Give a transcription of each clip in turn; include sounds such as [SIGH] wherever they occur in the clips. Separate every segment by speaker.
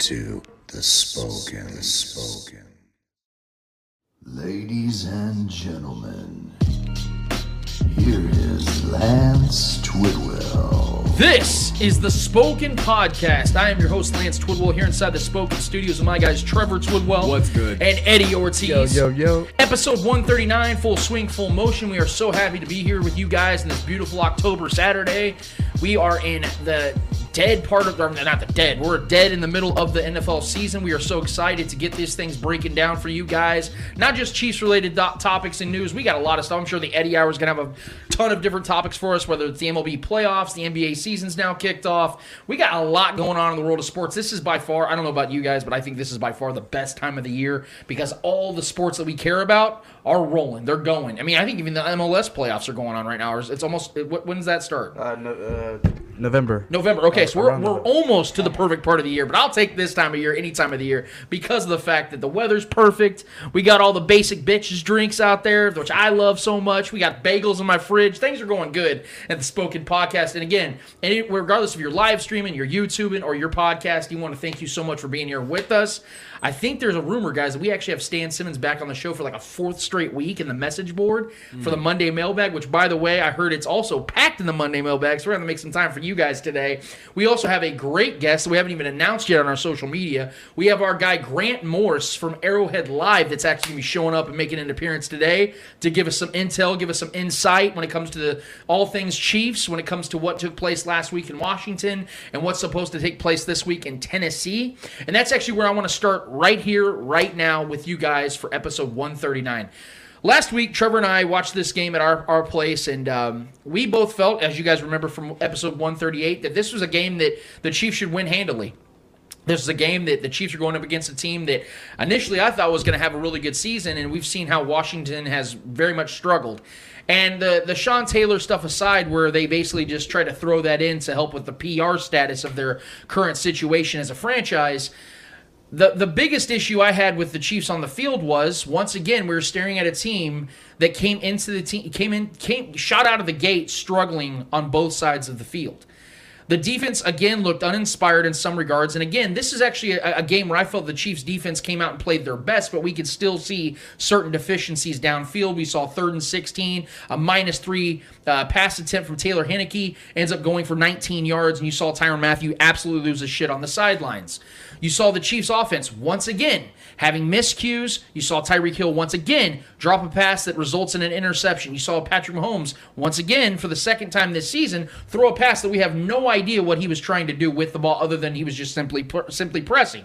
Speaker 1: You are tuned in to the Spoken. The Spoken. Ladies and gentlemen, here is Lance Twidwell.
Speaker 2: This is the Spoken Podcast. I am your host, Lance Twidwell, here inside the Spoken Studios with my guys, Trevor Twidwell.
Speaker 3: What's good?
Speaker 2: And Eddie Ortiz.
Speaker 3: Yo, yo, yo.
Speaker 2: Episode 139, full swing, full motion. We are so happy to be here with you guys in this beautiful October Saturday. We are in the dead part of, or not the dead, we're dead in the middle of the NFL season. We are so excited to get these things breaking down for you guys. Not just Chiefs related do- topics and news. We got a lot of stuff. I'm sure the Eddie Hour is going to have a ton of different topics for us, whether it's the MLB playoffs, the NBA season's now kicked off. We got a lot going on in the world of sports. This is by far, I don't know about you guys, but I think this is by far the best time of the year because all the sports that we care about are rolling. They're going. I mean, I think even the MLS playoffs are going on right now. It's almost, when does that start?
Speaker 3: Uh, no, uh, November.
Speaker 2: November. Okay, so we're, we're almost to the perfect part of the year, but I'll take this time of year any time of the year because of the fact that the weather's perfect. We got all the basic bitches drinks out there, which I love so much. We got bagels in my fridge. Things are going good at the Spoken Podcast. And again, any, regardless of your live streaming, your YouTubing, or your podcast, you want to thank you so much for being here with us. I think there's a rumor, guys, that we actually have Stan Simmons back on the show for like a fourth straight week in the message board for the Monday mailbag, which, by the way, I heard it's also packed in the Monday mailbag, so we're going to make some time for you guys today. We also have a great guest that we haven't even announced yet on our social media. We have our guy Grant Morse from Arrowhead Live that's actually going to be showing up and making an appearance today to give us some intel, give us some insight when it comes to the all things Chiefs, when it comes to what took place last week in Washington and what's supposed to take place this week in Tennessee. And that's actually where I want to start right here, right now with you guys for episode 139. Last week, Trevor and I watched this game at our, our place, and um, we both felt, as you guys remember from episode 138, that this was a game that the Chiefs should win handily. This is a game that the Chiefs are going up against a team that initially I thought was going to have a really good season, and we've seen how Washington has very much struggled. And the the Sean Taylor stuff aside, where they basically just try to throw that in to help with the PR status of their current situation as a franchise. The the biggest issue I had with the Chiefs on the field was once again we were staring at a team that came into the team came in came shot out of the gate struggling on both sides of the field. The defense again looked uninspired in some regards, and again, this is actually a, a game where I felt the Chiefs' defense came out and played their best, but we could still see certain deficiencies downfield. We saw third and sixteen, a minus three uh, pass attempt from Taylor Heinicke ends up going for 19 yards, and you saw Tyrann Mathieu absolutely lose his shit on the sidelines. You saw the Chiefs' offense once again having miscues. You saw Tyreek Hill once again drop a pass that results in an interception. You saw Patrick Mahomes once again for the second time this season throw a pass that we have no idea what he was trying to do with the ball, other than he was just simply simply pressing.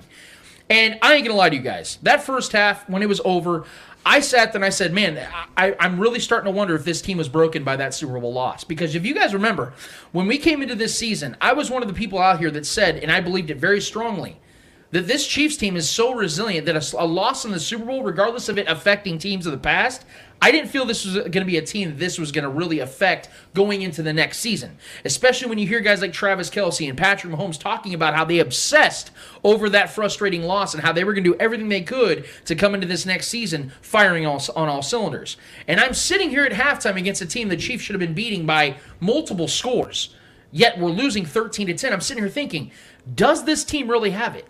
Speaker 2: And I ain't gonna lie to you guys. That first half, when it was over, I sat there and I said, "Man, I, I'm really starting to wonder if this team was broken by that Super Bowl loss." Because if you guys remember, when we came into this season, I was one of the people out here that said, and I believed it very strongly, that this Chiefs team is so resilient that a, a loss in the Super Bowl, regardless of it affecting teams of the past, I didn't feel this was going to be a team that this was going to really affect going into the next season. Especially when you hear guys like Travis Kelce and Patrick Mahomes talking about how they obsessed over that frustrating loss and how they were going to do everything they could to come into this next season firing all, on all cylinders. And I'm sitting here at halftime against a team the Chiefs should have been beating by multiple scores, yet we're losing 13 to 10. I'm sitting here thinking, does this team really have it?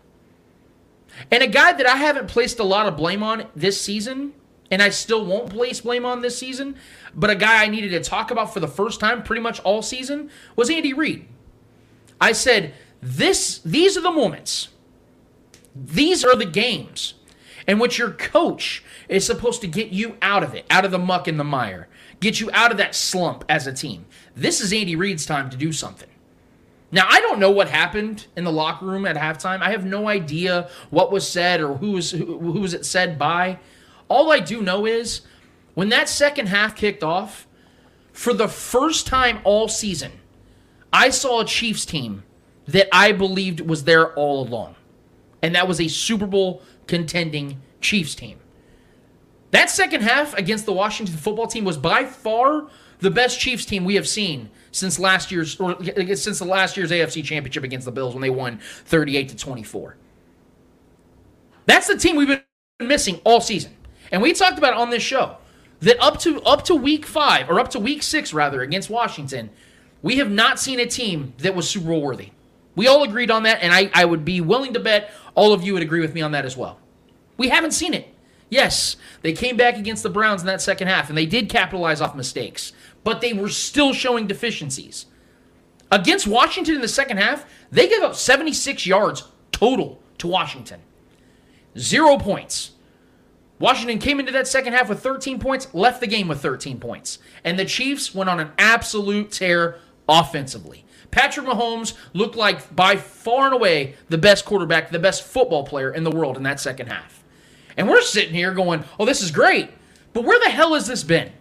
Speaker 2: And a guy that I haven't placed a lot of blame on this season, and I still won't place blame on this season, but a guy I needed to talk about for the first time pretty much all season was Andy Reid. I said, this these are the moments. These are the games in which your coach is supposed to get you out of it, out of the muck and the mire, get you out of that slump as a team. This is Andy Reid's time to do something. Now, I don't know what happened in the locker room at halftime. I have no idea what was said or who was who, who was it said by. All I do know is when that second half kicked off, for the first time all season, I saw a Chiefs team that I believed was there all along. And that was a Super Bowl contending Chiefs team. That second half against the Washington football team was by far the best Chiefs team we have seen since last year's or since the last year's AFC Championship against the Bills when they won 38 to 24. That's the team we've been missing all season. And we talked about on this show that up to up to week 5 or up to week 6 rather against Washington, we have not seen a team that was Super Bowl worthy. We all agreed on that and I I would be willing to bet all of you would agree with me on that as well. We haven't seen it. Yes, they came back against the Browns in that second half, and they did capitalize off mistakes, but they were still showing deficiencies. Against Washington in the second half, they gave up 76 yards total to Washington. Zero points. Washington came into that second half with 13 points, left the game with 13 points. And the Chiefs went on an absolute tear offensively. Patrick Mahomes looked like by far and away the best quarterback, the best football player in the world in that second half. And we're sitting here going, oh, this is great. But where the hell has this been?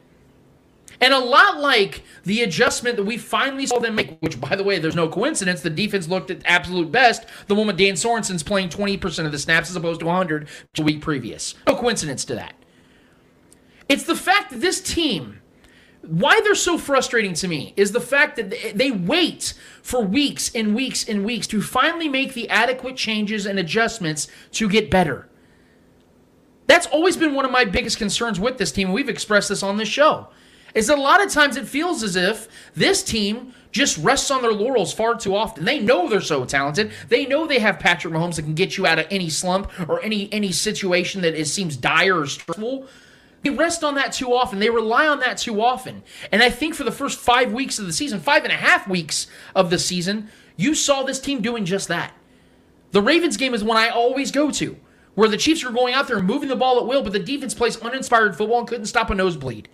Speaker 2: And a lot like the adjustment that we finally saw them make, which, by the way, there's no coincidence. The defense looked at absolute best the moment Dan Sorensen's playing 20% of the snaps as opposed to 100 the week previous. No coincidence to that. It's the fact that this team, why they're so frustrating to me, is the fact that they wait for weeks and weeks and weeks to finally make the adequate changes and adjustments to get better. That's always been one of my biggest concerns with this team. We've expressed this on this show. Is that a lot of times it feels as if this team just rests on their laurels far too often. They know they're so talented. They know they have Patrick Mahomes that can get you out of any slump or any any situation that is, seems dire or stressful. They rest on that too often. They rely on that too often. And I think for the first five weeks of the season, five and a half weeks of the season, you saw this team doing just that. The Ravens game is one I always go to where the Chiefs were going out there and moving the ball at will, but the defense plays uninspired football and couldn't stop a nosebleed.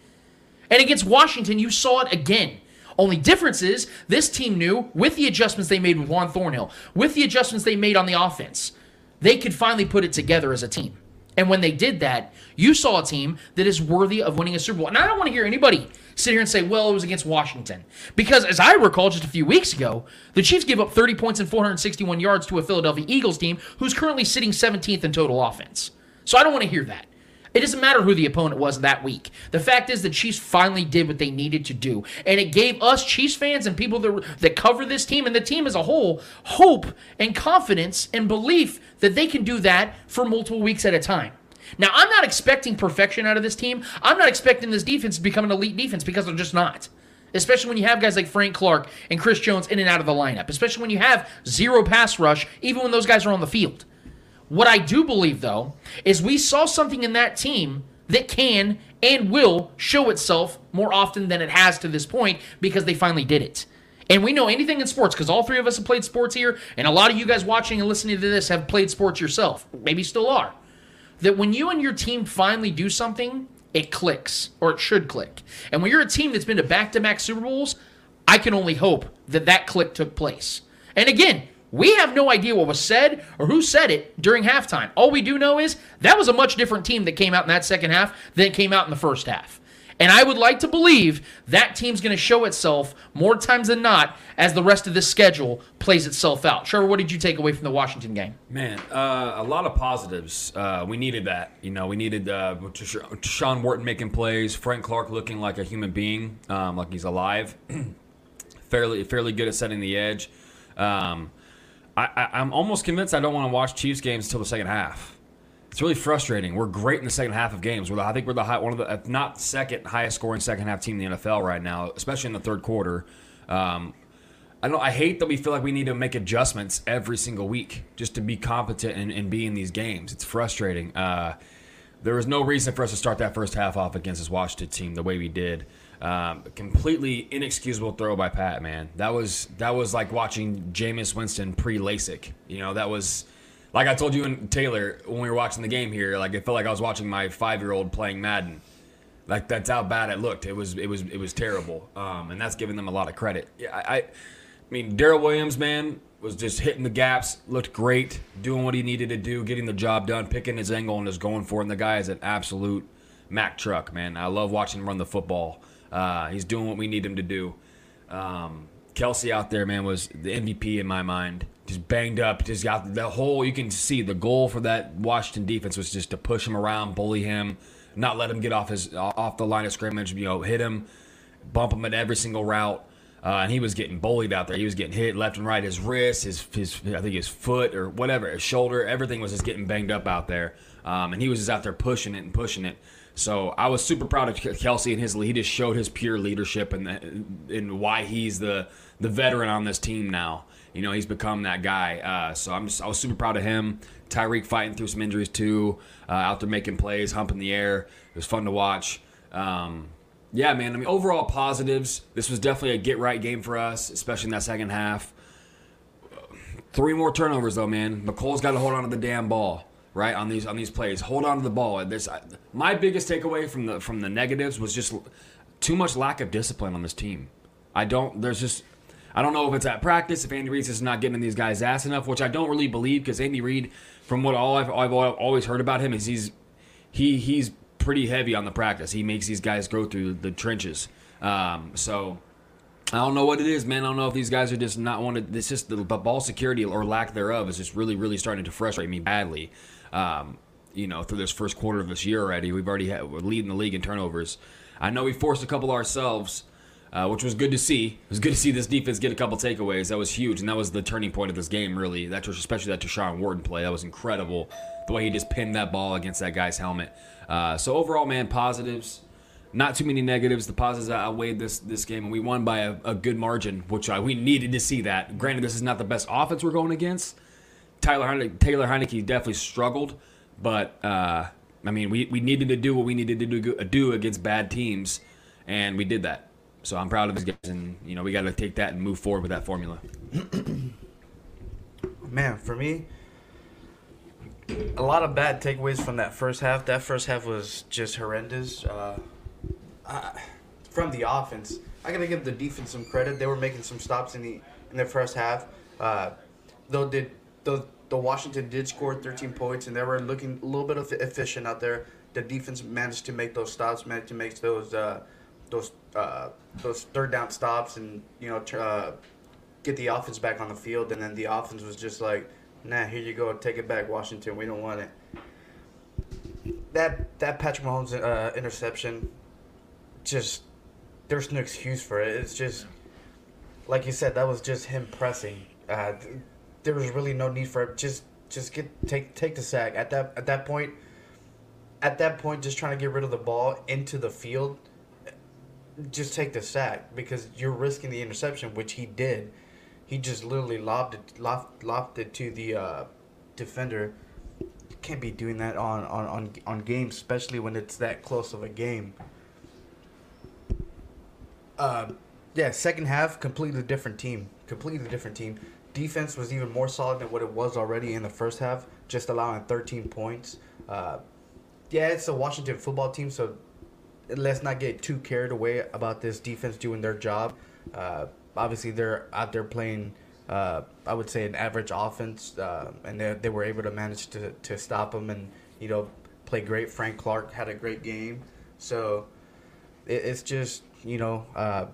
Speaker 2: And against Washington, you saw it again. Only difference is this team knew with the adjustments they made with Juan Thornhill, with the adjustments they made on the offense, they could finally put it together as a team. And when they did that, you saw a team that is worthy of winning a Super Bowl. And I don't want to hear anybody sit here and say, well, it was against Washington. Because as I recall just a few weeks ago, the Chiefs gave up 30 points and 461 yards to a Philadelphia Eagles team who's currently sitting 17th in total offense. So I don't want to hear that. It doesn't matter who the opponent was that week. The fact is, the Chiefs finally did what they needed to do, and it gave us Chiefs fans and people that, that cover this team and the team as a whole hope and confidence and belief that they can do that for multiple weeks at a time. Now, I'm not expecting perfection out of this team. I'm not expecting this defense to become an elite defense because they're just not. Especially when you have guys like Frank Clark and Chris Jones in and out of the lineup. Especially when you have zero pass rush, even when those guys are on the field. What I do believe, though, is we saw something in that team that can and will show itself more often than it has to this point because they finally did it. And we know anything in sports because all three of us have played sports here, and a lot of you guys watching and listening to this have played sports yourself. Maybe still are that when you and your team finally do something, it clicks, or it should click. And when you're a team that's been to back to back Super Bowls, I can only hope that that click took place. And again, we have no idea what was said or who said it during halftime. All we do know is that was a much different team that came out in that second half than came out in the first half. And I would like to believe that team's going to show itself more times than not as the rest of this schedule plays itself out. Trevor, what did you take away from the Washington game?
Speaker 4: Man, uh, a lot of positives. Uh, we needed that. You know, we needed uh, Sean Wharton making plays, Frank Clark looking like a human being, um, like he's alive. [CLEARS THROAT] fairly, fairly good at setting the edge. Um, I, I'm almost convinced I don't want to watch Chiefs games until the second half. It's really frustrating. We're great in the second half of games. The, I think we're the high, one of the, if not second highest scoring second half team in the NFL right now, especially in the third quarter. Um, I don't. I hate that we feel like we need to make adjustments every single week just to be competent and, and be in these games. It's frustrating. Uh, there was no reason for us to start that first half off against this Washington team the way we did. Um, completely inexcusable throw by Pat. Man, that was that was like watching Jameis Winston pre LASIK. You know, that was like I told you and Taylor when we were watching the game here, like it felt like I was watching my five year old playing Madden. Like that's how bad it looked. It was it was it was terrible, um, and that's giving them a lot of credit. Yeah, I, I, mean Darrel Williams, man, was just hitting the gaps, looked great, doing what he needed to do, getting the job done, picking his angle and just going for it. And the guy is an absolute Mack truck, man. I love watching him run the football. Uh, he's doing what we need him to do. Um, Kelce out there, man, was the MVP in my mind. Just banged up, just got the whole. You can see the goal for that Washington defense was just to push him around, bully him, not let him get off his off the line of scrimmage. You know, hit him, bump him at every single route. Uh, and he was getting bullied out there. He was getting hit left and right. His wrist, his, his I think his foot or whatever, his shoulder, everything was just getting banged up out there. Um, and he was just out there pushing it and pushing it. So I was super proud of Kelce and his. He just showed his pure leadership and and why he's the the veteran on this team now. You know, he's become that guy. Uh, so I'm just I was super proud of him. Tyreek fighting through some injuries too, uh, out there making plays, humping the air. It was fun to watch. Um, yeah, man. I mean, overall positives. This was definitely a get right game for us, especially in that second half. Three more turnovers though, man. Mecole's got to hold on to the damn ball, right? On these on these plays, hold on to the ball. This my biggest takeaway from the from the negatives was just too much lack of discipline on this team. I don't. There's just. I don't know if it's at practice, if Andy Reid's is not getting these guys ass enough, which I don't really believe because Andy Reid, from what all I've, I've always heard about him, is he's he he's pretty heavy on the practice. He makes these guys go through the trenches. Um, so I don't know what it is, man. I don't know if these guys are just not wanted. It's just the ball security or lack thereof is just really, really starting to frustrate me badly. Um, you know, through this first quarter of this year already, we've already had, we're leading the league in turnovers. I know we forced a couple ourselves, uh, which was good to see. It was good to see this defense get a couple takeaways. That was huge, and that was the turning point of this game. Really, that especially that Tershawn Wharton play. That was incredible. The way he just pinned that ball against that guy's helmet. Uh, so overall, man, positives. Not too many negatives. The positives outweighed this this game, and we won by a, a good margin, which I, we needed to see that. Granted, this is not the best offense we're going against. Tyler Heinicke, Taylor Heinicke definitely struggled, but uh, I mean, we, we needed to do what we needed to do, do against bad teams, and we did that. So I'm proud of these guys, and you know we got to take that and move forward with that formula. [CLEARS THROAT]
Speaker 3: Man, for me, a lot of bad takeaways from that first half. That first half was just horrendous. Uh, I, from the offense, I gotta give the defense some credit. They were making some stops in the in the first half. Uh, though did the the Washington did score 13 points and they were looking a little bit of efficient out there. The defense managed to make those stops, managed to make those uh, those uh, those third down stops, and you know uh, get the offense back on the field. And then the offense was just like nah, here you go, take it back, Washington. We don't want it. That that Patrick Mahomes uh, interception, just there's no excuse for it. It's just like you said, that was just him pressing. Uh, there was really no need for it. Just just get take take the sack at that at that point. At that point, just trying to get rid of the ball into the field. Just take the sack because you're risking the interception, which he did he just literally lobbed it, lobbed, lobbed it to the uh, defender. Can't be doing that on, on, on, on games, especially when it's that close of a game. Uh, yeah, second half, completely different team. Completely different team. Defense was even more solid than what it was already in the first half, just allowing 13 points. Uh, yeah, it's a Washington football team, so let's not get too carried away about this defense doing their job. Uh, obviously they're out there playing. Uh, I would say an average offense, uh, and they, they were able to manage to, to stop them and you know play great. Frank Clark had a great game, so it, it's just you know uh,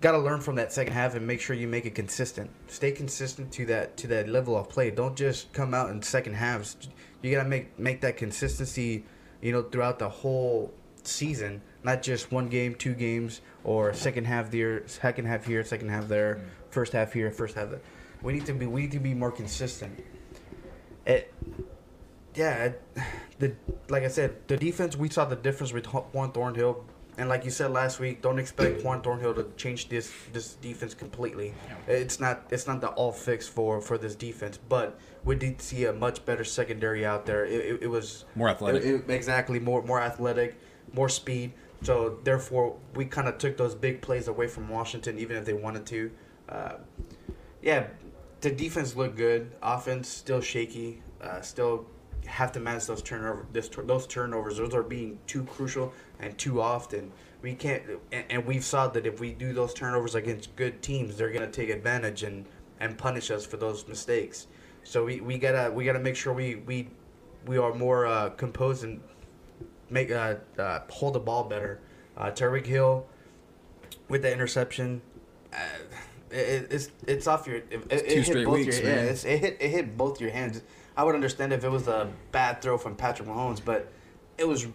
Speaker 3: got to learn from that second half and make sure you make it consistent. Stay consistent to that to that level of play. Don't just come out in second halves. You gotta make make that consistency, you know, throughout the whole season, not just one game, two games, or second half there, second half here, second half there, mm. first half here, first half there. We need to be we need to be more consistent. It, yeah, [SIGHS] the like I said, the defense we saw the difference with Juan Thornhill, and like you said last week, don't expect Juan Thornhill to change this this defense completely. It's not it's not the all fix for for this defense, but we did see a much better secondary out there. It, it, it was
Speaker 4: more athletic,
Speaker 3: it, exactly more more athletic, more speed. So therefore, we kind of took those big plays away from Washington, even if they wanted to. Uh, yeah, the defense looked good. Offense still shaky. Uh, still have to manage those turnover. This those turnovers. Those are being too crucial and too often. We can't, and, and we've saw that if we do those turnovers against good teams, they're gonna take advantage and and punish us for those mistakes. So we, we gotta we gotta make sure we we we are more uh, composed and make uh, uh, hold the ball better. Uh, Tyreek Hill with the interception, uh, it, it's it's off your. It, it
Speaker 4: two
Speaker 3: hit
Speaker 4: straight
Speaker 3: both
Speaker 4: weeks,
Speaker 3: your, yeah,
Speaker 4: man.
Speaker 3: it's, it hit it hit both your hands. I would understand if it was a bad throw from Patrick Mahomes, but it was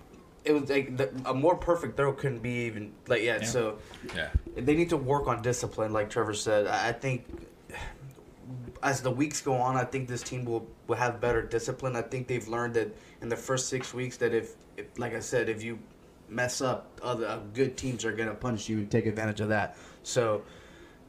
Speaker 3: it was like the, a more perfect throw couldn't be even like yeah. So
Speaker 4: Yeah.
Speaker 3: they need to work on discipline, like Trevor said. I, I think as the weeks go on, I think this team will, will have better discipline. I think they've learned that in the first six weeks that if, if like I said, if you mess up, other uh, good teams are gonna punish you and take advantage of that. So.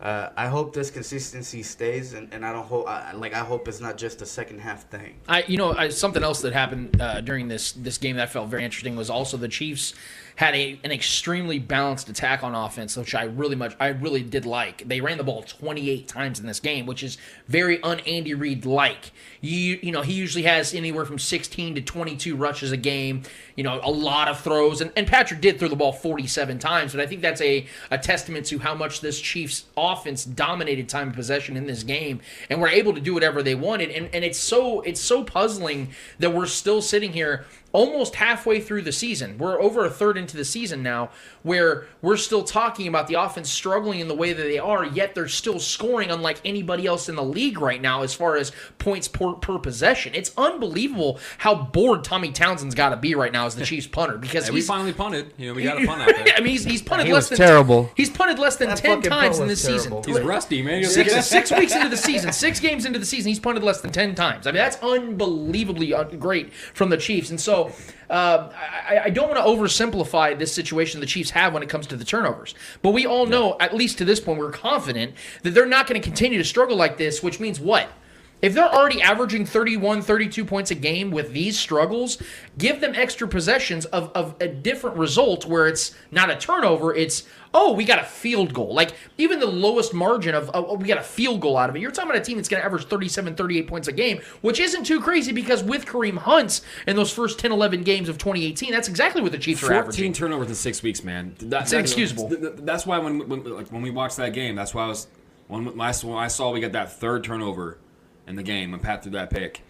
Speaker 3: Uh, I hope this consistency stays, and, and I don't hope I, like I hope it's not just a second half thing.
Speaker 2: I, you know, I, something else that happened uh, during this this game that felt very interesting was also the Chiefs had a an extremely balanced attack on offense, which I really much I really did like. They ran the ball 28 times in this game, which is very un Andy Reid like. You you know he usually has anywhere from 16 to 22 rushes a game. You know a lot of throws, and, and Patrick did throw the ball 47 times, but I think that's a a testament to how much this Chiefs offense dominated time of possession in this game, and were able to do whatever they wanted. And and it's so it's so puzzling that we're still sitting here almost halfway through the season. We're over a third into the season now, where we're still talking about the offense struggling in the way that they are, yet they're still scoring unlike anybody else in the league right now as far as points per, per possession. It's unbelievable how bored Tommy Townsend's got to be right now as the Chiefs punter because
Speaker 4: Hey, we finally punted. You know, we got a punt out [LAUGHS] there.
Speaker 2: I mean, he's, he's punted
Speaker 3: He
Speaker 2: less
Speaker 3: was
Speaker 2: than
Speaker 3: terrible.
Speaker 2: He's punted less than
Speaker 3: That
Speaker 2: ten times in
Speaker 3: was
Speaker 2: this season.
Speaker 4: He's rusty, man.
Speaker 2: Six, six weeks into the season, six games into the season, he's punted less than 10 times. I mean, that's unbelievably great from the Chiefs. And so um, I, I don't want to oversimplify this situation the Chiefs have when it comes to the turnovers. But we all know, at least to this point, we're confident that they're not going to continue to struggle like this, which means what? If they're already averaging 31, 32 points a game with these struggles, give them extra possessions of, of a different result where it's not a turnover, it's, oh, we got a field goal. Like, even the lowest margin of, oh, we got a field goal out of it. You're talking about a team that's going to average 37, 38 points a game, which isn't too crazy because with Kareem Hunt in those first 10, 11 games of 2018, that's exactly what the Chiefs are averaging.
Speaker 4: 14
Speaker 2: averaging.
Speaker 4: turnovers in six weeks, man. That,
Speaker 2: It's inexcusable.
Speaker 4: th- th- That's why when, when like when we watched that game, that's why I was when, when I when I saw we got that third turnover in the game when Pat threw that pick.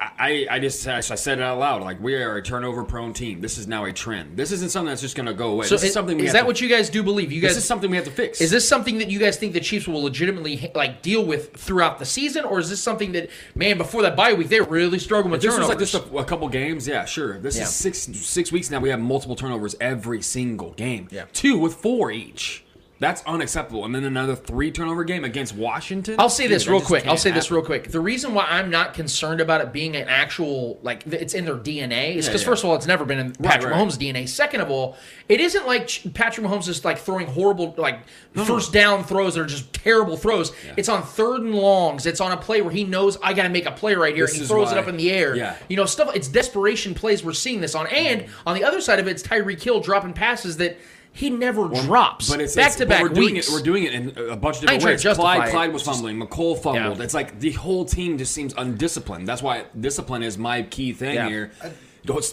Speaker 4: I, I just I said it out loud like we are a turnover prone team. This is now a trend. This isn't something that's just going to go away.
Speaker 2: So
Speaker 4: this is
Speaker 2: is,
Speaker 4: something we
Speaker 2: is that
Speaker 4: to-
Speaker 2: what you guys do believe? You guys
Speaker 4: This is something we have to fix.
Speaker 2: Is this something that you guys think the Chiefs will legitimately like deal with throughout the season, or is this something that man before that bye week they really struggled with
Speaker 4: this
Speaker 2: turnovers?
Speaker 4: like just a, a couple games, yeah, sure. This
Speaker 2: Yeah.
Speaker 4: is six six weeks now. We have multiple turnovers every single game.
Speaker 2: Yeah.
Speaker 4: two with four each. That's unacceptable. And then another three turnover game against Washington.
Speaker 2: I'll say
Speaker 4: Dude,
Speaker 2: this real quick. I'll say this real quick. The reason why I'm not concerned about it being an actual like it's in their DNA is because
Speaker 4: yeah.
Speaker 2: first of all, it's never been in Patrick
Speaker 4: right.
Speaker 2: Mahomes' DNA. Second of all, it isn't like Patrick Mahomes is like throwing horrible like first down throws that are just terrible throws. It's on third and longs. It's on a play where he knows I got to make a play right here,
Speaker 4: This
Speaker 2: and he throws it up in the air.
Speaker 4: yeah.
Speaker 2: You know, stuff. It's desperation plays we're seeing this on, and mm. on the other side of it, it's Tyreek Hill dropping passes that. He never drops.
Speaker 4: But it's
Speaker 2: back to back
Speaker 4: We're doing
Speaker 2: weeks.
Speaker 4: it. We're doing it in a bunch of different ways. Clyde. Clyde was fumbling. Mecole fumbled.
Speaker 2: Yeah.
Speaker 4: It's like the whole team just seems undisciplined. That's why discipline is my key thing
Speaker 2: Yeah.
Speaker 4: here.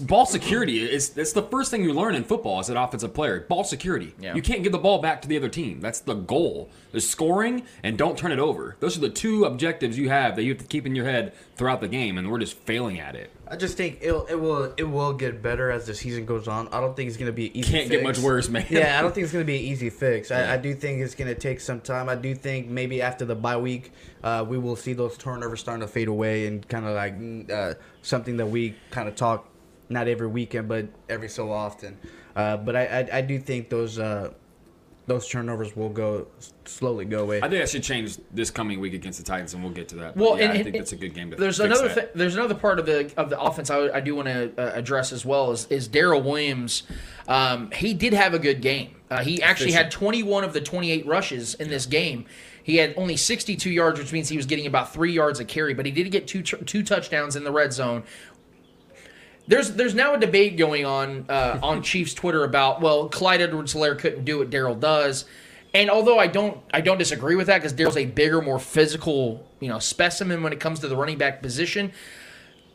Speaker 4: Ball security. It's, it's the first thing you learn in football as an offensive player. Ball security.
Speaker 2: Yeah.
Speaker 4: You can't give the ball back to the other team. That's the goal. Is scoring and don't turn it over. Those are the two objectives you have that you have to keep in your head throughout the game, and we're just failing at it.
Speaker 3: I just think it'll, it will it will get better as the season goes on. I don't think it's gonna be an easy.
Speaker 4: Can't get much worse, man.
Speaker 3: Yeah, I don't think it's gonna be an easy fix.
Speaker 4: Yeah.
Speaker 3: I, I do think it's gonna take some time. I do think maybe after the bye week, uh, we will see those turnovers starting to fade away and kind of like mm, uh, something that we kind of talk not every weekend but every so often. Uh, but I, I I do think those uh, those turnovers will go slowly go away.
Speaker 4: I think that should change this coming week against the Titans, and we'll get to that.
Speaker 2: Well,
Speaker 4: yeah,
Speaker 2: and-
Speaker 4: I think that's a good game. To
Speaker 2: There's another th- there's another part of the of the offense I, I do want to uh, address as well is is Darrel Williams. Um, he did have a good game. Uh, he actually had 21 of the 28 rushes in this game. He had only 62 yards, which means he was getting about three yards a carry, but he did get two two touchdowns in the red zone. There's there's now a debate going on uh, on Chiefs Twitter about well Clyde Edwards-Helaire couldn't do what Darrel does, and although I don't I don't disagree with that because Darrel's a bigger, more physical you know specimen when it comes to the running back position.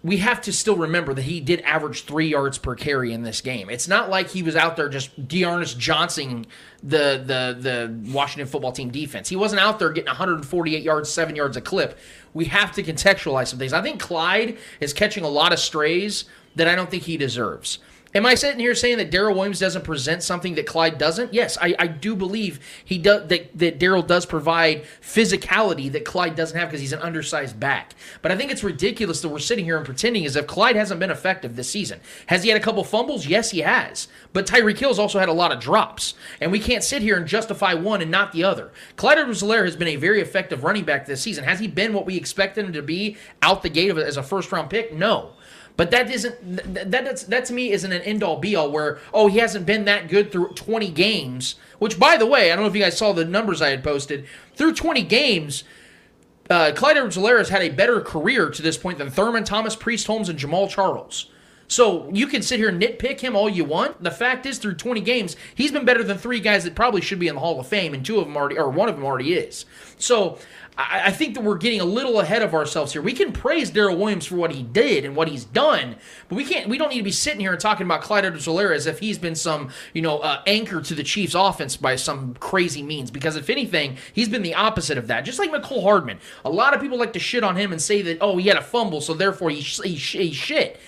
Speaker 2: We have to still remember that he did average three yards per carry in this game. It's not like he was out there just Dearness Johnson the the the Washington football team defense. He wasn't out there getting 148 yards, seven yards a clip. We have to contextualize some things. I think Clyde is catching a lot of strays that I don't think he deserves. Am I sitting here saying that Darrel Williams doesn't present something that Clyde doesn't? Yes, I, I do believe he does that, that Darrel does provide physicality that Clyde doesn't have because he's an undersized back. But I think it's ridiculous that we're sitting here and pretending as if Clyde hasn't been effective this season. Has he had a couple fumbles? Yes, he has. But Tyreek Hill's also had a lot of drops, and we can't sit here and justify one and not the other. Clyde Edwards-Helaire has been a very effective running back this season. Has he been what we expected him to be out the gate of, as a first round pick? No. But that isn't that that's, that to me isn't an end all be all where oh he hasn't been that good through 20 games. Which by the way, I don't know if you guys saw the numbers I had posted through 20 games. Uh, Clyde has had a better career to this point than Thurman, Thomas, Priest, Holmes, and Jamaal Charles. So you can sit here and nitpick him all you want. The fact is, through 20 games, he's been better than three guys that probably should be in the Hall of Fame, and two of them already, or one of them already is. So I, I think that we're getting a little ahead of ourselves here. We can praise Darrel Williams for what he did and what he's done, but we can't. We don't need to be sitting here and talking about Clyde Edwards-Helaire as if he's been some, you know, uh, anchor to the Chiefs' offense by some crazy means. Because if anything, he's been the opposite of that. Just like Mecole Hardman, a lot of people like to shit on him and say that oh he had a fumble, so therefore he, he, he shit.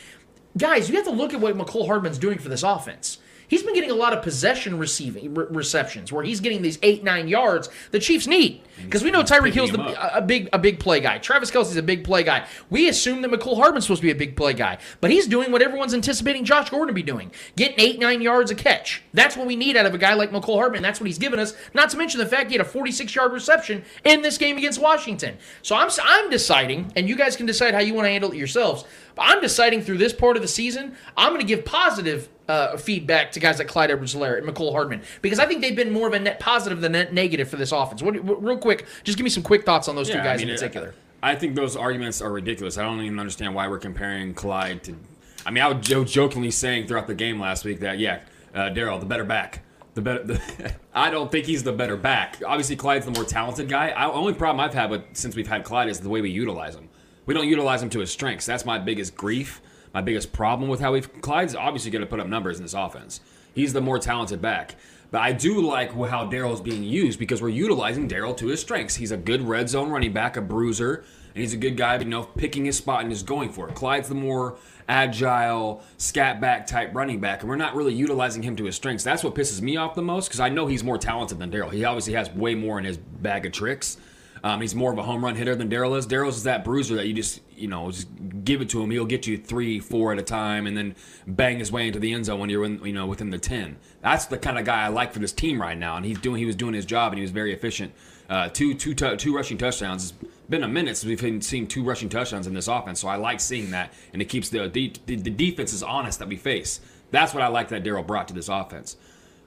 Speaker 2: Guys, you have to look at what Mecole Hardman's doing for this offense. He's been getting a lot of possession receiving re- receptions where he's getting these eight nine yards the Chiefs need because we know Tyreek Hill's the, a, a big a big play guy. Travis Kelce's a big play guy. We assume that Mecole Hardman's supposed to be a big play guy, but he's doing what everyone's anticipating Josh Gordon to be doing, getting eight nine yards a catch. That's what we need out of a guy like Mecole Hardman. That's what he's given us. Not to mention the fact he had a 46 yard reception in this game against Washington. So I'm I'm deciding, and you guys can decide how you want to handle it yourselves. But I'm deciding through this part of the season, I'm going to give positive uh, feedback to guys like Clyde Edwards-Helaire and Mecole Hardman because I think they've been more of a net positive than net negative for this offense. What, what, real quick, just give me some quick thoughts on those two
Speaker 4: Yeah, I
Speaker 2: guys
Speaker 4: mean,
Speaker 2: in particular.
Speaker 4: I think those arguments are ridiculous. I don't even understand why we're comparing Clyde to. I mean, I was jo- jokingly saying throughout the game last week that yeah, uh, Darrel, the better back. The better. The, [LAUGHS] I don't think he's the better back. Obviously, Clyde's the more talented guy. I, only problem I've had with since we've had Clyde is the way we utilize him. We don't utilize him to his strengths. That's my biggest grief. My biggest problem with how we've. Clyde's obviously going to put up numbers in this offense. He's the more talented back. But I do like how Darrel's being used because we're utilizing Darrel to his strengths. He's a good red zone running back, a bruiser, and he's a good guy, you know, picking his spot and just going for it. Clyde's the more agile, scat back type running back, and we're not really utilizing him to his strengths. That's what pisses me off the most because I know he's more talented than Darrel. He obviously has way more in his bag of tricks. Um, he's more of a home run hitter than Darrel is. Darrel's is that bruiser that you just, you know, just give it to him. He'll get you three, four at a time, and then bang his way into the end zone when you're in, you know, within the ten. That's the kind of guy I like for this team right now, and he's doing, he was doing his job, and he was very efficient. Uh, two, two, tu- two rushing touchdowns. It's been a minute since we've seeing two rushing touchdowns in this offense, so I like seeing that, and it keeps the the, the defense is honest that we face. That's what I like that Darrel brought to this offense.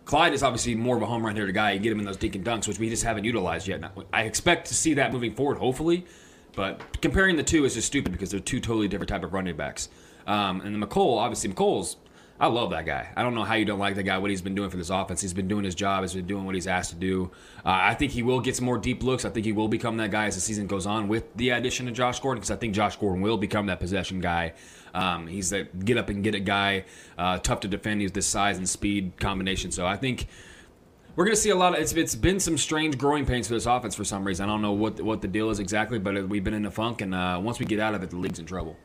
Speaker 4: Clyde is obviously more of a home run hitter guy. You get him in those dink and dunks, which we just haven't utilized yet. I expect to see that moving forward, hopefully. But comparing the two is just stupid because they're two totally different type of running backs. Um, and then Mecole, obviously, Mecole's. I love that guy. I don't know how you don't like that guy. What he's been doing for this offense, he's been doing his job. He's been doing what he's asked to do. Uh, I think he will get some more deep looks. I think he will become that guy as the season goes on with the addition of Josh Gordon because I think Josh Gordon will become that possession guy. Um, he's that get up and get it guy, uh, tough to defend. He's this size and speed combination. So I think we're going to see a lot of it's, it's been some strange growing pains for this offense for some reason. I don't know what what the deal is exactly, but we've been in a funk, and uh, once we get out of it, the league's in trouble.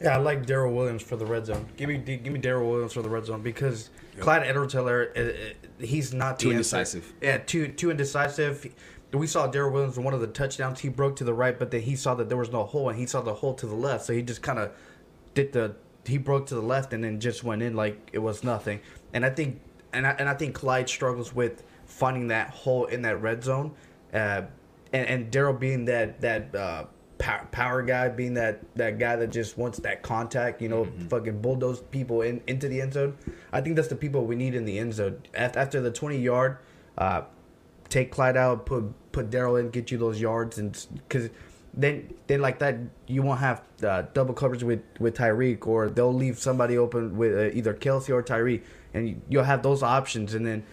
Speaker 3: Yeah, I like Darrel Williams for the red zone. Give me give me Darrel Williams for the red zone because Clyde Edwards-Helaire, uh, uh, he's not
Speaker 4: Too indecisive.
Speaker 3: Yeah, too too indecisive. We saw Darrel Williams in one of the touchdowns. He broke to the right, but then he saw that there was no hole, and he saw the hole to the left. So he just kind of did the he broke to the left and then just went in like it was nothing. And I think and I, and I think Clyde struggles with finding that hole in that red zone, uh, and and Darrel being that that uh, power, power guy, being that that guy that just wants that contact, you know, fucking bulldoze people in into the end zone. I think that's the people we need in the end zone. After, the twenty yard, uh, take Clyde out, put put Darrel in, get you those yards, and because then then like that you won't have uh, double coverage with with Tyreek, or they'll leave somebody open with uh, either Kelce or Tyreek, and you- you'll have those options, and then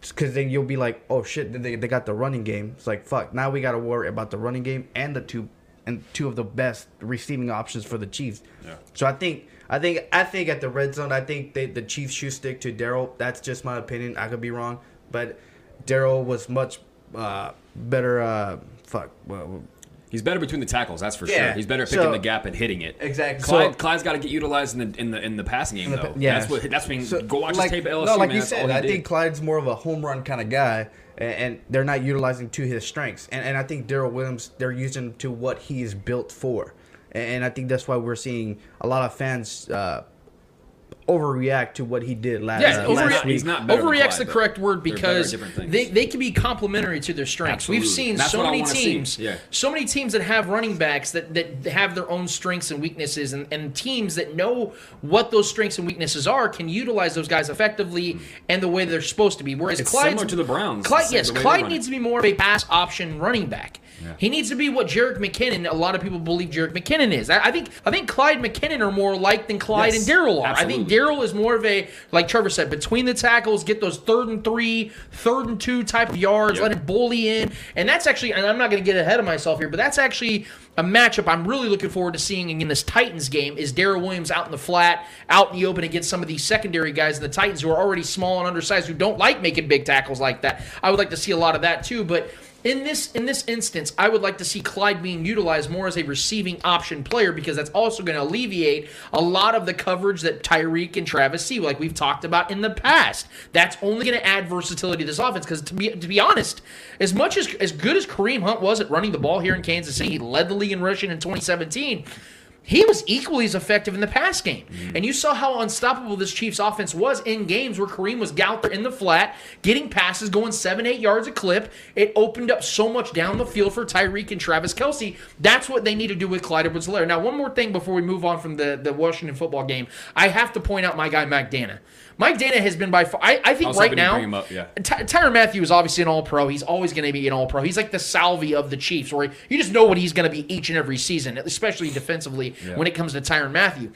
Speaker 3: because then you'll be like, oh shit, they they got the running game. It's like fuck, now we got to worry about the running game and the two and two of the best receiving options for the Chiefs.
Speaker 4: Yeah.
Speaker 3: So I think I think I think at the red zone, I think they, the Chiefs should stick to Darrel. That's just my opinion. I could be wrong, but Darrel was much uh, better. Uh, fuck. Well,
Speaker 4: He's better between the tackles, that's for
Speaker 3: Yeah.
Speaker 4: sure. He's better at picking
Speaker 3: So-
Speaker 4: the gap and hitting it.
Speaker 3: Exactly.
Speaker 4: Clyde,
Speaker 3: So-
Speaker 4: Clyde's got to get utilized in the in the in the passing game
Speaker 3: the
Speaker 4: though.
Speaker 3: yeah.
Speaker 4: that's what that's when
Speaker 3: So,
Speaker 4: go watch
Speaker 3: like,
Speaker 4: his tape at LSU.
Speaker 3: No, like
Speaker 4: man.
Speaker 3: you said, I
Speaker 4: did.
Speaker 3: think Clyde's more of a home run kind of guy, and, and they're not utilizing to his strengths. And, and I think Darrel Williams, they're using to what he is built for. And, and I think that's why we're seeing a lot of fans uh, overreact to what he did last,
Speaker 2: Yeah,
Speaker 3: uh,
Speaker 2: overre-
Speaker 3: last
Speaker 4: not-
Speaker 3: week.
Speaker 4: he's not
Speaker 2: overreact's
Speaker 4: Clyde,
Speaker 2: the correct word
Speaker 4: they're better at
Speaker 2: because they, they can be complementary to their strengths. We've seen
Speaker 4: That's
Speaker 2: so many teams,
Speaker 4: Yeah.
Speaker 2: so many teams that have running backs that, that have their own strengths and weaknesses, and, and teams that know what those strengths and weaknesses are can utilize those guys effectively and the way they're supposed to be. Whereas
Speaker 4: It's
Speaker 2: Clyde's-
Speaker 4: similar to the Browns,
Speaker 2: Clyde, yes,
Speaker 4: way
Speaker 2: Clyde needs to be more of a pass option running back. He needs to be what Jerick McKinnon. A lot of people believe Jerick McKinnon is. I, I think. I think Clyde McKinnon are more alike than Clyde
Speaker 4: Yes,
Speaker 2: and Darrel are. I think
Speaker 4: absolutely.
Speaker 2: Darrel is more of a like Trevor said, between the tackles, get those third and three, third and two type of yards,
Speaker 4: Yep.
Speaker 2: let it bully in, and that's actually. And I'm not going to get ahead of myself here, but that's actually a matchup I'm really looking forward to seeing in this Titans game. Is Darrel Williams out in the flat, out in the open against some of these secondary guys in the Titans who are already small and undersized, who don't like making big tackles like that. I would like to see a lot of that too, but. In this in this instance, I would like to see Clyde being utilized more as a receiving option player because that's also going to alleviate a lot of the coverage that Tyreek and Travis see, like we've talked about in the past. That's only going to add versatility to this offense. Because to be to be honest, as much as as good as Kareem Hunt was at running the ball here in Kansas City, he led the league in rushing in 2017. He was equally as effective in the pass game. And you saw how unstoppable this Chiefs offense was in games where Kareem was out there in the flat, getting passes, going seven, eight yards a clip. It opened up so much down the field for Tyreek and Travis Kelce. That's what they need to do with Clyde Edwards Helaire. Now, one more thing before we move on from the, the Washington football game. I have to point out my guy, Mike Danna. Mike Danna has been by far, I, I think right now,
Speaker 4: bring him up, yeah.
Speaker 2: Ty- Tyrann Mathieu is obviously an All Pro. He's always going to be an All Pro. He's like the Salvy of the Chiefs, where you just know what he's going to be each and every season, especially defensively when it comes to Tyrann Mathieu.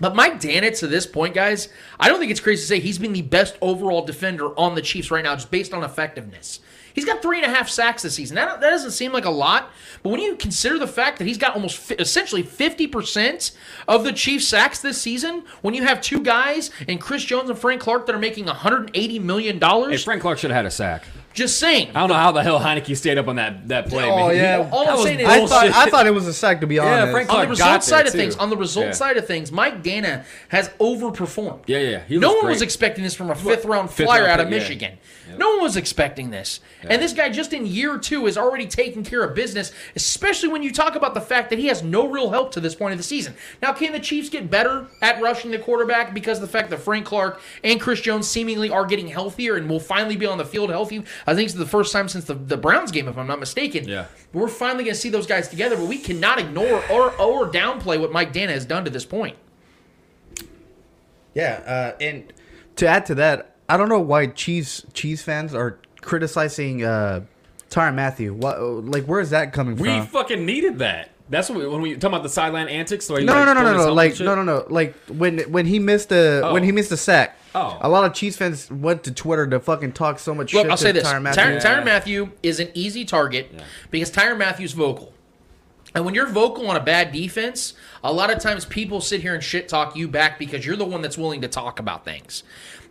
Speaker 2: But Mike Dannett, to this point, guys, I don't think it's crazy to say he's been the best overall defender on the Chiefs right now, just based on effectiveness. He's got three and a half sacks this season. That, that doesn't seem like a lot, but when you consider the fact that he's got almost fi- essentially 50% of the Chiefs sacks this season, when you have two guys in Chris Jones and Frank Clark that are making $180 million,
Speaker 4: Hey, Frank Clark should have had a sack.
Speaker 2: Just saying.
Speaker 4: I don't know how the hell Heinicke stayed up on that that play.
Speaker 3: Oh,
Speaker 4: man.
Speaker 3: yeah.
Speaker 2: All I'm saying is-
Speaker 3: I thought I thought it was a sack to be honest.
Speaker 4: Yeah,
Speaker 3: honest.
Speaker 4: Frank
Speaker 2: on the
Speaker 4: Clark got
Speaker 2: result side
Speaker 4: there,
Speaker 2: of
Speaker 4: too.
Speaker 2: things, on the result
Speaker 4: Yeah.
Speaker 2: side of things, Mike Danna has overperformed.
Speaker 4: Yeah, yeah, he
Speaker 2: no one
Speaker 4: great.
Speaker 2: was expecting this from a fifth round
Speaker 4: Fifth
Speaker 2: flyer
Speaker 4: round
Speaker 2: out of
Speaker 4: pick, yeah.
Speaker 2: Michigan. No one was expecting this. And this guy just in year two is already taking care of business, especially when you talk about the fact that he has no real help to this point of the season. Now, can the Chiefs get better at rushing the quarterback because of the fact that Frank Clark and Chris Jones seemingly are getting healthier and will finally be on the field healthy? I think it's the first time since the, the Browns game, if I'm not mistaken.
Speaker 4: Yeah.
Speaker 2: We're finally going to see those guys together, but we cannot ignore or, or downplay what Mike Danna has done to this point.
Speaker 3: Yeah, uh, and to add to that, I don't know why Chiefs Chiefs fans are criticizing uh, Tyrann Mathieu. What, like, where is that coming
Speaker 4: We
Speaker 3: from?
Speaker 4: We fucking needed that. That's what we, when we talking about the sideline antics. So
Speaker 3: No,
Speaker 4: like,
Speaker 3: no, no, no,
Speaker 4: throwing
Speaker 3: no, Like, no, no, no. Like when when he missed the
Speaker 4: Oh.
Speaker 3: when he missed the sack.
Speaker 4: Oh.
Speaker 3: A lot of Chiefs fans went to Twitter to fucking talk so much
Speaker 2: Look,
Speaker 3: shit
Speaker 2: I'll
Speaker 3: to
Speaker 2: say this:
Speaker 3: Tyrann
Speaker 2: Tyrann
Speaker 3: Mathieu.
Speaker 2: Mathieu. Mathieu is an easy target because Tyrann Mathieu's vocal. And when you're vocal on a bad defense, a lot of times people sit here and shit talk you back because you're the one that's willing to talk about things.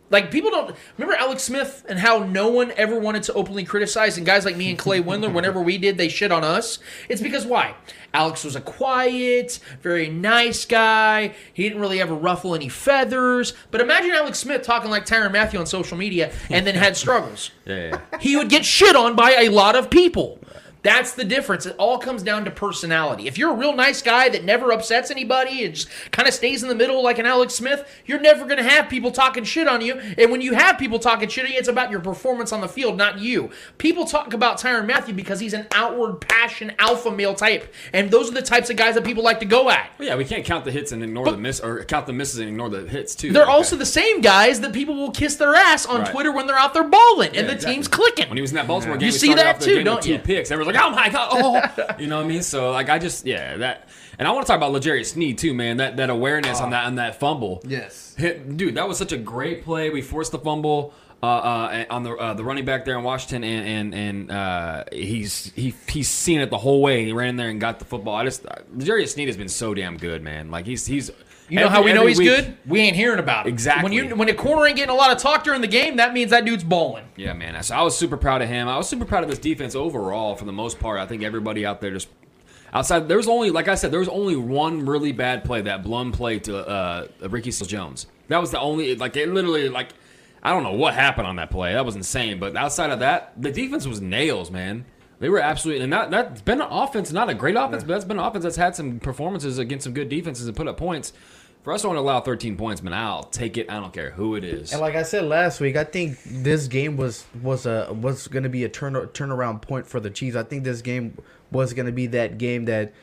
Speaker 2: Like people don't remember Alex Smith and how no one ever wanted to openly criticize, and guys like me and Clay Windler, whenever we did, they shit on us. It's because why? Alex was a quiet, very nice guy. He didn't really ever ruffle any feathers. But imagine Alex Smith talking like Tyrann Mathieu on social media and then had struggles
Speaker 4: Yeah, [LAUGHS] yeah.
Speaker 2: he would get shit on by a lot of people. That's the difference. It all comes down to personality. If you're a real nice guy that never upsets anybody and just kind of stays in the middle like an Alex Smith, you're never going to have people talking shit on you. And when you have people talking shit on you, it's about your performance on the field, not you. People talk about Tyrann Mathieu because he's an outward passion alpha male type. And those are the types of guys that people like to go at.
Speaker 4: Well, yeah, we can't count the hits and ignore the miss, or count the misses and ignore the hits too.
Speaker 2: They're
Speaker 4: Like
Speaker 2: also the same guys that people will kiss their ass on
Speaker 4: Right.
Speaker 2: Twitter when they're out there balling
Speaker 4: Yeah,
Speaker 2: and the
Speaker 4: exactly.
Speaker 2: team's clicking.
Speaker 4: When he was in that Baltimore game,
Speaker 2: You see that too, don't you?
Speaker 4: picks. Everyone's like, "Oh my god!" Oh, [LAUGHS] you know what I mean? So like, I just yeah that, and I want to talk about L'Jarius Sneed too, man. That that awareness on that on that fumble.
Speaker 3: Yes.
Speaker 4: Hit, dude, that was such a great play. We forced the fumble. Uh, uh, on the uh, the running back there in Washington, and and and uh, he's he he's seen it the whole way. He ran in there and got the football. I just uh, L'Jarius Sneed has been so damn good, man. Like he's he's
Speaker 2: You know
Speaker 4: every-
Speaker 2: how we know he's
Speaker 4: week-
Speaker 2: good? We ain't hearing about it.
Speaker 4: Exactly.
Speaker 2: When you when a corner ain't getting a lot of talk during the game, that means that dude's balling.
Speaker 4: Yeah, man. So I was super proud of him. I was super proud of this defense overall for the most part. I think everybody out there just Outside, there was only, like I said, there was only one really bad play that Blum played to uh, Ricky Seals Jones. That was the only, like, it literally, like, I don't know what happened on that play. That was insane. But outside of that, the defense was nails, man. They were absolutely, and that, that's been an offense, not a great offense, but that's been an offense that's had some performances against some good defenses and put up points. For us to only allow 13 points, man, I'll take it. I don't care who it is.
Speaker 3: And like I said last week, I think this game was was a was going to be a turn turnaround point for the Chiefs. I think this game was going to be that game that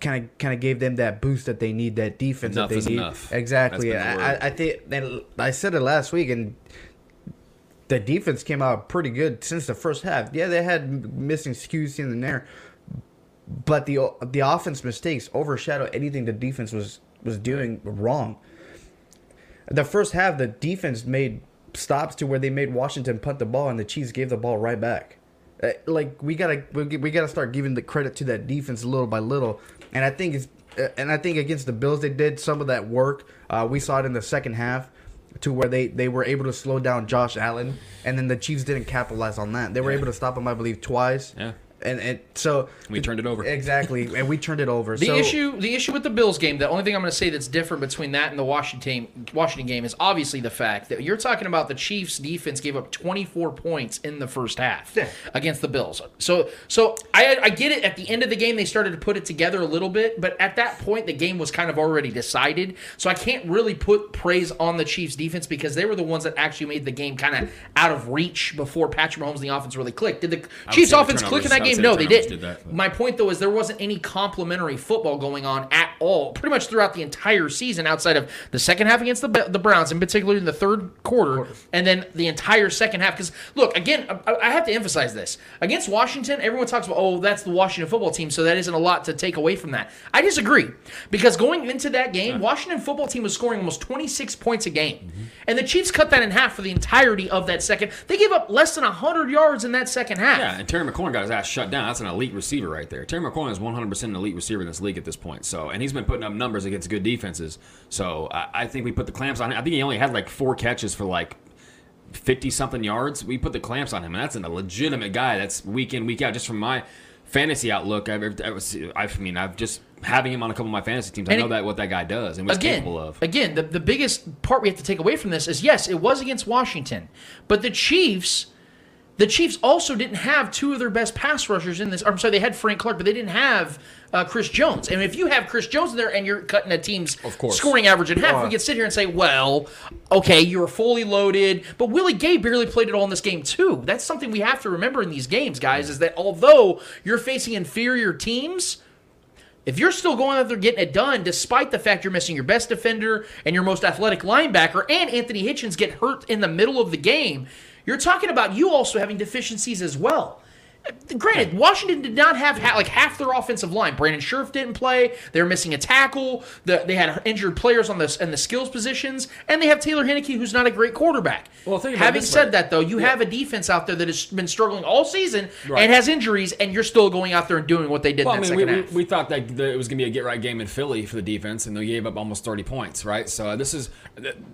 Speaker 3: kind of kind of gave them that boost that they need, that defense
Speaker 4: Enough
Speaker 3: that they need.
Speaker 4: enough.
Speaker 3: Exactly.
Speaker 4: That's been the
Speaker 3: I. I think and I said it last week, and the defense came out pretty good since the first half. Yeah, they had missing skews in there, but the the offense mistakes overshadow anything the defense was was doing wrong. The first half, the defense made stops to where they made Washington punt the ball, and the Chiefs gave the ball right back. Uh, Like we gotta we we gotta start giving the credit to that defense little by little, and I think it's uh, and I think against the Bills they did some of that work. Uh, we saw it in the second half to where they, they were able to slow down Josh Allen, and then the Chiefs didn't capitalize on that. They were
Speaker 4: Yeah.
Speaker 3: able to stop him, I believe, twice.
Speaker 4: Yeah.
Speaker 3: And and so
Speaker 4: We turned it over.
Speaker 3: exactly, and we turned it over.
Speaker 2: The
Speaker 3: so,
Speaker 2: issue, the issue with the Bills game, the only thing I'm going to say that's different between that and the Washington Washington game is obviously the fact that you're talking about the Chiefs' defense gave up 24 points in the first half
Speaker 3: Yeah.
Speaker 2: against the Bills. So, so I, I get it. At the end of the game, they started to put it together a little bit, but at that point, the game was kind of already decided. So I can't really put praise on the Chiefs' defense because they were the ones that actually made the game kind of out of reach before Patrick Mahomes and the offense really clicked. Did the Chiefs'
Speaker 4: say the
Speaker 2: offense click in that
Speaker 4: I would
Speaker 2: game? No, they didn't.
Speaker 4: did that,
Speaker 2: My point though is there wasn't any complimentary football going on at all, pretty much throughout the entire season, outside of the second half against the the Browns, in particular in the third quarter, and then the entire second half. Because look, again, I, I have to emphasize this against Washington. Everyone talks about oh, that's the Washington football team, so that isn't a lot to take away from that. I disagree because going into that game, Washington football team was scoring almost 26 points a game,
Speaker 4: Mm-hmm.
Speaker 2: and the Chiefs cut that in half for the entirety of that second. They gave up less than 100 yards in that second half.
Speaker 4: Yeah, and Terry McLaurin got his ass shut down. That's an elite receiver right there. Terry McLaurin is 100% an elite receiver in this league at this point. So, and he's been putting up numbers against good defenses. So, I, I think we put the clamps on him. I think he only had like four catches for like 50 something yards. We put the clamps on him, and that's a legitimate guy. That's week in, week out. Just from my fantasy outlook, I've, I, I mean, I've just having him on a couple of my fantasy teams. I know
Speaker 2: it-
Speaker 4: that what that guy does and what's
Speaker 2: again,
Speaker 4: capable of.
Speaker 2: Again, the, the biggest part we have to take away from this is yes, it was against Washington, but the Chiefs, the Chiefs also didn't have two of their best pass rushers in this. I'm sorry, they had Frank Clark, but they didn't have uh, Chris Jones. And if you have Chris Jones in there and you're cutting a team's scoring average in half, we can sit here and say, well, okay, you're fully loaded, but Willie Gay barely played it all in this game too. That's something we have to remember in these games, guys, is that although you're facing inferior teams. If you're still going out there getting it done, despite the fact you're missing your best defender and your most athletic linebacker, and Anthony Hitchens get hurt in the middle of the game, you're talking about you also having deficiencies as well. Granted, Washington did not have ha- like half their offensive line. Brandon Scherff didn't play. They were missing a tackle. The, they had injured players on the and the skills positions, and they have Taylor Heinicke, who's not a great quarterback.
Speaker 4: Well, think about
Speaker 2: having said
Speaker 4: way.
Speaker 2: that, though, you have a defense out there that has been struggling all season
Speaker 4: Right.
Speaker 2: and has injuries, and you're still going out there and doing what they did
Speaker 4: Well, I
Speaker 2: in that
Speaker 4: mean, we,
Speaker 2: second
Speaker 4: we,
Speaker 2: half.
Speaker 4: we thought that, that it was going to be a get right game in Philly for the defense, and they gave up almost 30 points, right? So uh, this is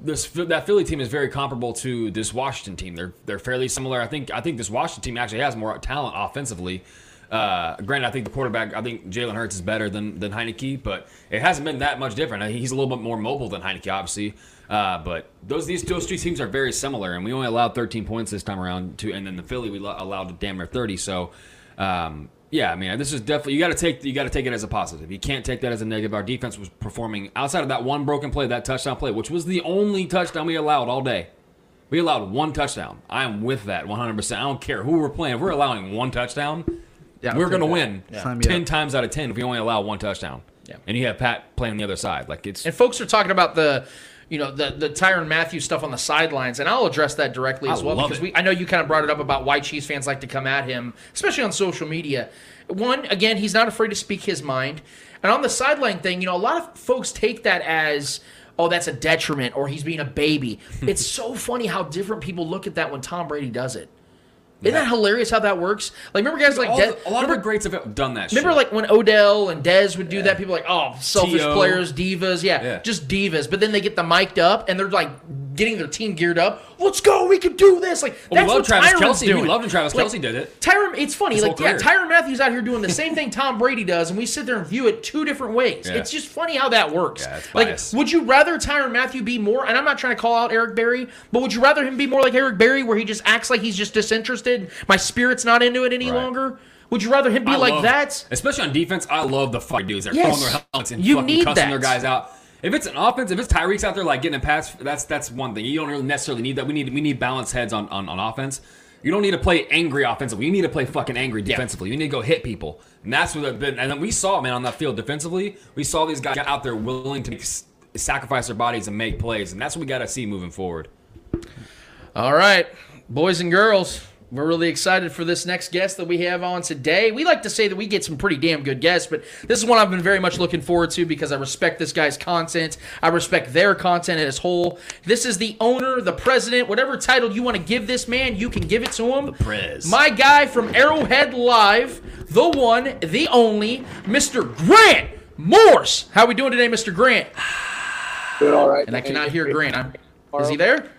Speaker 4: this that Philly team is very comparable to this Washington team. They're they're fairly similar. I think I think this Washington team actually has more talent offensively. Uh, granted, I think the quarterback, I think Jalen Hurts is better than than Heinicke, but it hasn't been that much different. He's a little bit more mobile than Heinicke, obviously. Uh, but those these those two teams are very similar, and we only allowed 13 points this time around. To and then the Philly we lo- allowed a damn near 30. So. Um, yeah, I mean, this is definitely you got to take you got to take it as a positive. You can't take that as a negative. Our defense was performing outside of that one broken play, that touchdown play, which was the only touchdown we allowed all day. We allowed one touchdown. I am with that 100%. I don't care who we're playing. If we're allowing one touchdown,
Speaker 3: Yeah,
Speaker 4: we're going to win
Speaker 3: that. Sign me
Speaker 4: 10
Speaker 3: up.
Speaker 4: times out of 10 if we only allow one touchdown.
Speaker 2: Yeah.
Speaker 4: And you have Pat playing on the other side. Like it's
Speaker 2: And folks are talking about the, you know, the the Tyrann Mathieu stuff on the sidelines, and I'll address that directly
Speaker 4: I
Speaker 2: as well
Speaker 4: love
Speaker 2: because
Speaker 4: it.
Speaker 2: we I know you kind of brought it up about why Chiefs fans like to come at him, especially on social media. One, again, he's not afraid to speak his mind, and on the sideline thing, you know, a lot of folks take that as. Oh, that's a detriment, or he's being a baby. [LAUGHS] it's so funny how different people look at that when Tom Brady does it. Isn't that hilarious how that works? Like, remember guys like
Speaker 4: the- a lot
Speaker 2: remember,
Speaker 4: of the greats have done that
Speaker 2: Remember,
Speaker 4: shit.
Speaker 2: like when Odell and Dez would do that, people like, oh, selfish players, divas, yeah,
Speaker 4: Yeah.
Speaker 2: just divas. But then they get the mic'd up and they're like getting their team geared up. Let's go, we can do this. Like
Speaker 4: Well, we
Speaker 2: that's
Speaker 4: love
Speaker 2: what
Speaker 4: Travis
Speaker 2: Tyrann's
Speaker 4: Kelce. We
Speaker 2: doing.
Speaker 4: loved when Travis
Speaker 2: Like,
Speaker 4: Kelce did it.
Speaker 2: Tyron, it's funny.
Speaker 4: His
Speaker 2: like yeah. Tyrann Mathieu out here doing the [LAUGHS] same thing Tom Brady does, and we sit there and view it two different ways.
Speaker 4: Yeah.
Speaker 2: It's just funny how that works.
Speaker 4: Yeah,
Speaker 2: like, would you rather Tyrann Mathieu be more? And I'm not trying to call out Eric Berry, but would you rather him be more like Eric Berry, where he just acts like he's just disinterested? My spirit's not into it any
Speaker 4: Right.
Speaker 2: longer. Would you rather him be
Speaker 4: I
Speaker 2: like
Speaker 4: love-
Speaker 2: that?
Speaker 4: Especially on defense, I love the fuck dudes that are
Speaker 2: Yes.
Speaker 4: throwing their helmets and
Speaker 2: You
Speaker 4: fucking cussing
Speaker 2: that.
Speaker 4: their guys out. If it's an offense, if it's Tyreek's out there like getting a pass, that's that's one thing. You don't really necessarily need that. We need we need balanced heads on, on, on offense. You don't need to play angry offensively. You need to play fucking angry defensively. You need to go hit people, and that's what. I've been, and then we saw man on that field defensively. We saw these guys out there willing to make, sacrifice their bodies and make plays, and that's what we got to see moving forward.
Speaker 2: All right, boys and girls, we're really excited for this next guest that we have on today. We like to say that we get some pretty damn good guests, but this is one I've been very much looking forward to because I respect this guy's content. I respect their content as whole. This is the owner, the president, whatever title you want to give this man, you can give it to him. The
Speaker 4: Prez.
Speaker 2: My guy from Arrowhead Live, the one, the only, Mr. Grant Morse. How are we doing today, Mr. Grant?
Speaker 5: Doing all right.
Speaker 2: And I cannot hear Grant. I'm, is he there?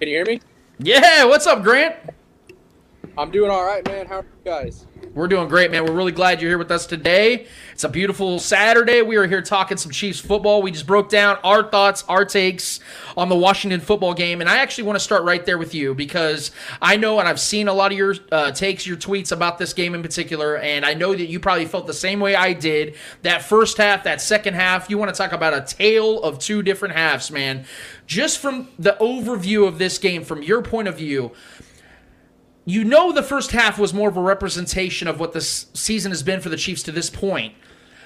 Speaker 5: Can you hear me?
Speaker 2: Yeah, what's up, Grant?
Speaker 5: I'm doing all right, man. How are you guys?
Speaker 2: We're doing great, man. We're really glad you're here with us today. It's a beautiful Saturday. We are here talking some Chiefs football. We just broke down our thoughts, our takes on the Washington football game. And I actually want to start right there with you because I know and I've seen a lot of your uh, takes, your tweets about this game in particular. And I know that you probably felt the same way I did. That first half, that second half, you want to talk about a tale of two different halves, man. Just from the overview of this game, from your point of view, you know the first half was more of a representation of what this season has been for the Chiefs to this point.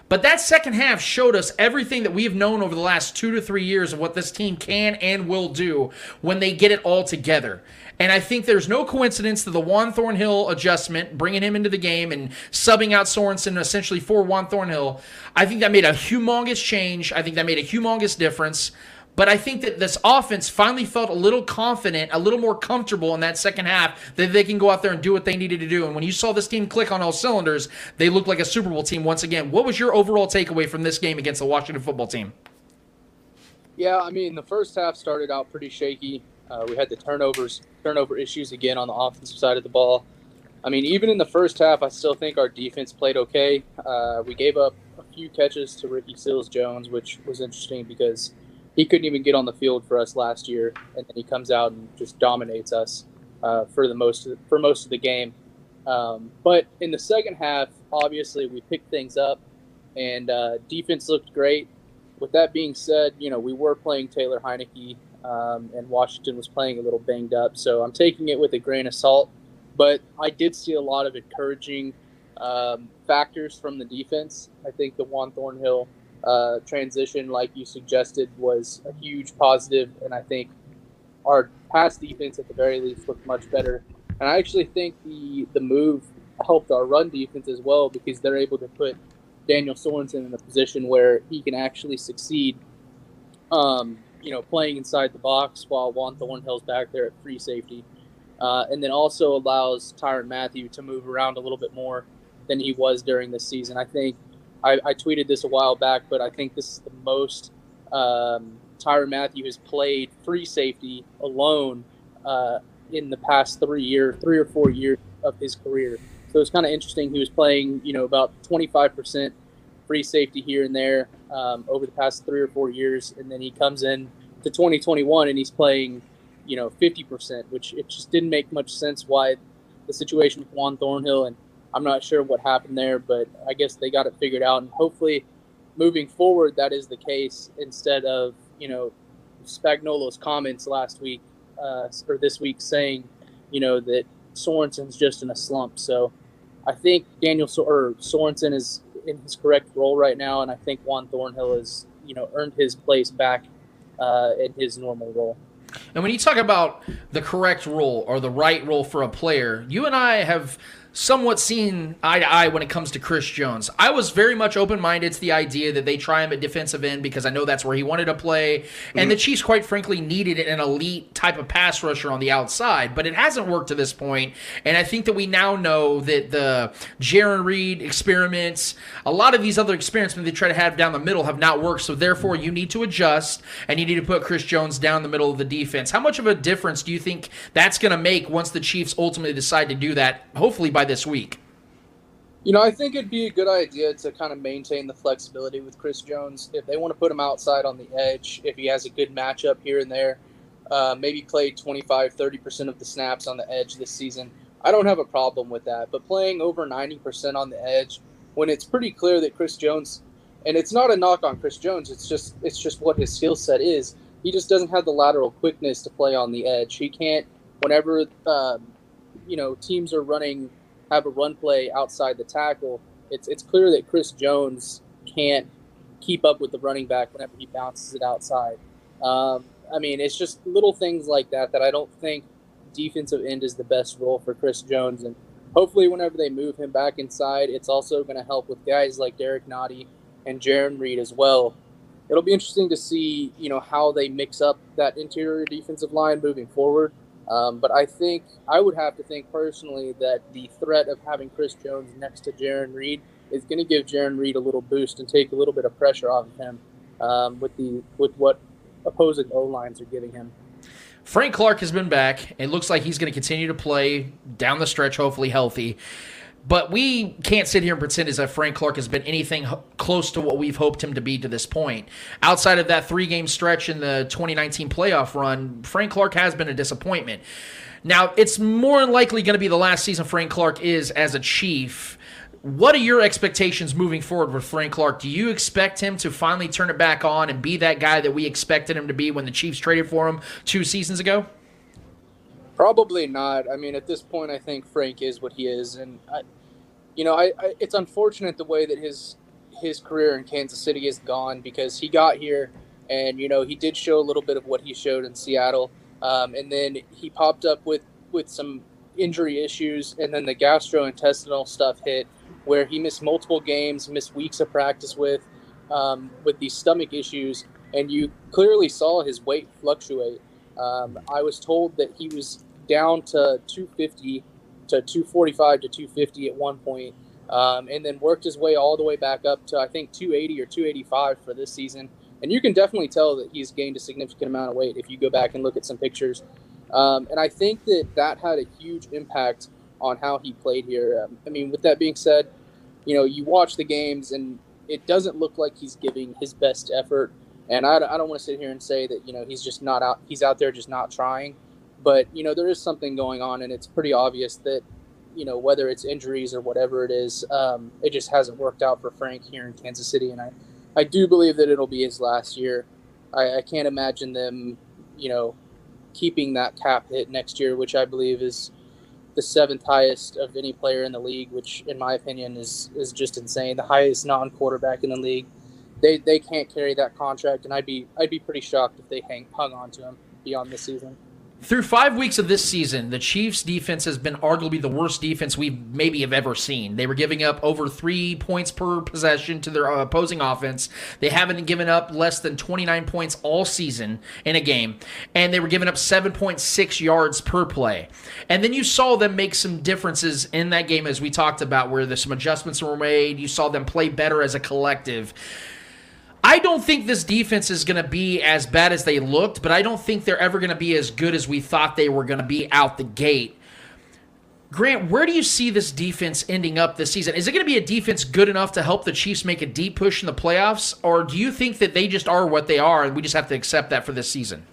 Speaker 2: But that second half showed us everything that we have known over the last two to three years of what this team can and will do when they get it all together. And I think there's no coincidence that the Juan Thornhill adjustment, bringing him into the game and subbing out Sorensen essentially for Juan Thornhill, I think that made a humongous change. I think that made a humongous difference. But I think that this offense finally felt a little confident, a little more comfortable in that second half that they can go out there and do what they needed to do. And when you saw this team click on all cylinders, they looked like a Super Bowl team once again. What was your overall takeaway from this game against the Washington football team?
Speaker 5: Yeah, I mean, the first half started out pretty shaky. Uh, we had the turnovers, turnover issues again on the offensive side of the ball. I mean, even in the first half, I still think our defense played okay. Uh, we gave up a few catches to Ricky Seals Jones, which was interesting because he couldn't even get on the field for us last year, and then he comes out and just dominates us uh, for the most for most of the game. Um, but in the second half, obviously we picked things up, and uh, defense looked great. With that being said, you know we were playing Taylor Heinicke, um, and Washington was playing a little banged up, so I'm taking it with a grain of salt. But I did see a lot of encouraging um, factors from the defense. I think the Juan Thornhill uh, transition, like you suggested, was a huge positive, and I think our pass defense at the very least looked much better. And I actually think the the move helped our run defense as well because they're able to put Daniel Sorensen in a position where he can actually succeed. Um, you know, playing inside the box while Juan Thornhill's back there at free safety, uh, and then also allows Tyrann Mathieu to move around a little bit more than he was during this season. I think I, I tweeted this a while back, but I think this is the most um, Tyrann Mathieu has played free safety alone uh, in the past three year, three or four years of his career. So it's kind of interesting. He was playing, you know, about 25% free safety here and there um, over the past three or four years, and then he comes in to 2021 and he's playing, you know, 50%, which it just didn't make much sense why the situation with Juan Thornhill and I'm not sure what happened there, but I guess they got it figured out, and hopefully, moving forward, that is the case instead of you know Spagnuolo's comments last week uh, or this week saying, you know, that Sorensen's just in a slump. So I think Daniel so- or Sorensen is in his correct role right now, and I think Juan Thornhill has you know earned his place back uh, in his normal role.
Speaker 2: And when you talk about the correct role or the right role for a player, you and I have somewhat seen eye to eye when it comes to Chris Jones. I was very much open minded to the idea that they try him at defensive end because I know that's where he wanted to play. Mm-hmm. And the Chiefs, quite frankly, needed an elite type of pass rusher on the outside, but it hasn't worked to this point. And I think that we now know that the Jarran Reed experiments, a lot of these other experiments they try to have down the middle have not worked. So therefore, you need to adjust and you need to put Chris Jones down the middle of the defense. How much of a difference do you think that's going to make once the Chiefs ultimately decide to do that? Hopefully by this week?
Speaker 5: You know, I think it'd be a good idea to kind of maintain the flexibility with Chris Jones. If they want to put him outside on the edge, if he has a good matchup here and there, uh, maybe play 25, 30% of the snaps on the edge this season. I don't have a problem with that. But playing over 90% on the edge when it's pretty clear that Chris Jones, and it's not a knock on Chris Jones, it's just it's just what his skill set is. He just doesn't have the lateral quickness to play on the edge. He can't, whenever, uh, you know, teams are running – have a run play outside the tackle, it's it's clear that Chris Jones can't keep up with the running back whenever he bounces it outside. Um, I mean, it's just little things like that that I don't think defensive end is the best role for Chris Jones. And hopefully, whenever they move him back inside, it's also going to help with guys like Derrick Nnadi and Jarran Reed as well. It'll be interesting to see, you know, how they mix up that interior defensive line moving forward. Um, but I think I would have to think personally that the threat of having Chris Jones next to Jarran Reed is going to give Jarran Reed a little boost and take a little bit of pressure off of him um, with the with what opposing O lines are giving him.
Speaker 2: Frank Clark has been back. It looks like he's going to continue to play down the stretch, hopefully healthy. But we can't sit here and pretend as if Frank Clark has been anything close to what we've hoped him to be to this point. Outside of that three game stretch in the 2019 playoff run, Frank Clark has been a disappointment. Now, it's more than likely going to be the last season Frank Clark is as a Chief. What are your expectations moving forward with Frank Clark? Do you expect him to finally turn it back on and be that guy that we expected him to be when the Chiefs traded for him two seasons ago?
Speaker 5: Probably not. I mean, at this point, I think Frank is what he is, and I, you know, I, I, it's unfortunate the way that his his career in Kansas City is gone because he got here and you know he did show a little bit of what he showed in Seattle, um, and then he popped up with with some injury issues, and then the gastrointestinal stuff hit where he missed multiple games, missed weeks of practice with um, with these stomach issues, and you clearly saw his weight fluctuate. Um, I was told that he was down to 250 to 245 to 250 at one point, um, and then worked his way all the way back up to I think 280 or 285 for this season. And you can definitely tell that he's gained a significant amount of weight if you go back and look at some pictures. Um, and I think that that had a huge impact on how he played here. Um, I mean, with that being said, you know, you watch the games and it doesn't look like he's giving his best effort. And I, I don't want to sit here and say that, you know, he's just not out, he's out there just not trying. But you know, there is something going on, and it's pretty obvious that you know whether it's injuries or whatever it is, um, it just hasn't worked out for Frank here in Kansas City, and I, I do believe that it'll be his last year. I, I can't imagine them, you know, keeping that cap hit next year, which I believe is the seventh highest of any player in the league, which in my opinion is is just insane. The highest non-quarterback in the league. They they can't carry that contract, and I'd be I'd be pretty shocked if they hang hung on to him beyond this season.
Speaker 2: Through five weeks of this season, the Chiefs' defense has been arguably the worst defense we maybe have ever seen. They were giving up over three points per possession to their uh, opposing offense. They haven't given up less than 29 points all season in a game, and they were giving up 7.6 yards per play. And then you saw them make some differences in that game, as we talked about, where some adjustments were made. You saw them play better as a collective. I don't think this defense is going to be as bad as they looked, but I don't think they're ever going to be as good as we thought they were going to be out the gate. Grant, where do you see this defense ending up this season? Is it going to be a defense good enough to help the Chiefs make a deep push in the playoffs, or do you think that they just are what they are and we just have to accept that for this season?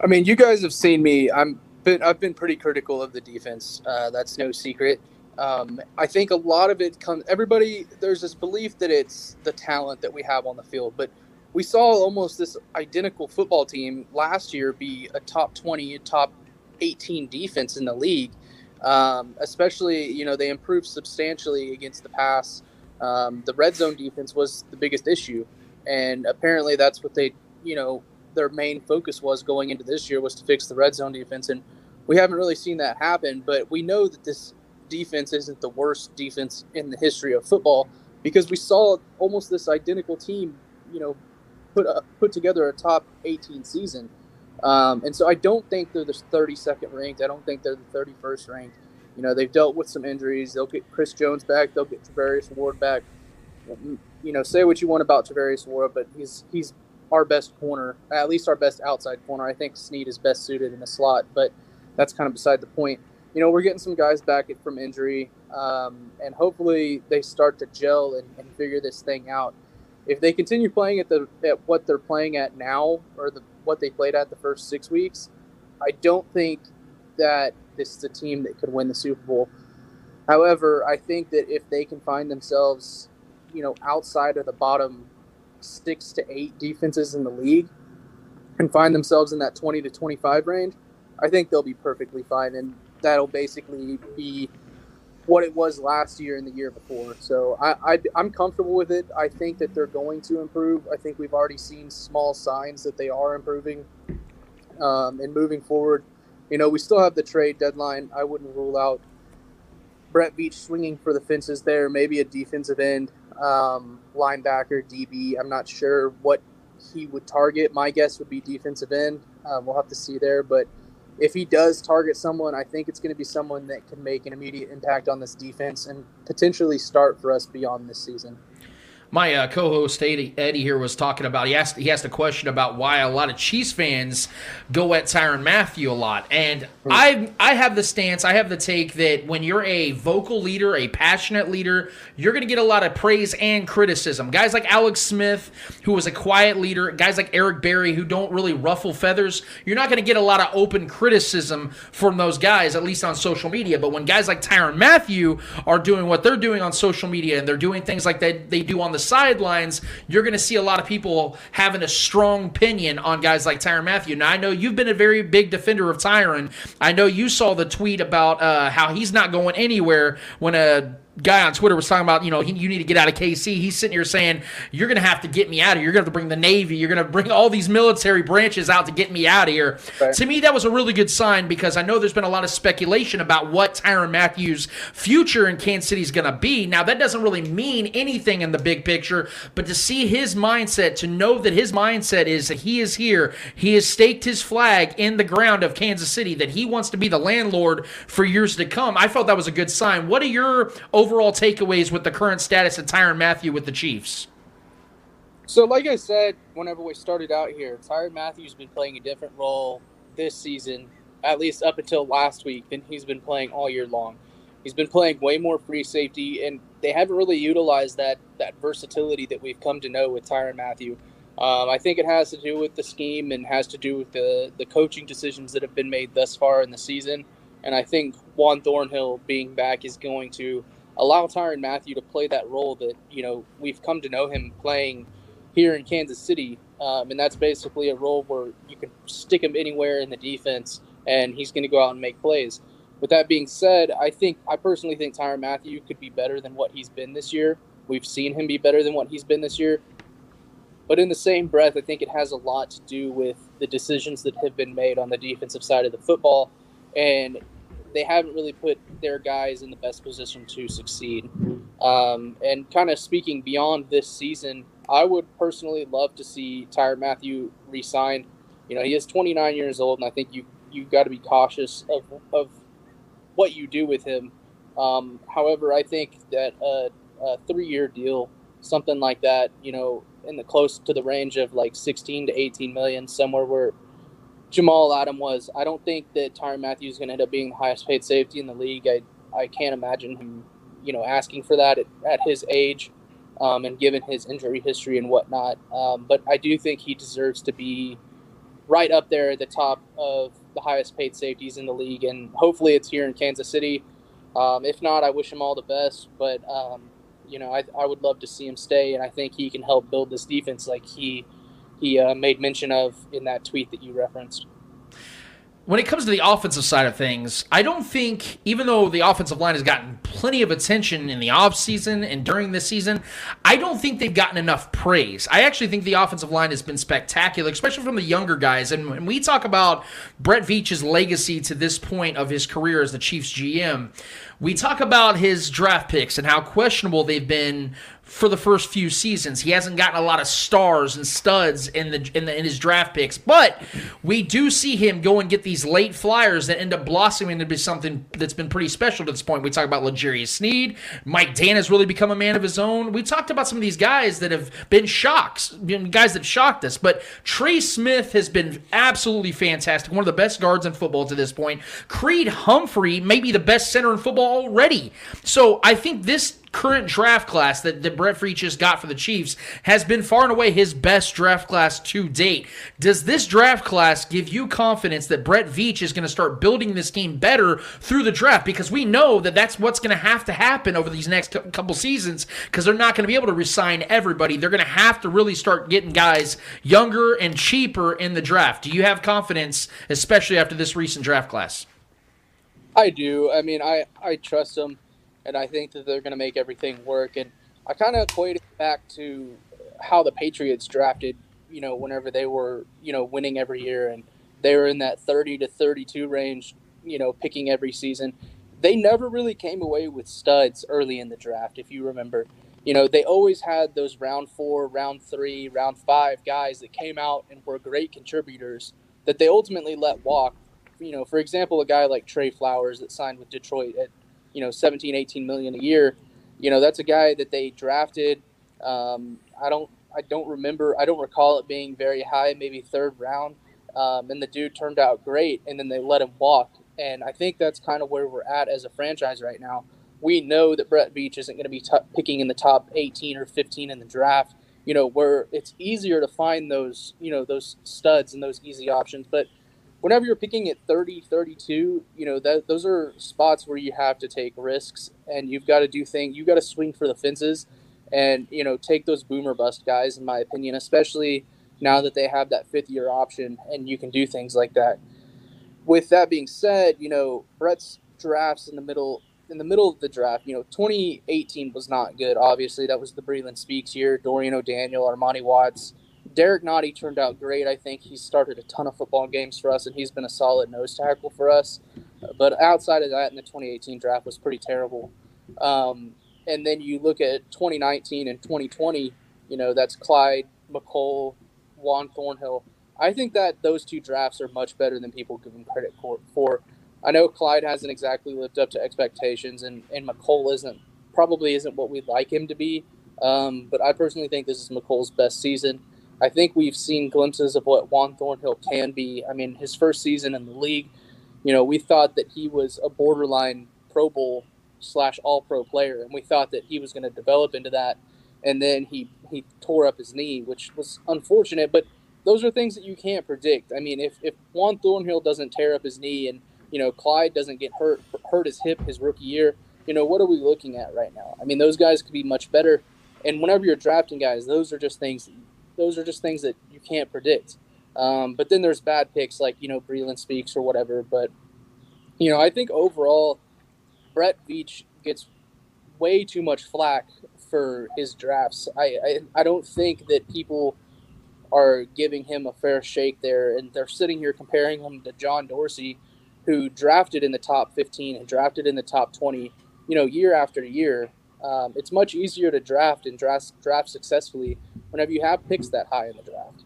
Speaker 5: I mean, you guys have seen me. I'm been, I've been pretty critical of the defense. Uh, that's no secret. Um, I think a lot of it comes. Everybody there's this belief that it's the talent that we have on the field, but we saw almost this identical football team last year be a top 20, top 18 defense in the league. Um, especially, you know, they improved substantially against the pass. Um, the red zone defense was the biggest issue, and apparently that's what they, you know, their main focus was going into this year was to fix the red zone defense, and we haven't really seen that happen. But we know that this defense isn't the worst defense in the history of football because we saw almost this identical team, you know, put up, put together a top 18 season. Um, and so I don't think they're the 32nd ranked. I don't think they're the 31st ranked. You know, they've dealt with some injuries. They'll get Chris Jones back. They'll get Charvarius Ward back. You know, say what you want about Charvarius Ward, but he's he's our best corner, at least our best outside corner. I think Sneed is best suited in the slot, but that's kind of beside the point. You know, we're getting some guys back from injury, um, and hopefully they start to gel and, and figure this thing out. If they continue playing at the at what they're playing at now, or the what they played at the first six weeks, I don't think that this is a team that could win the Super Bowl. However, I think that if they can find themselves, you know, outside of the bottom six to eight defenses in the league and find themselves in that 20 to 25 range, I think they'll be perfectly fine. And that'll basically be what it was last year and the year before. So I, I, am comfortable with it. I think that they're going to improve. I think we've already seen small signs that they are improving. Um, and moving forward, you know, we still have the trade deadline. I wouldn't rule out Brett Veach swinging for the fences there, maybe a defensive end, um, linebacker, DB. I'm not sure what he would target. My guess would be defensive end. Um, we'll have to see there. But if he does target someone, I think it's going to be someone that can make an immediate impact on this defense and potentially start for us beyond this season
Speaker 2: my uh, co-host Eddie, Eddie, here was talking about. He asked he asked a question about why a lot of Chiefs fans go at Tyrann Mathieu a lot, and hmm. I I have the stance, I have the take that when you're a vocal leader, a passionate leader, you're going to get a lot of praise and criticism. Guys like Alex Smith, who was a quiet leader, guys like Eric Berry, who don't really ruffle feathers, you're not going to get a lot of open criticism from those guys, at least on social media. But when guys like Tyrann Mathieu are doing what they're doing on social media and they're doing things like that they do on the sidelines, you're going to see a lot of people having a strong opinion on guys like Tyrann Mathieu. Now, I know you've been a very big defender of Tyrann. I know you saw the tweet about uh, how he's not going anywhere when a guy on Twitter was talking about, you know, he, you need to get out of KC. He's sitting here saying, you're going to have to get me out of here. You're going to have to bring the Navy. You're going to bring all these military branches out to get me out of here. Right. To me, that was a really good sign because I know there's been a lot of speculation about what Tyrann Mathieu's future in Kansas City is going to be. Now, that doesn't really mean anything in the big picture, but to see his mindset, to know that his mindset is that he is here, he has staked his flag in the ground of Kansas City, that he wants to be the landlord for years to come. I felt that was a good sign. What are your overall takeaways with the current status of Tyrann Mathieu with the Chiefs?
Speaker 5: So, like I said, whenever we started out here, Tyrann Mathieu's been playing a different role this season, at least up until last week, than he's been playing all year long. He's been playing way more free safety, and they haven't really utilized that that versatility that we've come to know with Tyrann Mathieu. Um, I think it has to do with the scheme and has to do with the the coaching decisions that have been made thus far in the season. And I think Juan Thornhill being back is going to allow Tyrann Mathieu to play that role that you know we've come to know him playing here in Kansas City, um, and that's basically a role where you can stick him anywhere in the defense, and he's going to go out and make plays. With that being said, I think I personally think Tyrann Mathieu could be better than what he's been this year. We've seen him be better than what he's been this year. But in the same breath, I think it has a lot to do with the decisions that have been made on the defensive side of the football. And they haven't really put their guys in the best position to succeed. Um, and kind of speaking beyond this season, I would personally love to see Tyrann Mathieu re-signed. You know, he is 29 years old, and I think you you got to be cautious of of what you do with him. Um, however, I think that a, a three-year deal, something like that, you know, in the close to the range of like 16 to 18 million, somewhere where Jamal Adam was. I don't think that Tyrann Mathieu is going to end up being the highest paid safety in the league. I, I can't imagine him, you know, asking for that at, at his age um, and given his injury history and whatnot. Um, but I do think he deserves to be right up there at the top of the highest paid safeties in the league. And hopefully it's here in Kansas City. Um, if not, I wish him all the best. But, um, you know, I, I would love to see him stay. And I think he can help build this defense like he – he uh, made mention of in that tweet that you referenced.
Speaker 2: When it comes to the offensive side of things, I don't think, even though the offensive line has gotten plenty of attention in the offseason and during this season. I don't think they've gotten enough praise. I actually think the offensive line has been spectacular, especially from the younger guys. And when we talk about Brett Veach's legacy to this point of his career as the Chiefs GM, we talk about his draft picks and how questionable they've been for the first few seasons. He hasn't gotten a lot of stars and studs in the in, the, in his draft picks, but we do see him go and get these late flyers that end up blossoming into something that's been pretty special to this point. We talk about L'Jarius Sneed, Mike Danna has really become a man of his own. We talked about some of these guys that have been shocks, guys that shocked us, but Trey Smith has been absolutely fantastic, one of the best guards in football to this point. Creed Humphrey may be the best center in football already. So I think this current draft class that, that Brett Veach just got for the Chiefs has been far and away his best draft class to date. Does this draft class give you confidence that Brett Veach is going to start building this team better through the draft? Because we know that that's what's going to have to happen over these next couple seasons because they're not going to be able to resign everybody. They're going to have to really start getting guys younger and cheaper in the draft. Do you have confidence, especially after this recent draft class?
Speaker 5: I do. I mean, I, I trust them and I think that they're going to make everything work. And I kind of equate it back to how the Patriots drafted, you know, whenever they were, you know, winning every year and they were in that 30 to 32 range, you know, picking every season. They never really came away with studs early in the draft, if you remember. You know, they always had those round four, round three, round five guys that came out and were great contributors that they ultimately let walk. You know, for example, a guy like Trey Flowers that signed with Detroit at you know 17 18 million a year. You know that's a guy that they drafted um, i don't i don't remember i don't recall it being very high maybe third round um, and the dude turned out great and then they let him walk. And i think that's kind of where we're at as a franchise right now. We know that brett Veach isn't going to be t- picking in the top 18 or 15 in the draft you know where it's easier to find those you know those studs and those easy options. But whenever you're picking at 30, 32, you know, that those are spots where you have to take risks and you've got to do things, you've got to swing for the fences and, you know, take those boomer bust guys, in my opinion, especially now that they have that fifth year option and you can do things like that. With that being said, you know, Brett's drafts in the middle in the middle of the draft, you know, 2018 was not good. Obviously, that was the Breeland Speaks year. Dorian O'Daniel, Armani Watts, Derrick Nnadi turned out great. I think he started a ton of football games for us, and he's been a solid nose tackle for us. But outside of that, in the 2018 draft was pretty terrible. Um, and then you look at 2019 and 2020. You know, that's Clyde, Mecole, Juan Thornhill. I think that those two drafts are much better than people give them credit for. I know Clyde hasn't exactly lived up to expectations, and, and Mecole isn't probably isn't what we'd like him to be. Um, but I personally think this is Mecole's best season. I think we've seen glimpses of what Juan Thornhill can be. I mean, his first season in the league, you know, we thought that he was a borderline Pro Bowl slash All Pro player, and we thought that he was going to develop into that. And then he he tore up his knee, which was unfortunate. But those are things that you can't predict. I mean, if if Juan Thornhill doesn't tear up his knee, and you know Clyde doesn't get hurt hurt his hip his rookie year, you know what are we looking at right now? I mean, those guys could be much better. And whenever you're drafting guys, those are just things those are just things that you can't predict. Um, but then there's bad picks like you know Breeland speaks or whatever. But you know I think overall Brett Veach gets way too much flack for his drafts. I, I, I don't think that people are giving him a fair shake there, and they're sitting here comparing him to John Dorsey, who drafted in the top 15 and drafted in the top 20, you know, year after year. Um, it's much easier to draft and draft draft successfully whenever you have picks that high in the draft.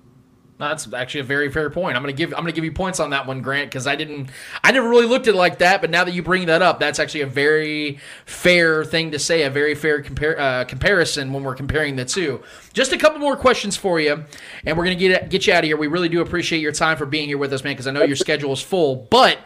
Speaker 2: That's actually a very fair point. I'm gonna give I'm gonna give you points on that one, Grant, because I didn't I never really looked at it like that. But now that you bring that up, that's actually a very fair thing to say, a very fair compar- uh, comparison when we're comparing the two. Just a couple more questions for you, and we're gonna get get you out of here. We really do appreciate your time for being here with us, man, because I know your schedule is full. But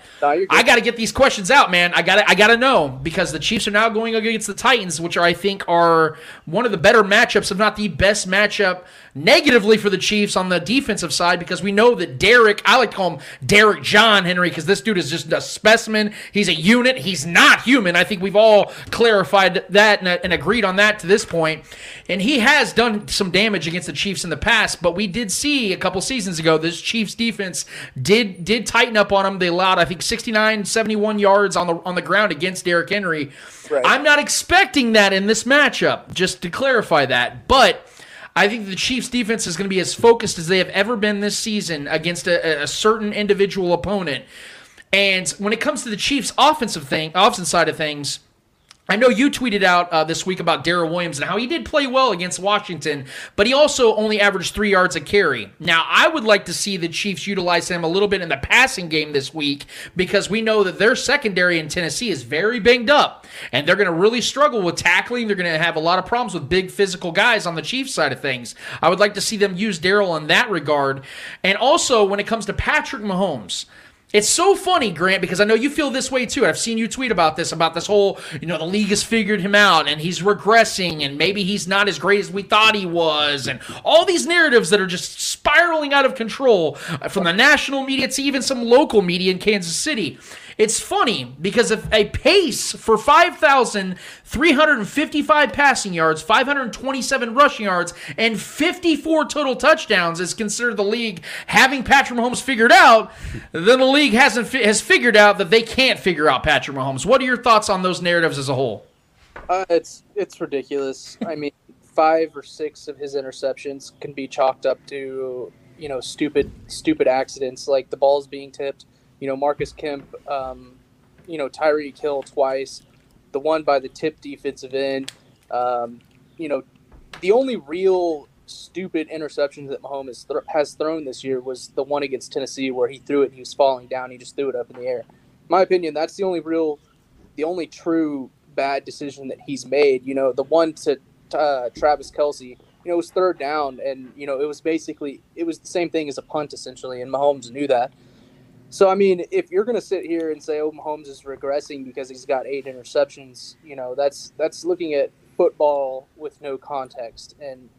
Speaker 2: I got to get these questions out, man. I gotta I got to know because the Chiefs are now going against the Titans, which are I think are one of the better matchups, if not the best matchup negatively for the Chiefs on the defensive side because we know that Derrick, I like to call him Derrick John Henry because this dude is just a specimen. He's a unit. He's not human. I think we've all clarified that and, and agreed on that to this point. And he has done some damage against the Chiefs in the past, but we did see a couple seasons ago this Chiefs defense did did tighten up on him. They allowed I think 69 71 yards on the on the ground against Derrick Henry.
Speaker 5: Right.
Speaker 2: I'm not expecting that in this matchup, just to clarify that. But I think the Chiefs defense is going to be as focused as they have ever been this season against a, a certain individual opponent. And when it comes to the Chiefs' offensive thing, offensive side of things, I know you tweeted out uh, this week about Darrel Williams and how he did play well against Washington, but he also only averaged three yards a carry. Now, I would like to see the Chiefs utilize him a little bit in the passing game this week because we know that their secondary in Tennessee is very banged up, and they're going to really struggle with tackling. They're going to have a lot of problems with big physical guys on the Chiefs side of things. I would like to see them use Darrell in that regard. And also, when it comes to Patrick Mahomes, it's so funny, Grant, because I know you feel this way too. I've seen you tweet about this, about this whole, you know, the league has figured him out and he's regressing and maybe he's not as great as we thought he was, and all these narratives that are just spiraling out of control uh, from the national media to even some local media in Kansas City. It's funny because if a pace for 5,355 passing yards, 527 rushing yards, and 54 total touchdowns is considered the league having Patrick Mahomes figured out, then the league hasn't fi- has figured out that they can't figure out Patrick Mahomes. What are your thoughts on those narratives as a whole?
Speaker 5: Uh, it's it's ridiculous. I mean, five or six of his interceptions can be chalked up to you know stupid stupid accidents like the balls being tipped. You know, Marcus Kemp, um, you know Tyreek Hill twice, the one by the tip defensive end. Um, you know, the only real stupid interceptions that Mahomes th- has thrown this year was the one against Tennessee where he threw it and he was falling down. He just threw it up in the air. In my opinion, that's the only real, the only true bad decision that he's made. You know, the one to uh, Travis Kelce, you know, it was third down, and you know, it was basically it was the same thing as a punt essentially, and Mahomes knew that. So I mean, if you're going to sit here and say, "Oh, Mahomes is regressing because he's got eight interceptions," you know, that's that's looking at football with no context. And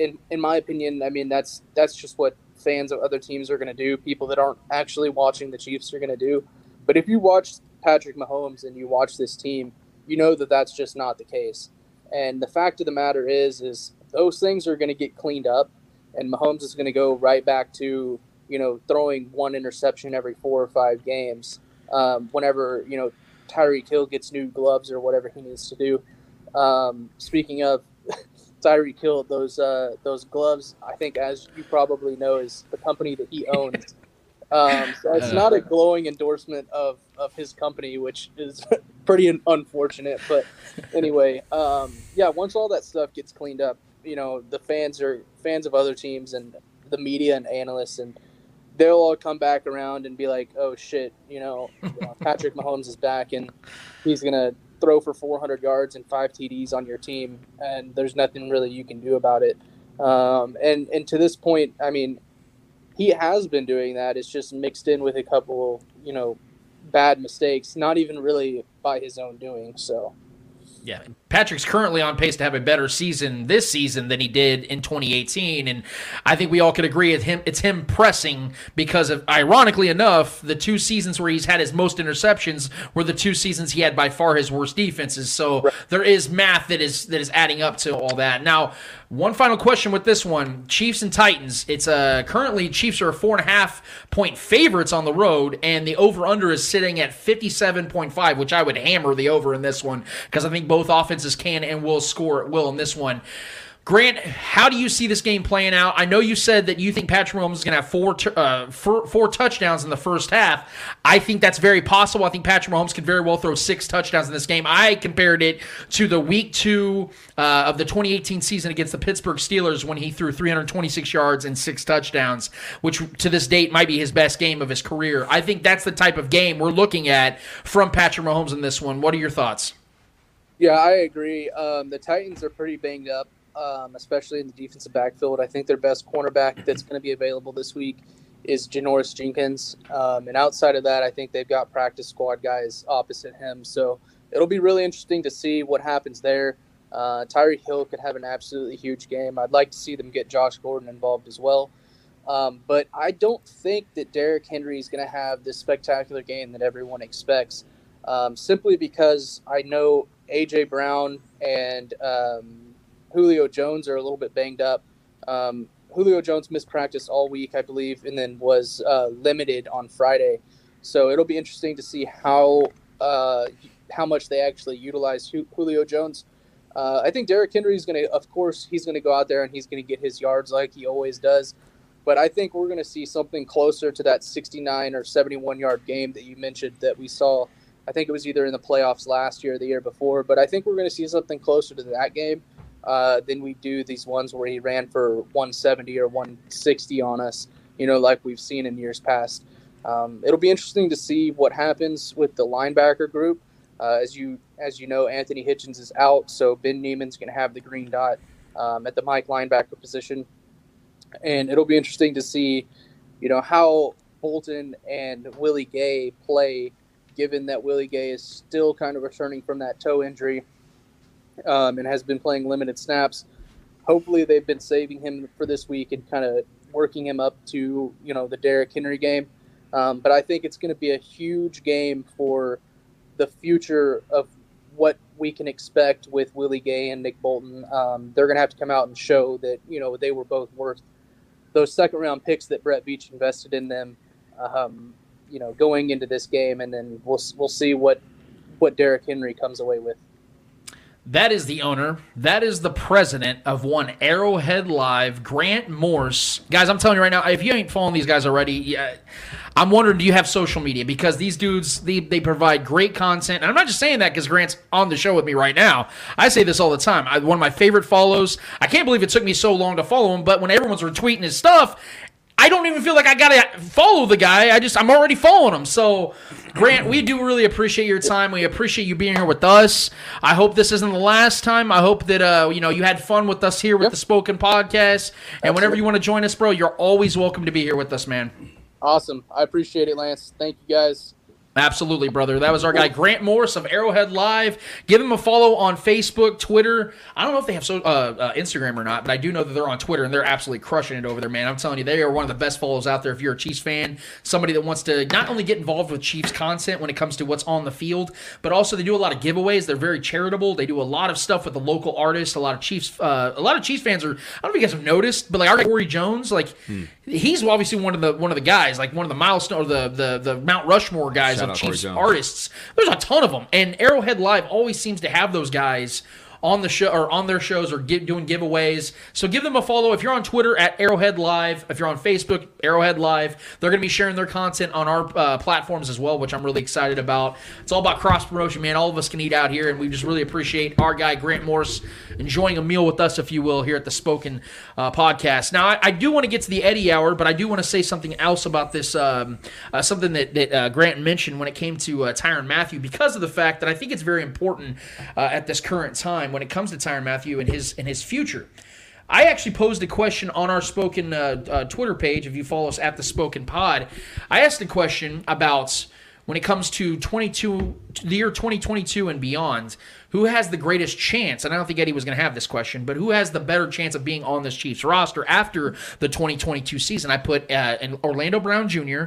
Speaker 5: in in my opinion, I mean, that's that's just what fans of other teams are going to do. People that aren't actually watching the Chiefs are going to do. But if you watch Patrick Mahomes and you watch this team, you know that that's just not the case. And the fact of the matter is, is those things are going to get cleaned up, and Mahomes is going to go right back to you know throwing one interception every four or five games. Um, whenever you know Tyreek Hill gets new gloves or whatever he needs to do. Um, speaking of Tyreek Hill, those uh, those gloves, I think, as you probably know, is the company that he owns. [LAUGHS] Um, so it's not a glowing endorsement of, of his company, which is [LAUGHS] pretty unfortunate. But anyway, um, yeah, once all that stuff gets cleaned up, you know, the fans are fans of other teams and the media and analysts, and they'll all come back around and be like, "Oh shit, you know, [LAUGHS] Patrick Mahomes is back and he's gonna throw for 400 yards and five TDs on your team, and there's nothing really you can do about it." Um, and and to this point, I mean, he has been doing that. It's just mixed in with a couple, you know, bad mistakes, not even really by his own doing. So.
Speaker 2: Yeah, Patrick's currently on pace to have a better season this season than he did in 2018, and I think we all could agree with him. It's him pressing because of, ironically enough, the two seasons where he's had his most interceptions were the two seasons he had by far his worst defenses. So
Speaker 5: Right.
Speaker 2: there is math that is that is adding up to all that. Now, one final question with this one: Chiefs and Titans. It's uh, currently Chiefs are four and a half point favorites on the road, and the over under is sitting at 57.5, which I would hammer the over in this one because I think both offenses can and will score at will in this one. Grant, how do you see this game playing out? I know you said that you think Patrick Mahomes is going to have four, uh, four four touchdowns in the first half. I think that's very possible. I think Patrick Mahomes could very well throw six touchdowns in this game. I compared it to the week two uh, of the 2018 season against the Pittsburgh Steelers when he threw 326 yards and six touchdowns, which to this date might be his best game of his career. I think that's the type of game we're looking at from Patrick Mahomes in this one. What are your thoughts?
Speaker 5: Yeah, I agree. Um, the Titans are pretty banged up, um, especially in the defensive backfield. I think their best cornerback that's going to be available this week is Janoris Jenkins. Um, and outside of that, I think they've got practice squad guys opposite him. So it'll be really interesting to see what happens there. Uh, Tyreek Hill could have an absolutely huge game. I'd like to see them get Josh Gordon involved as well. Um, but I don't think that Derrick Henry is going to have this spectacular game that everyone expects, um, simply because I know AJ Brown and um, Julio Jones are a little bit banged up. Um, Julio Jones missed practice all week, I believe, and then was uh, limited on Friday. So it'll be interesting to see how uh, how much they actually utilize Julio Jones. Uh, I think Derrick Henry is going to, of course, he's going to go out there and he's going to get his yards like he always does. But I think we're going to see something closer to that 69 or 71 yard game that you mentioned that we saw. I think it was either in the playoffs last year or the year before. But I think we're going to see something closer to that game uh, than we do these ones where he ran for 170 or 160 on us, you know, like we've seen in years past. Um, it'll be interesting to see what happens with the linebacker group. Uh, as you as you know, Anthony Hitchens is out, so Ben Niemann's going to have the green dot um, at the Mike linebacker position, and it'll be interesting to see, you know, how Bolton and Willie Gay play, given that Willie Gay is still kind of returning from that toe injury, um, and has been playing limited snaps. Hopefully, they've been saving him for this week and kind of working him up to you know the Derrick Henry game. Um, but I think it's going to be a huge game for the future of what we can expect with Willie Gay and Nick Bolton. Um, they're going to have to come out and show that you know they were both worth those second round picks that Brett Veach invested in them. Um, you know, going into this game, and then we'll we'll see what what Derrick Henry comes away with.
Speaker 2: That is the owner. That is the president of one Arrowhead Live, Grant Morse. Guys, I'm telling you right now, if you ain't following these guys already, yeah, I'm wondering, do you have social media? Because these dudes, they, they provide great content. And I'm not just saying that because Grant's on the show with me right now. I say this all the time. I, one of my favorite follows. I can't believe it took me so long to follow him, but when everyone's retweeting his stuff, I don't even feel like I gotta follow the guy. I just I'm already following him. So, Grant, we do really appreciate your time. We appreciate you being here with us. I hope this isn't the last time. I hope that uh you know you had fun with us here with yep. the Spoken Podcast. And Absolutely. whenever you want to join us, bro, you're always welcome to be here with us, man.
Speaker 5: Awesome. I appreciate it, Lance. Thank you guys.
Speaker 2: Absolutely, brother. That was our guy Grant Morris of Arrowhead Live. Give him a follow on Facebook, Twitter. I don't know if they have so, uh, uh, Instagram or not, but I do know that they're on Twitter and they're absolutely crushing it over there, man. I'm telling you, they are one of the best follows out there. If you're a Chiefs fan, somebody that wants to not only get involved with Chiefs content when it comes to what's on the field, but also they do a lot of giveaways. They're very charitable. They do a lot of stuff with the local artists. A lot of Chiefs, uh, a lot of Chiefs fans are. I don't know if you guys have noticed, but like our Corey Jones, like hmm. he's obviously one of the one of the guys, like one of the milestone or the the the Mount Rushmore guys of Chiefs artists. There's a ton of them, and Arrowhead Live always seems to have those guys on the show or on their shows or doing giveaways. So give them a follow. If you're on Twitter at Arrowhead Live, if you're on Facebook, Arrowhead Live, they're going to be sharing their content on our uh, platforms as well, which I'm really excited about. It's all about cross promotion, man. All of us can eat out here, and we just really appreciate our guy Grant Morse enjoying a meal with us, if you will, here at the Spoken uh, Podcast. Now, I, I, do want to get to the Eddie Hour, but I do want to say something else about this, um, uh, something that, that uh, Grant mentioned when it came to uh, Tyrann Mathieu, because of the fact that I think it's very important uh, at this current time when it comes to Tyrann Mathieu and his and his future. I actually posed a question on our Spoken uh, uh, Twitter page. If you follow us at the Spoken Pod, I asked a question about when it comes to 22, the year 2022 and beyond. Who has the greatest chance? And I don't think Eddie was going to have this question, but who has the better chance of being on this Chiefs roster after the 2022 season? I put uh, Orlando Brown Jr.,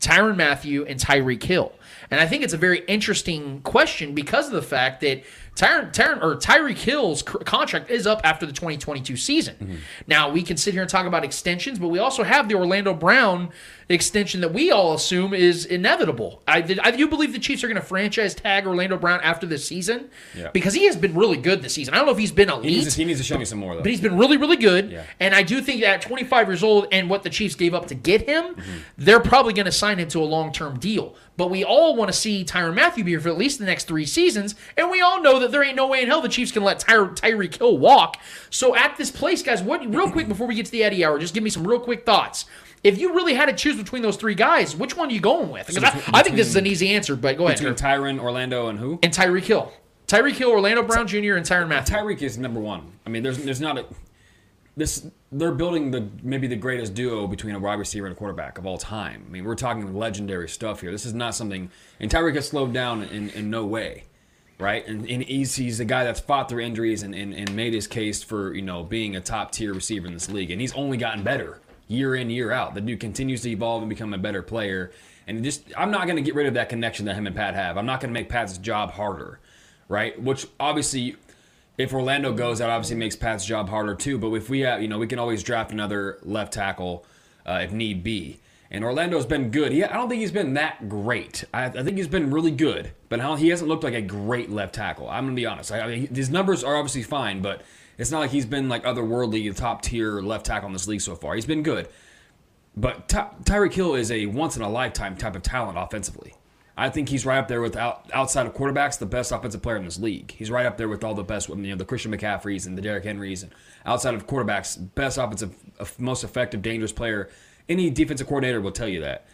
Speaker 2: Tyrann Mathieu and Tyreek Hill. And I think it's a very interesting question because of the fact that Tyron, Tyron or Tyreek Hill's contract is up after the 2022 season. Mm-hmm. Now we can sit here and talk about extensions, but we also have the Orlando Brown extension that we all assume is inevitable. I, I do you believe the Chiefs are going to franchise tag Orlando Brown after this season yeah. because he has been really good this season. I don't know if he's been elite.
Speaker 4: He needs to, he needs to show me some more, though.
Speaker 2: But he's been really, really good. Yeah. And I do think that at 25 years old and what the Chiefs gave up to get him, mm-hmm. they're probably going to sign him to a long term deal. But we all want to see Tyrann Mathieu be here for at least the next three seasons. And we all know that there ain't no way in hell the Chiefs can let Ty- Tyreek Hill walk. So at this place, guys, what real quick before we get to the Eddie Hour, just give me some real quick thoughts. If you really had to choose between those three guys, which one are you going with? Because so I, I, think this is an easy answer, but go ahead.
Speaker 4: Between Tyrann, Orlando, and who?
Speaker 2: And Tyreek Hill. Tyreek Hill, Orlando Brown Jr., and Tyrann Mathieu.
Speaker 4: Tyreek is number one. I mean, there's there's not a this they're building the maybe the greatest duo between a wide receiver and a quarterback of all time. I mean, we're talking legendary stuff here. This is not something and Tyreek has slowed down in, in no way. Right? And, and he's, he's a guy that's fought through injuries and, and, and made his case for, you know, being a top tier receiver in this league. And he's only gotten better year in year out. The dude continues to evolve and become a better player. And just I'm not going to get rid of that connection that him and Pat have. I'm not going to make Pat's job harder, right? Which obviously, if Orlando goes, that obviously makes Pat's job harder too. But if we have, you know, we can always draft another left tackle uh, if need be. And Orlando's been good. He, I don't think he's been that great. I, I think he's been really good, but he hasn't looked like a great left tackle. I'm gonna be honest. I, I his numbers are obviously fine, but it's not like he's been like otherworldly top tier left tackle in this league so far. He's been good, but Ty- Tyreek Hill is a once in a lifetime type of talent offensively. I think he's right up there with out, outside of quarterbacks, the best offensive player in this league. He's right up there with all the best, you know, the Christian McCaffreys and the Derrick Henrys, and outside of quarterbacks, best offensive, uh, most effective, dangerous player. Any defensive coordinator will tell you that.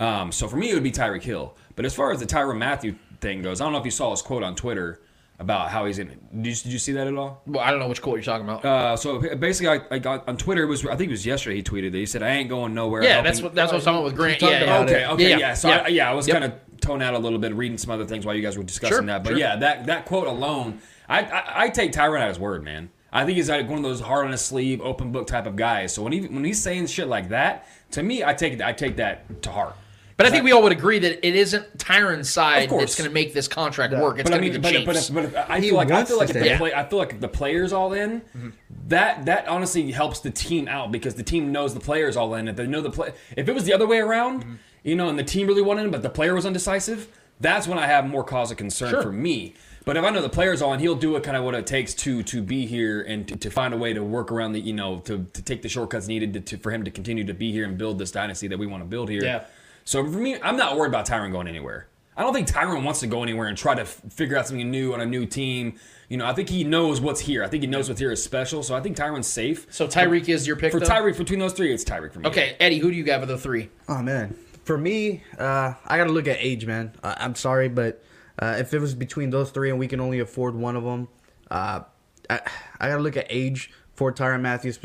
Speaker 4: Um, so for me, it would be Tyreek Hill. But as far as the Tyrann Mathieu thing goes, I don't know if you saw his quote on Twitter about how he's in. Did you, did you see that at all?
Speaker 2: Well, I don't know which quote you're talking about.
Speaker 4: Uh, so basically, I, I got on Twitter. It was I think it was yesterday. He tweeted that he said, "I ain't going nowhere."
Speaker 2: yeah, that's what that's what I was talking about with Grant.
Speaker 3: talked
Speaker 2: Yeah,
Speaker 3: about
Speaker 2: yeah.
Speaker 4: Okay, okay, yeah.
Speaker 2: Yeah,
Speaker 4: So
Speaker 2: yeah.
Speaker 4: I, yeah, I was
Speaker 2: Yep.
Speaker 4: kind of tone out a little bit, reading some other things while you guys were discussing
Speaker 2: Sure,
Speaker 4: that. But
Speaker 2: sure.
Speaker 4: yeah, that that quote alone, I, I I take Tyrann at his word, man. I think he's like one of those hard on his sleeve, open book type of guys. So when he when he's saying shit like that, to me, I take it I take that to heart.
Speaker 2: But I think we all would agree that it isn't Tyrann's side
Speaker 4: course.
Speaker 2: that's going to make this contract work. It's
Speaker 4: But I
Speaker 2: going to
Speaker 4: mean,
Speaker 2: be the
Speaker 4: but,
Speaker 2: Chiefs.
Speaker 4: but, if, but if, I
Speaker 3: He
Speaker 4: feel like I
Speaker 3: wants
Speaker 4: feel like
Speaker 3: to
Speaker 4: if the play, I feel like if the players all in, mm-hmm. that that honestly helps the team out because the team knows the players all in. If they know the play, if it was the other way around, mm-hmm. you know, and the team really wanted him, but the player was undecisive, that's when I have more cause of concern
Speaker 2: Sure.
Speaker 4: for me. But if I know the players all in, he'll do it kind of what it takes to to be here and to, to find a way to work around the you know to, to take the shortcuts needed to, to for him to continue to be here and build this dynasty that we want to build here.
Speaker 2: Yeah.
Speaker 4: So for me, I'm not worried about Tyrann going anywhere. I don't think Tyrann wants to go anywhere and try to f- figure out something new on a new team. You know, I think he knows what's here. I think he knows what's here is special. So I think Tyrann's safe.
Speaker 2: so Tyreek is your pick
Speaker 4: For
Speaker 2: though?
Speaker 4: Tyreek, between those three, it's Tyreek for me.
Speaker 2: Okay, Eddie, who do you got of the three?
Speaker 3: Oh man, for me, uh, I gotta look at age, man. Uh, I'm sorry, but uh, if it was between those three and we can only afford one of them, uh, I, I gotta look at age for Tyrann Matthews.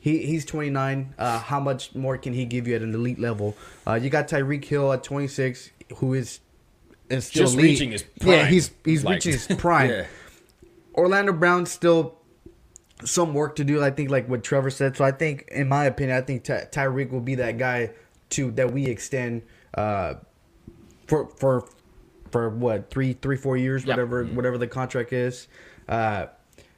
Speaker 3: He he's 29. Uh, how much more can he give you at an elite level? Uh, you got Tyreek Hill at 26, who is is still
Speaker 4: Just
Speaker 3: elite.
Speaker 4: reaching his prime.
Speaker 3: Yeah, he's he's
Speaker 4: Like-
Speaker 3: reaching his [LAUGHS] prime.
Speaker 4: Yeah.
Speaker 3: Orlando Brown still some work to do. I think, like what Trevor said. So I think, in my opinion, I think Ty- Tyreek will be that guy to that we extend uh, for for for what three three four years,
Speaker 2: Yep.
Speaker 3: whatever whatever the contract is. Uh,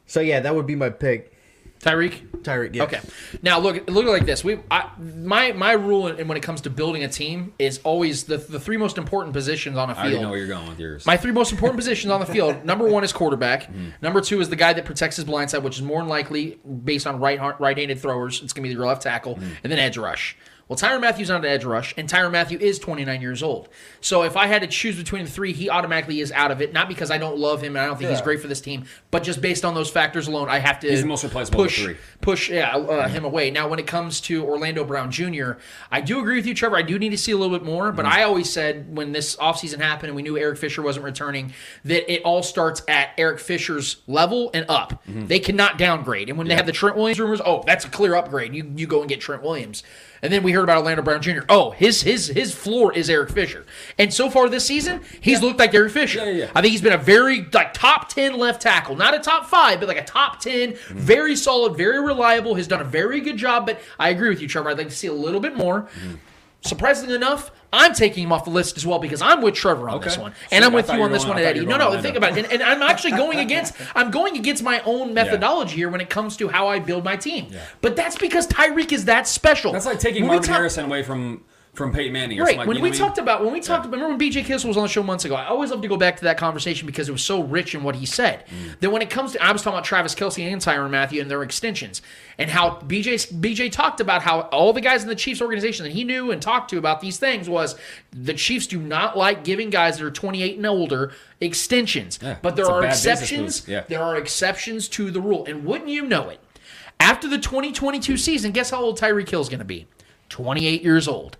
Speaker 3: so yeah, that would be my pick.
Speaker 2: Tyreek?
Speaker 3: Tyreek. Yeah.
Speaker 2: Okay. Now look look like this. We I, my my rule in, when it comes to building a team is always the the three most important positions on a
Speaker 4: already
Speaker 2: field.
Speaker 4: know where you're going with yours.
Speaker 2: My three most important positions on the field. [LAUGHS] Number one is quarterback.
Speaker 4: Mm-hmm.
Speaker 2: Number two is the guy that protects his blind side, which is more than likely based on right right-handed throwers. It's going to be your left tackle,
Speaker 4: Mm-hmm.
Speaker 2: and then edge rush. Well, Tyrann Mathieu's not an edge rush, and Tyrann Mathieu is 29 years old. So if I had to choose between the three, he automatically is out of it. Not because I don't love him and I don't think he's great for this team, but just based on those factors alone, I have to
Speaker 4: He's the most replaceable
Speaker 2: push
Speaker 4: three.
Speaker 2: push yeah, uh, him away. Now, when it comes to Orlando Brown Jr., I do agree with you, Trevor. I do need to see a little bit more, but I always said when this offseason happened and we knew Eric Fisher wasn't returning, that it all starts at Eric Fisher's level and up. They cannot downgrade. And when they have the Trent Williams rumors, oh, that's a clear upgrade. You you go and get Trent Williams. And then we heard about Orlando Brown Jr. Oh, his his his floor is Eric Fisher. And so far this season, he's looked like Eric Fisher.
Speaker 4: Yeah, yeah, yeah.
Speaker 2: I think he's been a very like top 10 left tackle. Not a top 5, but like a top 10, mm-hmm. very solid, very reliable, has done a very good job, but I agree with you Trevor. I'd like to see a little bit more. Mm-hmm. Surprisingly enough, I'm taking him off the list as well because I'm with Trevor on this one, and
Speaker 4: Sure,
Speaker 2: I'm with you on this
Speaker 4: going-
Speaker 2: one, Eddie. No, no, think about it, and, and I'm actually going against I'm going against my own methodology here when it comes to how I build my team. But that's because Tyreek is that special.
Speaker 4: That's like taking
Speaker 2: When
Speaker 4: Marvin Harrison away from from Peyton Manning or
Speaker 2: Right.
Speaker 4: something like
Speaker 2: when we
Speaker 4: I mean?
Speaker 2: talked about when we talked about remember when BJ Kissel was on the show months ago. I always love to go back to that conversation because it was so rich in what he said.
Speaker 4: Mm.
Speaker 2: That when it comes to I was talking about Travis Kelce and Tyrann Mathieu and their extensions and how BJ BJ talked about how all the guys in the Chiefs organization that he knew and talked to about these things was the Chiefs do not like giving guys that are 28 and older extensions.
Speaker 4: Yeah,
Speaker 2: but there are exceptions.
Speaker 4: Yeah.
Speaker 2: There are exceptions to the rule. And wouldn't you know it? After the 2022 season, guess how old Tyree Tyreek Hill's going to be? 28 years old.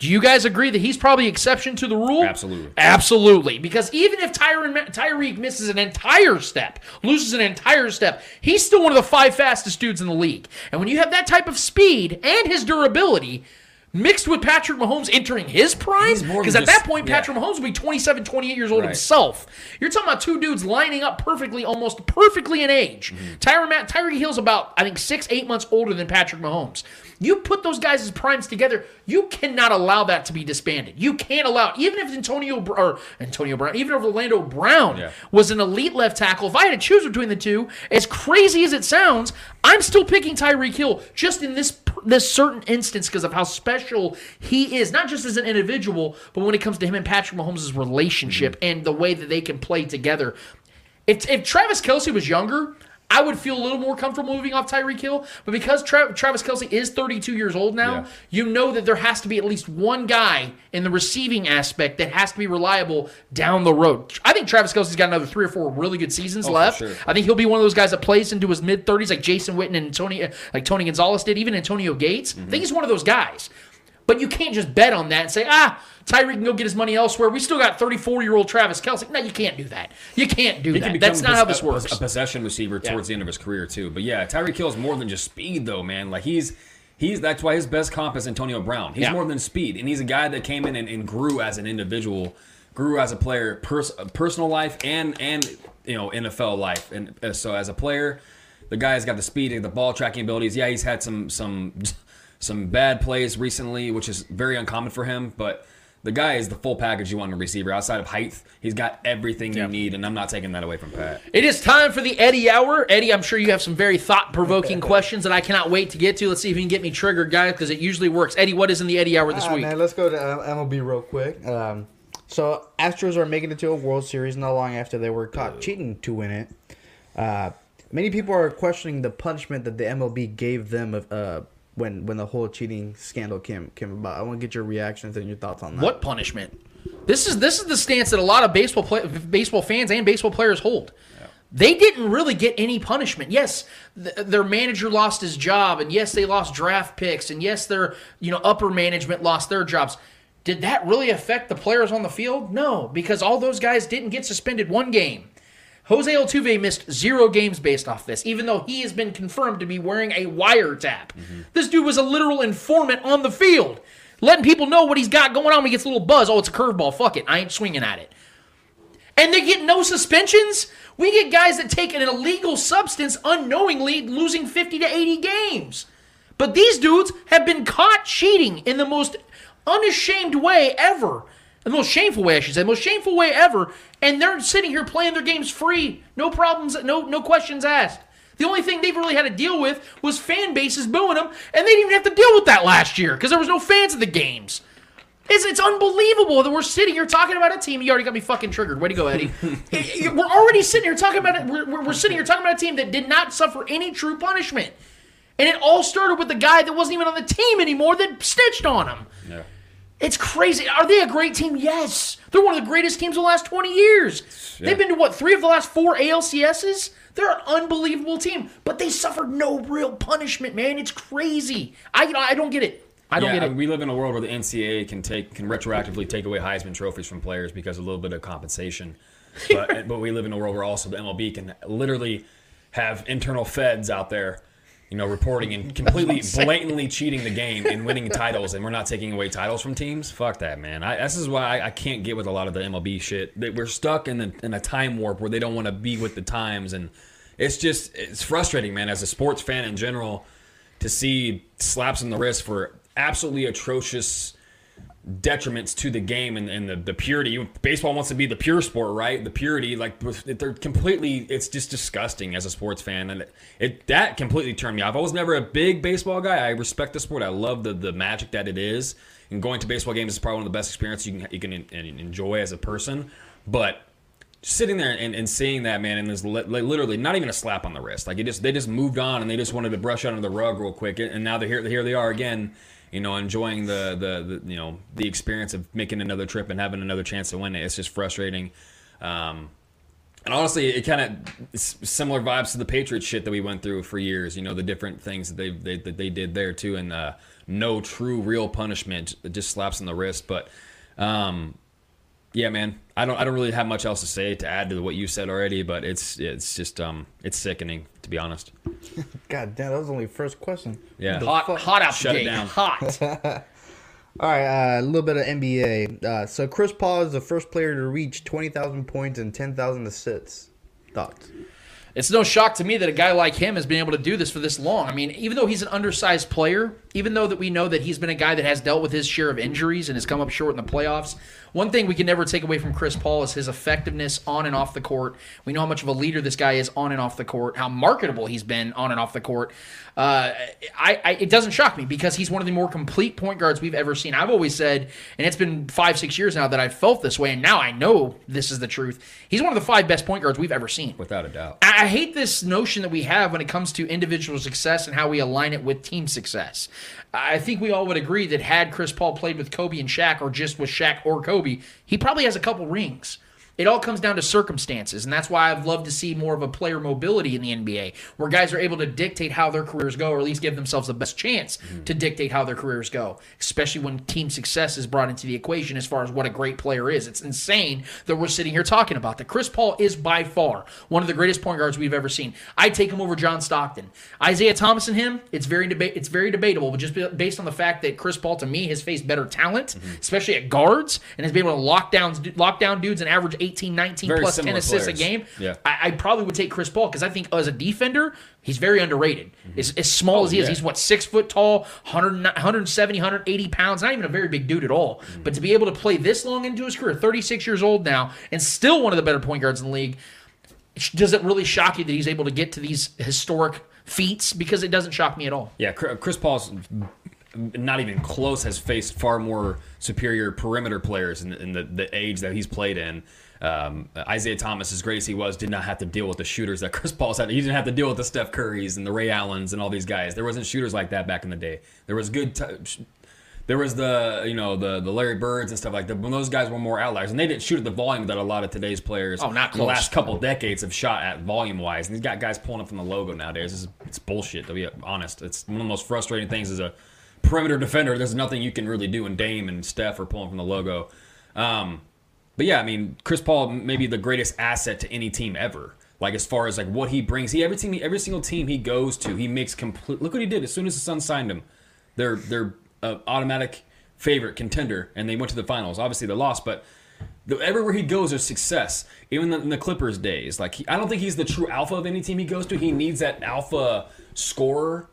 Speaker 2: Do you guys agree that he's probably exception to the rule?
Speaker 4: Absolutely.
Speaker 2: Absolutely. Because even if Tyron, Tyreek misses an entire step, loses an entire step, he's still one of the five fastest dudes in the league. And when you have that type of speed and his durability, mixed with Patrick Mahomes entering his prime. Because at that point,
Speaker 4: yeah.
Speaker 2: Patrick Mahomes will be 27, 28 years old
Speaker 4: Right.
Speaker 2: himself. You're talking about two dudes lining up perfectly, almost perfectly in age.
Speaker 4: Mm-hmm.
Speaker 2: Matt, Tyreek Hill's about, I think, six, eight months older than Patrick Mahomes. You put those guys' primes together, you cannot allow that to be disbanded. You can't allow, even if Antonio or Antonio Brown, even if Orlando Brown
Speaker 4: Yeah.
Speaker 2: was an elite left tackle, if I had to choose between the two, as crazy as it sounds, I'm still picking Tyreek Hill just in this this certain instance because of how special he is, not just as an individual, but when it comes to him and Patrick Mahomes' relationship mm-hmm. and the way that they can play together. If, if Travis Kelce was younger, I would feel a little more comfortable moving off Tyreek Hill. But because Tra- Travis Kelce is 32 years old now,
Speaker 4: Yeah.
Speaker 2: you know that there has to be at least one guy in the receiving aspect that has to be reliable down the road. I think Travis Kelce's got another three or four really good seasons
Speaker 4: Oh,
Speaker 2: left.
Speaker 4: sure.
Speaker 2: I think he'll be one of those guys that plays into his mid 30s, like Jason Witten and Tony, like Tony Gonzalez did, even Antonio Gates. I think he's one of those guys. But you can't just bet on that and say, ah, Tyreek can go get his money elsewhere. We still got 34 year old Travis Kelce. No, you can't do that. You can't do
Speaker 4: He
Speaker 2: that. That's not
Speaker 4: a-
Speaker 2: how this works.
Speaker 4: A possession receiver towards the end of his career too. But yeah, Tyreek Hill is more than just speed though, man. Like he's he's that's why his best comp is Antonio Brown. He's
Speaker 2: Yeah.
Speaker 4: more than speed, and he's a guy that came in and, and grew as an individual, grew as a player, pers- personal life and and you know NFL life. And uh, so as a player, the guy's got the speed and the ball tracking abilities. Yeah, he's had some some some bad plays recently, which is very uncommon for him, but. The guy is the full package you want in a receiver. Outside of height, he's got everything you need, and I'm not taking that away from Pat.
Speaker 2: It is time for the Eddie Hour. Eddie, I'm sure you have some very thought provoking [LAUGHS] questions that I cannot wait to get to. Let's see if you can get me triggered, guys, because it usually works. Eddie, what is in the Eddie Hour this
Speaker 3: All right,
Speaker 2: week?
Speaker 3: man, let's go to uh, MLB real quick. Um, so Astros are making it to a World Series not long after they were caught cheating to win it. Uh, many people are questioning the punishment that the MLB gave them of, uh, when when the whole cheating scandal came came about. I want to get your reactions and your thoughts on that.
Speaker 2: What punishment? This is this is the stance that a lot of baseball play, baseball fans and baseball players hold. They didn't really get any punishment. Yes, th- their manager lost his job, and yes, they lost draft picks, and yes, their you know upper management lost their jobs. Did that really affect the players on the field? No, because all those guys didn't get suspended one game. Jose Altuve missed zero games based off this, even though he has been confirmed to be wearing a wiretap. Mm-hmm. This dude was a literal informant on the field, letting people know what he's got going on when he gets a little buzz. Oh, it's a curveball. Fuck it. I ain't swinging at it. And they get no suspensions? We get guys that take an illegal substance unknowingly losing 50 to 80 games. But these dudes have been caught cheating in the most unashamed way ever. The most shameful way, I should say, the most shameful way ever, and they're sitting here playing their games free, no problems, no no questions asked. The only thing they've really had to deal with was fan bases booing them, and they didn't even have to deal with that last year because there was no fans at the games. It's, it's unbelievable that we're sitting here talking about a team. You already got me fucking triggered. Way to go, Eddie. [LAUGHS] we're already sitting here talking about it. We're, we're, we're sitting here talking about a team that did not suffer any true punishment. And it all started with the guy that wasn't even on the team anymore that snitched on him.
Speaker 4: Yeah.
Speaker 2: It's crazy. Are they a great team? Yes. They're one of the greatest teams of the last 20 years. They've been to what, three of the last four ALCSs? They're an unbelievable team, but they suffered no real punishment, man. It's crazy. I you know, I don't get it. I don't
Speaker 4: yeah,
Speaker 2: get it.
Speaker 4: we live in a world where the NCAA can take can retroactively take away Heisman trophies from players because of a little bit of compensation. But [LAUGHS] but we live in a world where also the MLB can literally have internal feds out there, you know, reporting and completely [LAUGHS] blatantly cheating the game and winning titles, and we're not taking away titles from teams. Fuck that, man. I, this is why I, I can't get with a lot of the MLB shit. That we're stuck in, the, in a time warp where they don't want to be with the times, and it's just it's frustrating, man. As a sports fan in general, to see slaps in the wrist for absolutely atrocious detriments to the game and, and the, the purity. Baseball wants to be the pure sport, right? The purity, like they're completely. It's just disgusting as a sports fan, and it, it that completely turned me off. I was never a big baseball guy. I respect the sport. I love the the magic that it is. And going to baseball games is probably one of the best experiences you can you can en- enjoy as a person. But sitting there and, and seeing that man and there's li- literally not even a slap on the wrist like it just they just moved on and they just wanted to brush under the rug real quick and now they're here here they are again you know enjoying the, the the you know the experience of making another trip and having another chance to win it it's just frustrating um and honestly, it kind of similar vibes to the Patriots shit that we went through for years. You know, the different things that they they that they did there too, and uh, no true real punishment, just slaps on the wrist. But um, yeah, man, I don't I don't really have much else to say to add to what you said already. But it's it's just um it's sickening to be honest. [LAUGHS]
Speaker 3: God damn, that was only first question.
Speaker 4: Yeah,
Speaker 2: hot, hot out
Speaker 4: Shut
Speaker 2: the
Speaker 4: it down.
Speaker 2: Hot. [LAUGHS]
Speaker 3: All right, uh, a little bit of NBA. Uh, so Chris Paul is the first player to reach twenty thousand points and ten thousand assists. Thoughts?
Speaker 2: It's no shock to me that a guy like him has been able to do this for this long. I mean, even though he's an undersized player, even though that we know that he's been a guy that has dealt with his share of injuries and has come up short in the playoffs, one thing we can never take away from Chris Paul is his effectiveness on and off the court. We know how much of a leader this guy is on and off the court, how marketable he's been on and off the court. Uh, I, I, it doesn't shock me because he's one of the more complete point guards we've ever seen. I've always said, and it's been five, six years now that I've felt this way, and now I know this is the truth. He's one of the five best point guards we've ever seen.
Speaker 4: Without a doubt.
Speaker 2: I I hate this notion that we have when it comes to individual success and how we align it with team success. I think we all would agree that had Chris Paul played with Kobe and Shaq, or just with Shaq or Kobe, he probably has a couple rings. It all comes down to circumstances, and that's why I'd love to see more of a player mobility in the NBA, where guys are able to dictate how their careers go, or at least give themselves the best chance mm-hmm. to dictate how their careers go. Especially when team success is brought into the equation as far as what a great player is. It's insane that we're sitting here talking about that. Chris Paul is by far one of the greatest point guards we've ever seen. I take him over John Stockton. Isiah Thomas and him, it's very deba- it's very debatable, but just based on the fact that Chris Paul to me has faced better talent, mm-hmm. especially at guards, and has been able to lock down lock down dudes and average 18, 19
Speaker 4: Very
Speaker 2: plus 10
Speaker 4: similar
Speaker 2: assists a game.
Speaker 4: Yeah.
Speaker 2: I, I probably would take Chris Paul because I think as a defender, he's very underrated. Mm-hmm. As, as small as he is,
Speaker 4: oh,
Speaker 2: he's what six foot tall, 100, 170, 180 pounds. Not even a very big dude at all. Mm-hmm. But to be able to play this long into his career, 36 years old now, and still one of the better point guards in the league, does it really shock you that he's able to get to these historic feats? Because it doesn't shock me at all.
Speaker 4: Yeah, Chris Chris Paul's not even close has faced far more superior perimeter players in, in the, the age that he's played in. Um, Isiah Thomas, as great as he was, did not have to deal with the shooters that [LAUGHS] Chris Paul's had. He didn't have to deal with the Steph Currys and the Ray Allens and all these guys. There wasn't shooters like that back in the day. There was good. T- there was the you know the the Larry Birds and stuff like that. When those guys were more outliers, and they didn't shoot at the volume that a lot of today's players,
Speaker 2: Oh, not
Speaker 4: in the last couple decades have shot at volume wise. And these got guys pulling up from the logo nowadays. This is, it's bullshit. To be honest, it's one of the most frustrating things as a perimeter defender. There's nothing you can really do, and Dame and Steph are pulling from the logo. Um, but yeah, I mean, Chris Paul may be the greatest asset to any team ever. Like as far as like what he brings, he every team, every single team he goes to, he makes complete. Look what he did as soon as the Suns signed him. They're they're automatic favorite contender, and they went to the finals. Obviously, they lost, but the, everywhere he goes, there's success. Even in the Clippers days, like he, I don't think he's the true alpha of any team he goes to. He needs that alpha scorer.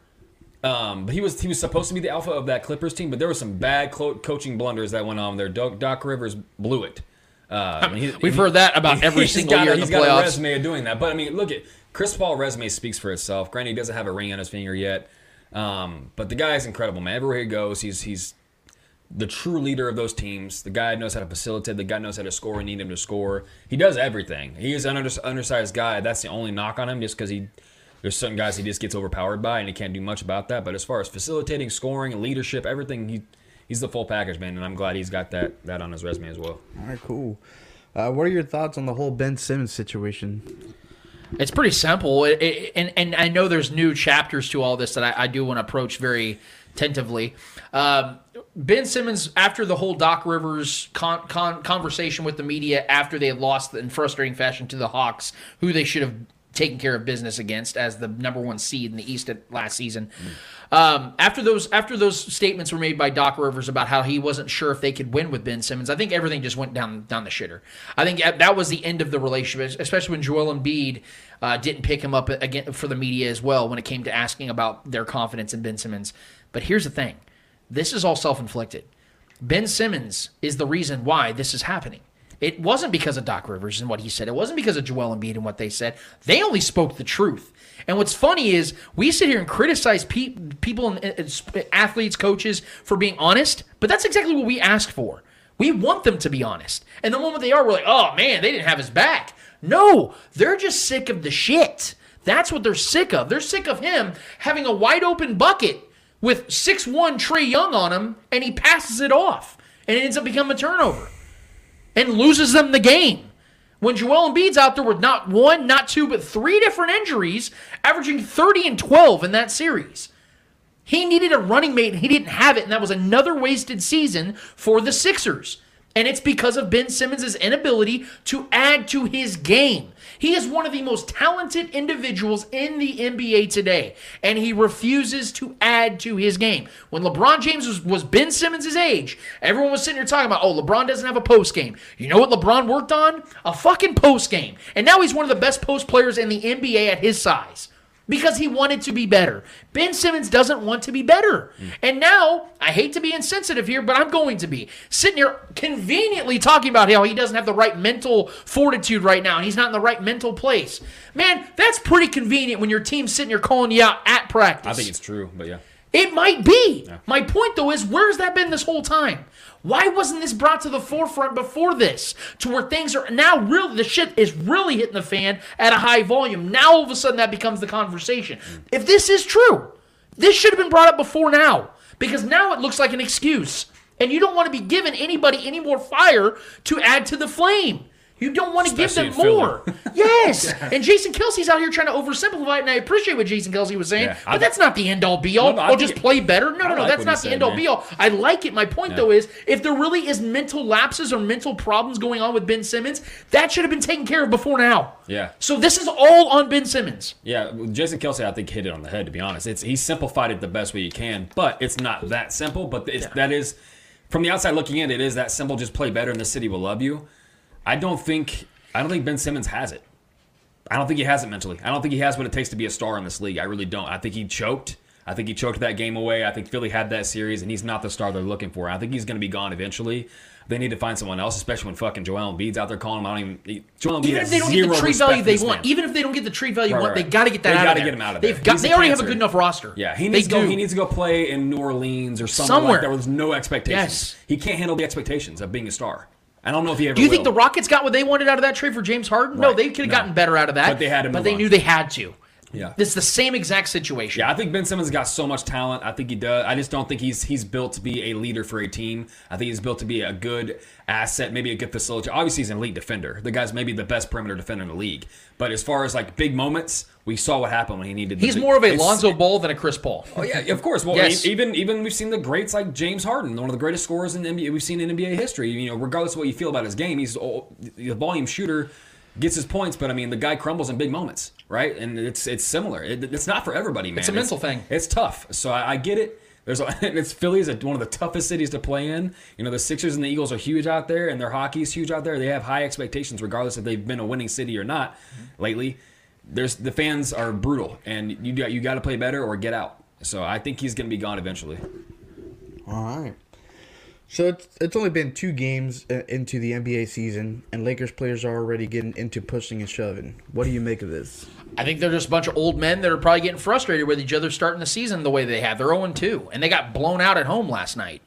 Speaker 4: Um, but he was he was supposed to be the alpha of that Clippers team, but there were some bad coaching blunders that went on there. Doc, Doc Rivers blew it. Uh, he-
Speaker 2: We've
Speaker 4: he-
Speaker 2: heard that about every single
Speaker 4: got
Speaker 2: year in the
Speaker 4: he's got a resume of doing that. But I mean, look at Chris Paul resume speaks for itself. Granted, he doesn't have a ring on his finger yet, um, but the guy is incredible, man. Everywhere he goes, he's he's the true leader of those teams. The guy knows how to facilitate. The guy knows how to score. We need him to score. He does everything. He is an under, undersized guy. That's the only knock on him, just because he. There's certain guys he just gets overpowered by, and he can't do much about that. But as far as facilitating, scoring, leadership, everything, he he's the full package, man. And I'm glad he's got that that on his resume as well.
Speaker 3: All right, cool. Uh, what are your thoughts on the whole Ben Simmons situation?
Speaker 2: It's pretty simple, it, it, and and I know there's new chapters to all this that I, I do want to approach very tentatively. Um, ben Simmons, after the whole Doc Rivers con, con, conversation with the media after they had lost in frustrating fashion to the Hawks, who they should have taken care of business against as the number one seed in the East at last season. Um, after those after those statements were made by Doc Rivers about how he wasn't sure if they could win with Ben Simmons, I think everything just went down down the shitter. I think that was the end of the relationship, especially when Joel Embiid uh, didn't pick him up again for the media as well when it came to asking about their confidence in Ben Simmons. But here's the thing: this is all self inflicted. Ben Simmons is the reason why this is happening. It wasn't because of Doc Rivers and what he said. It wasn't because of Joel Embiid and what they said. They only spoke the truth. And what's funny is we sit here and criticize pe- people, and, and athletes, coaches for being honest, but that's exactly what we ask for. We want them to be honest. And the moment they are, we're like, oh man, they didn't have his back. No, they're just sick of the shit. That's what they're sick of. They're sick of him having a wide open bucket with 6'1 Trae Young on him, and he passes it off. And it ends up becoming a turnover and loses them the game. When Joel Embiid's out there with not one, not two, but three different injuries, averaging 30 and 12 in that series. He needed a running mate and he didn't have it, and that was another wasted season for the Sixers. And it's because of Ben Simmons' inability to add to his game. He is one of the most talented individuals in the NBA today, and he refuses to add to his game. When LeBron James was, was Ben Simmons' age, everyone was sitting here talking about, oh, LeBron doesn't have a post game. You know what LeBron worked on? A fucking post game. And now he's one of the best post players in the NBA at his size because he wanted to be better. Ben Simmons doesn't want to be better. Hmm. And now, I hate to be insensitive here, but I'm going to be sitting here conveniently talking about how he doesn't have the right mental fortitude right now he's not in the right mental place. Man, that's pretty convenient when your team's sitting here calling you out at practice.
Speaker 4: I think it's true, but yeah.
Speaker 2: It might be. My point, though, is where's that been this whole time? Why wasn't this brought to the forefront before this? To where things are now really, the shit is really hitting the fan at a high volume. Now, all of a sudden, that becomes the conversation. Mm. If this is true, this should have been brought up before now. Because now it looks like an excuse. And you don't want to be giving anybody any more fire to add to the flame. You don't want to give them
Speaker 4: Especially in Philly.
Speaker 2: more. yes. [LAUGHS] And Jason Kelce's out here trying to oversimplify it, and I appreciate what Jason Kelce was saying,
Speaker 4: Yeah,
Speaker 2: but
Speaker 4: I-
Speaker 2: that's not the end all be all.
Speaker 4: No, no,
Speaker 2: I'll just
Speaker 4: it-
Speaker 2: play better. No, no, no,
Speaker 4: like
Speaker 2: that's not the
Speaker 4: said,
Speaker 2: end all be all. I like it. My point,
Speaker 4: Yeah.
Speaker 2: though, is if there really is mental lapses or mental problems going on with Ben Simmons, that should have been taken care of before now.
Speaker 4: Yeah.
Speaker 2: So this is all on Ben Simmons.
Speaker 4: Yeah, well, Jason Kelce, I think hit it on the head. To be honest, it's he simplified it the best way he can, but it's not that simple. But it's, that is, from the outside looking in, it is that simple. Just play better, and the city will love you. I don't think I don't think Ben Simmons has it. I don't think he has it mentally. I don't think he has what it takes to be a star in this league. I really don't. I think he choked. I think he choked that game away. I think Philly had that series, and he's not the star they're looking for. I think he's going to be gone eventually. They need to find someone else, especially when fucking Joel Embiid's out there calling him. I don't even. Joel Embiid
Speaker 2: Even if they don't get the trade value they want,
Speaker 4: man.
Speaker 2: even if they don't get the trade value
Speaker 4: Right,
Speaker 2: they want,
Speaker 4: right,
Speaker 2: they got to get that
Speaker 4: They gotta get him out of there.
Speaker 2: They've got.
Speaker 4: He's
Speaker 2: They already have a good enough roster.
Speaker 4: Yeah, he
Speaker 2: They
Speaker 4: needs to go.
Speaker 2: do.
Speaker 4: He needs to go play in New Orleans or somewhere,
Speaker 2: Somewhere.
Speaker 4: like that where there's no expectations.
Speaker 2: Yes.
Speaker 4: He can't handle the expectations of being a star. I don't know if he ever.
Speaker 2: Do you think the. Rockets got what they wanted out of that trade for James Harden? No, they could have
Speaker 4: No.
Speaker 2: gotten better out of that.
Speaker 4: But they had to
Speaker 2: But they
Speaker 4: on.
Speaker 2: knew they had to.
Speaker 4: Yeah.
Speaker 2: It's the same exact situation.
Speaker 4: Yeah, I think Ben Simmons got so much talent. I think he does. I just don't think he's he's built to be a leader for a team. I think he's built to be a good asset, maybe a good facilitator. Obviously, he's an elite defender. The guy's maybe the best perimeter defender in the league. But as far as like big moments, we saw what happened when he needed.
Speaker 2: He's
Speaker 4: big-
Speaker 2: more of a Lonzo Ball than a Chris Paul.
Speaker 4: Oh yeah, of course. Well,
Speaker 2: Yes.
Speaker 4: even even we've seen the greats like James Harden, one of the greatest scorers in NBA we've seen in NBA history. You know, regardless of what you feel about his game, he's oh, the volume shooter, gets his points, but I mean the guy crumbles in big moments, right? And it's it's similar. It, it's not for everybody, man.
Speaker 2: It's a mental thing.
Speaker 4: It's tough. So I, I get it. There's a, [LAUGHS] it's Philly is one of the toughest cities to play in. You know, the Sixers and the Eagles are huge out there, and their hockey is huge out there. They have high expectations, regardless if they've been a winning city or not lately. There's the fans are brutal, and you got you got to play better or get out. So I think he's going to be gone eventually.
Speaker 3: All right. So it's it's only been two games uh, into the NBA season, and Lakers players are already getting into pushing and shoving. What do you make of this?
Speaker 2: I think they're just a bunch of old men that are probably getting frustrated with each other starting the season the way they have. They're 0 2, and they got blown out at home last night.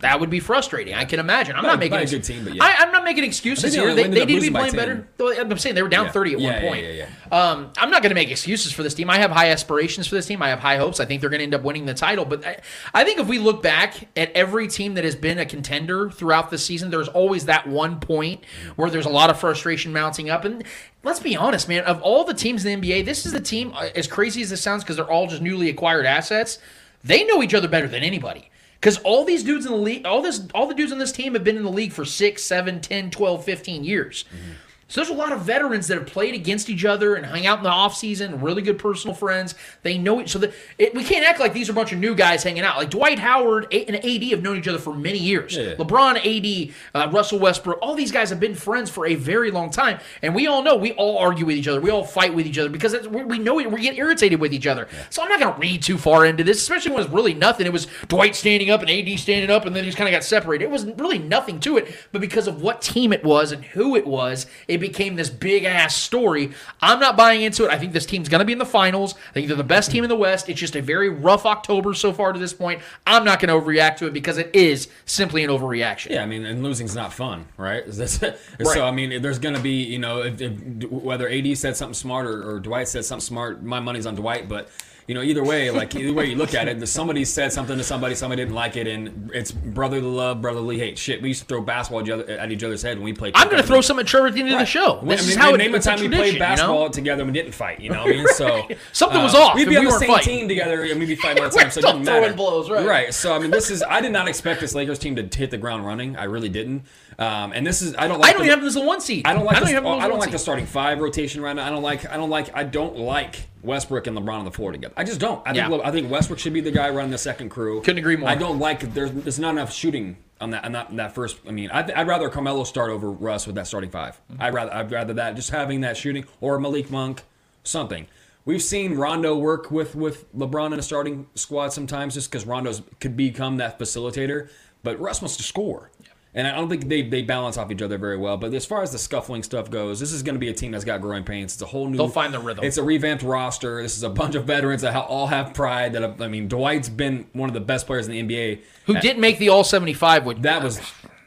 Speaker 2: That would be frustrating. I can imagine. I'm
Speaker 4: Not
Speaker 2: not making
Speaker 4: not a good team, but yeah.
Speaker 2: I, I'm not making excuses
Speaker 4: they
Speaker 2: here. They, they need to be playing better. I'm saying they were down
Speaker 4: Yeah.
Speaker 2: 30 at
Speaker 4: Yeah,
Speaker 2: one point.
Speaker 4: yeah,
Speaker 2: Um, I'm not going to make excuses for this team. I have high aspirations for this team. I have high hopes. I think they're going to end up winning the title. But I, I think if we look back at every team that has been a contender throughout the season, there's always that one point where there's a lot of frustration mounting up. And let's be honest, man, of all the teams in the NBA, this is the team, uh, as crazy as this sounds, because they're all just newly acquired assets, they know each other better than anybody. Because all these dudes in the league, all this, all the dudes on this team have been in the league for 6, 7, 10, 12, 15 years. Mm-hmm. So there's a lot of veterans that have played against each other and hung out in the offseason, really good personal friends. They know it. So that it, we can't act like these are a bunch of new guys hanging out. Like Dwight Howard and AD have known each other for many years.
Speaker 4: Yeah.
Speaker 2: LeBron, AD, uh, Russell Westbrook, all these guys have been friends for a very long time. And we all know we all argue with each other. We all fight with each other because we, we know it, we get irritated with each other. So I'm not going to read too far into this, especially when it's really nothing. It was Dwight standing up and AD standing up, and then he just kind of got separated. It was really nothing to it, but because of what team it was and who it was, it became this big ass story. I'm not buying into it. I think this team's going to be in the finals. I think they're the best team in the West. It's just a very rough October so far to this point. I'm not going to overreact to it because it is simply an overreaction.
Speaker 4: Yeah, I mean, and losing's not fun, right? [LAUGHS]
Speaker 2: Right.
Speaker 4: So I mean, there's going to be, you know, if, if, whether AD said something smart or, or Dwight said something smart, my money's on Dwight. But you know, either way, like either way you look at it, somebody said something to somebody, somebody didn't like it, and it's brotherly love, brotherly hate. Shit, we used to throw basketball at each, other, at each other's head when we played.
Speaker 2: I'm going to throw some at Trevor at the end of the show. This
Speaker 4: I
Speaker 2: is
Speaker 4: mean,
Speaker 2: how it,
Speaker 4: name the
Speaker 2: it's a
Speaker 4: time we played basketball
Speaker 2: you know?
Speaker 4: together and we didn't fight. You know, what I mean, so [LAUGHS]
Speaker 2: Something was
Speaker 4: uh,
Speaker 2: off
Speaker 4: We'd be
Speaker 2: we
Speaker 4: on the same
Speaker 2: fighting.
Speaker 4: team together and we'd be fighting all the [LAUGHS] time. So it didn't matter.
Speaker 2: blows, right.
Speaker 4: Right. So I mean, this is I did not expect this Lakers team to hit the ground running. I really didn't. Um, and this is I don't like.
Speaker 2: I don't
Speaker 4: the-
Speaker 2: even have them as the one seed.
Speaker 4: I don't like.
Speaker 2: I don't
Speaker 4: the, I don't like the starting five rotation right now. I don't like. I don't like. I don't like Westbrook and LeBron on the floor together. I just don't. I think.
Speaker 2: Yeah.
Speaker 4: I think Westbrook should be the guy running the second crew.
Speaker 2: Couldn't agree more.
Speaker 4: I don't like. There's. There's not enough shooting on that. On that, that first. I mean, I'd, I'd rather Carmelo start over Russ with that starting 5
Speaker 2: Mm-hmm.
Speaker 4: I'd rather. I'd rather that. Just having that shooting or Malik Monk, something. We've seen Rondo work with with LeBron in a starting squad sometimes, just because Rondo's could become that facilitator. But Russ wants to score. And I don't think they, they balance off each other very well. But as far as the scuffling stuff goes, this is going to be a team that's got growing pains. It's a whole new.
Speaker 2: They'll find the rhythm.
Speaker 4: It's a revamped roster. This is a bunch of veterans that all have pride. That have, I mean, Dwight's been one of the best players in the NBA.
Speaker 2: Who
Speaker 4: Uh,
Speaker 2: didn't make the All 75? Which,
Speaker 4: That was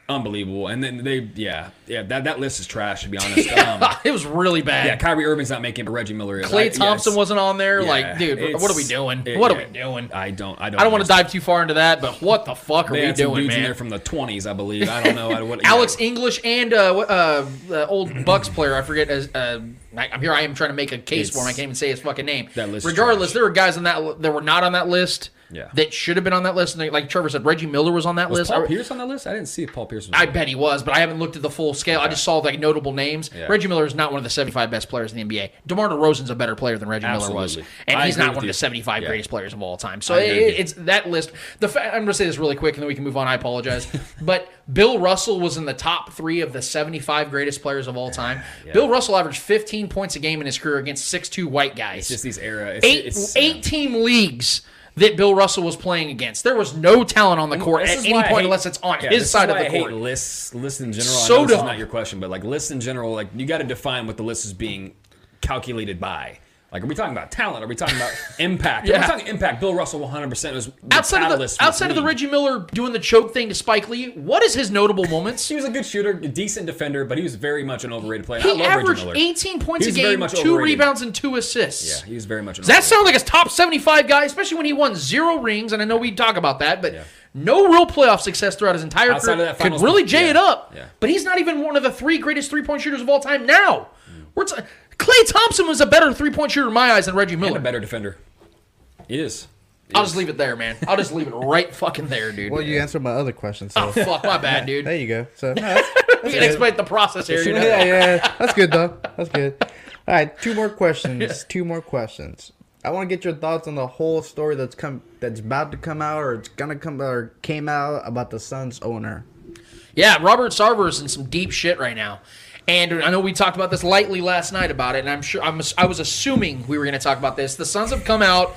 Speaker 4: unbelievable. And then they, yeah, yeah. That, that list is trash to be honest. [LAUGHS] Um,
Speaker 2: it was really bad.
Speaker 4: yeah, Kyrie Irving's not making, it, but Reggie Miller is. I-
Speaker 2: Klay
Speaker 4: yeah,
Speaker 2: Thompson
Speaker 4: it's-
Speaker 2: wasn't on there.
Speaker 4: yeah,
Speaker 2: like, dude, what are we doing?
Speaker 4: it-
Speaker 2: what are we doing?
Speaker 4: I don't. I don't.
Speaker 2: I don't want to dive too far into that, but what the fuck are we doing, man?
Speaker 4: there from the 20s, I believe. I don't know. I, [LAUGHS] what,
Speaker 2: Alex
Speaker 4: yeah.
Speaker 2: English and uh, uh, uh, old Bucks player, I forget. As uh, I- I'm here, I am trying to make a case for him. I can't even say his fucking name.
Speaker 4: That list
Speaker 2: Regardless, there were guys on that that were not on that list.
Speaker 4: Yeah.
Speaker 2: That should have been on that list. And they, like Trevor said, Reggie Miller was on that
Speaker 4: Was
Speaker 2: list.
Speaker 4: Paul
Speaker 2: I-
Speaker 4: Pierce on that list? I didn't see if Paul Pierce was.
Speaker 2: I bet he was, but I haven't looked at the full scale. I just saw like notable names.
Speaker 4: Yeah.
Speaker 2: Reggie Miller is not one of the 75 best players in the NBA. DeMar DeRozan's a better player than Reggie Miller was, and
Speaker 4: I
Speaker 2: he's not one of the 75
Speaker 4: Yeah.
Speaker 2: greatest players of all time. So it, it's that list. The fa- I'm going to say this really quick, and then we can move on. I apologize, [LAUGHS] but Bill Russell was in the top three of the 75 greatest players of all time. [SIGHS] Bill Russell averaged 15 points a game in his career against six two white guys.
Speaker 4: It's just these era. It's,
Speaker 2: eight
Speaker 4: it's,
Speaker 2: eight team leagues. That Bill Russell was playing against. There was no talent on the court
Speaker 4: This
Speaker 2: at
Speaker 4: is
Speaker 2: any point
Speaker 4: hate-
Speaker 2: unless it's on
Speaker 4: yeah,
Speaker 2: his side of the
Speaker 4: I
Speaker 2: court.
Speaker 4: lists, lists in general.
Speaker 2: So
Speaker 4: I know this is not your question, but like lists in general, like you got to define what the list is being calculated by. Like, are we talking about talent? Are we talking about [LAUGHS] impact?
Speaker 2: Yeah.
Speaker 4: we're talking impact. Bill Russell, 100 percent was the
Speaker 2: outside of the outside of the. Reggie Miller doing the choke thing to Spike Lee, what is his notable moments? [LAUGHS]
Speaker 4: He was a good shooter, a decent defender, but he was very much an overrated player. I
Speaker 2: He averaged
Speaker 4: Miller.
Speaker 2: 18 points a game, two
Speaker 4: overrated.
Speaker 2: rebounds, and two assists.
Speaker 4: Yeah, he was very much. An
Speaker 2: Does that sound like a top 75 guy, especially when he won zero rings? And I know we talk about that, but
Speaker 4: Yeah.
Speaker 2: no real playoff success throughout his entire
Speaker 4: Outside
Speaker 2: career.
Speaker 4: of that
Speaker 2: Could really jay
Speaker 4: yeah.
Speaker 2: it up. But he's not even one of the three greatest three point shooters of all time now.
Speaker 4: Mm.
Speaker 2: We're t- Klay Thompson was a better three point shooter in my eyes than Reggie
Speaker 4: and
Speaker 2: Miller.
Speaker 4: a better defender. He is. He
Speaker 2: I'll
Speaker 4: is.
Speaker 2: just leave it there, man. I'll just leave it [LAUGHS] right fucking there, dude.
Speaker 3: Well, you answered my other question, so
Speaker 2: oh, fuck, my bad, dude.
Speaker 3: there you go. So [LAUGHS] no, that's,
Speaker 2: we can explain the process here. you know?
Speaker 3: yeah, yeah, that's good though. That's good. All right, two more questions. [LAUGHS] Two more questions. I want to get your thoughts on the whole story that's come that's about to come out or it's gonna come or came out about the Suns owner.
Speaker 2: Yeah, Robert Sarver's in some deep shit right now. And I know we talked about this lightly last night about it, and I'm sure I'm, I was assuming we were going to talk about this. The Suns have come out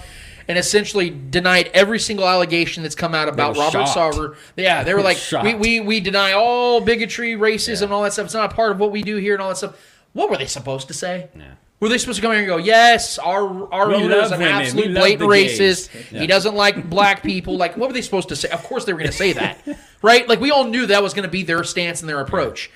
Speaker 2: and essentially denied every single allegation that's come out about Robert
Speaker 4: shocked.
Speaker 2: Sarver. Yeah, they were [LAUGHS] like,
Speaker 4: Shocked.
Speaker 2: we, we, we deny all bigotry, racism, and all that stuff. It's not a part of what we do here and all that stuff. What were they supposed to say?
Speaker 4: Yeah.
Speaker 2: Were they supposed to come here and go, yes, our our owner is an. Absolute blatant racist.
Speaker 4: Yeah.
Speaker 2: He doesn't like black people. Like, what were they supposed to say? Of course they were going to say that, [LAUGHS] right? Like, we all knew that was going to be their stance and their approach.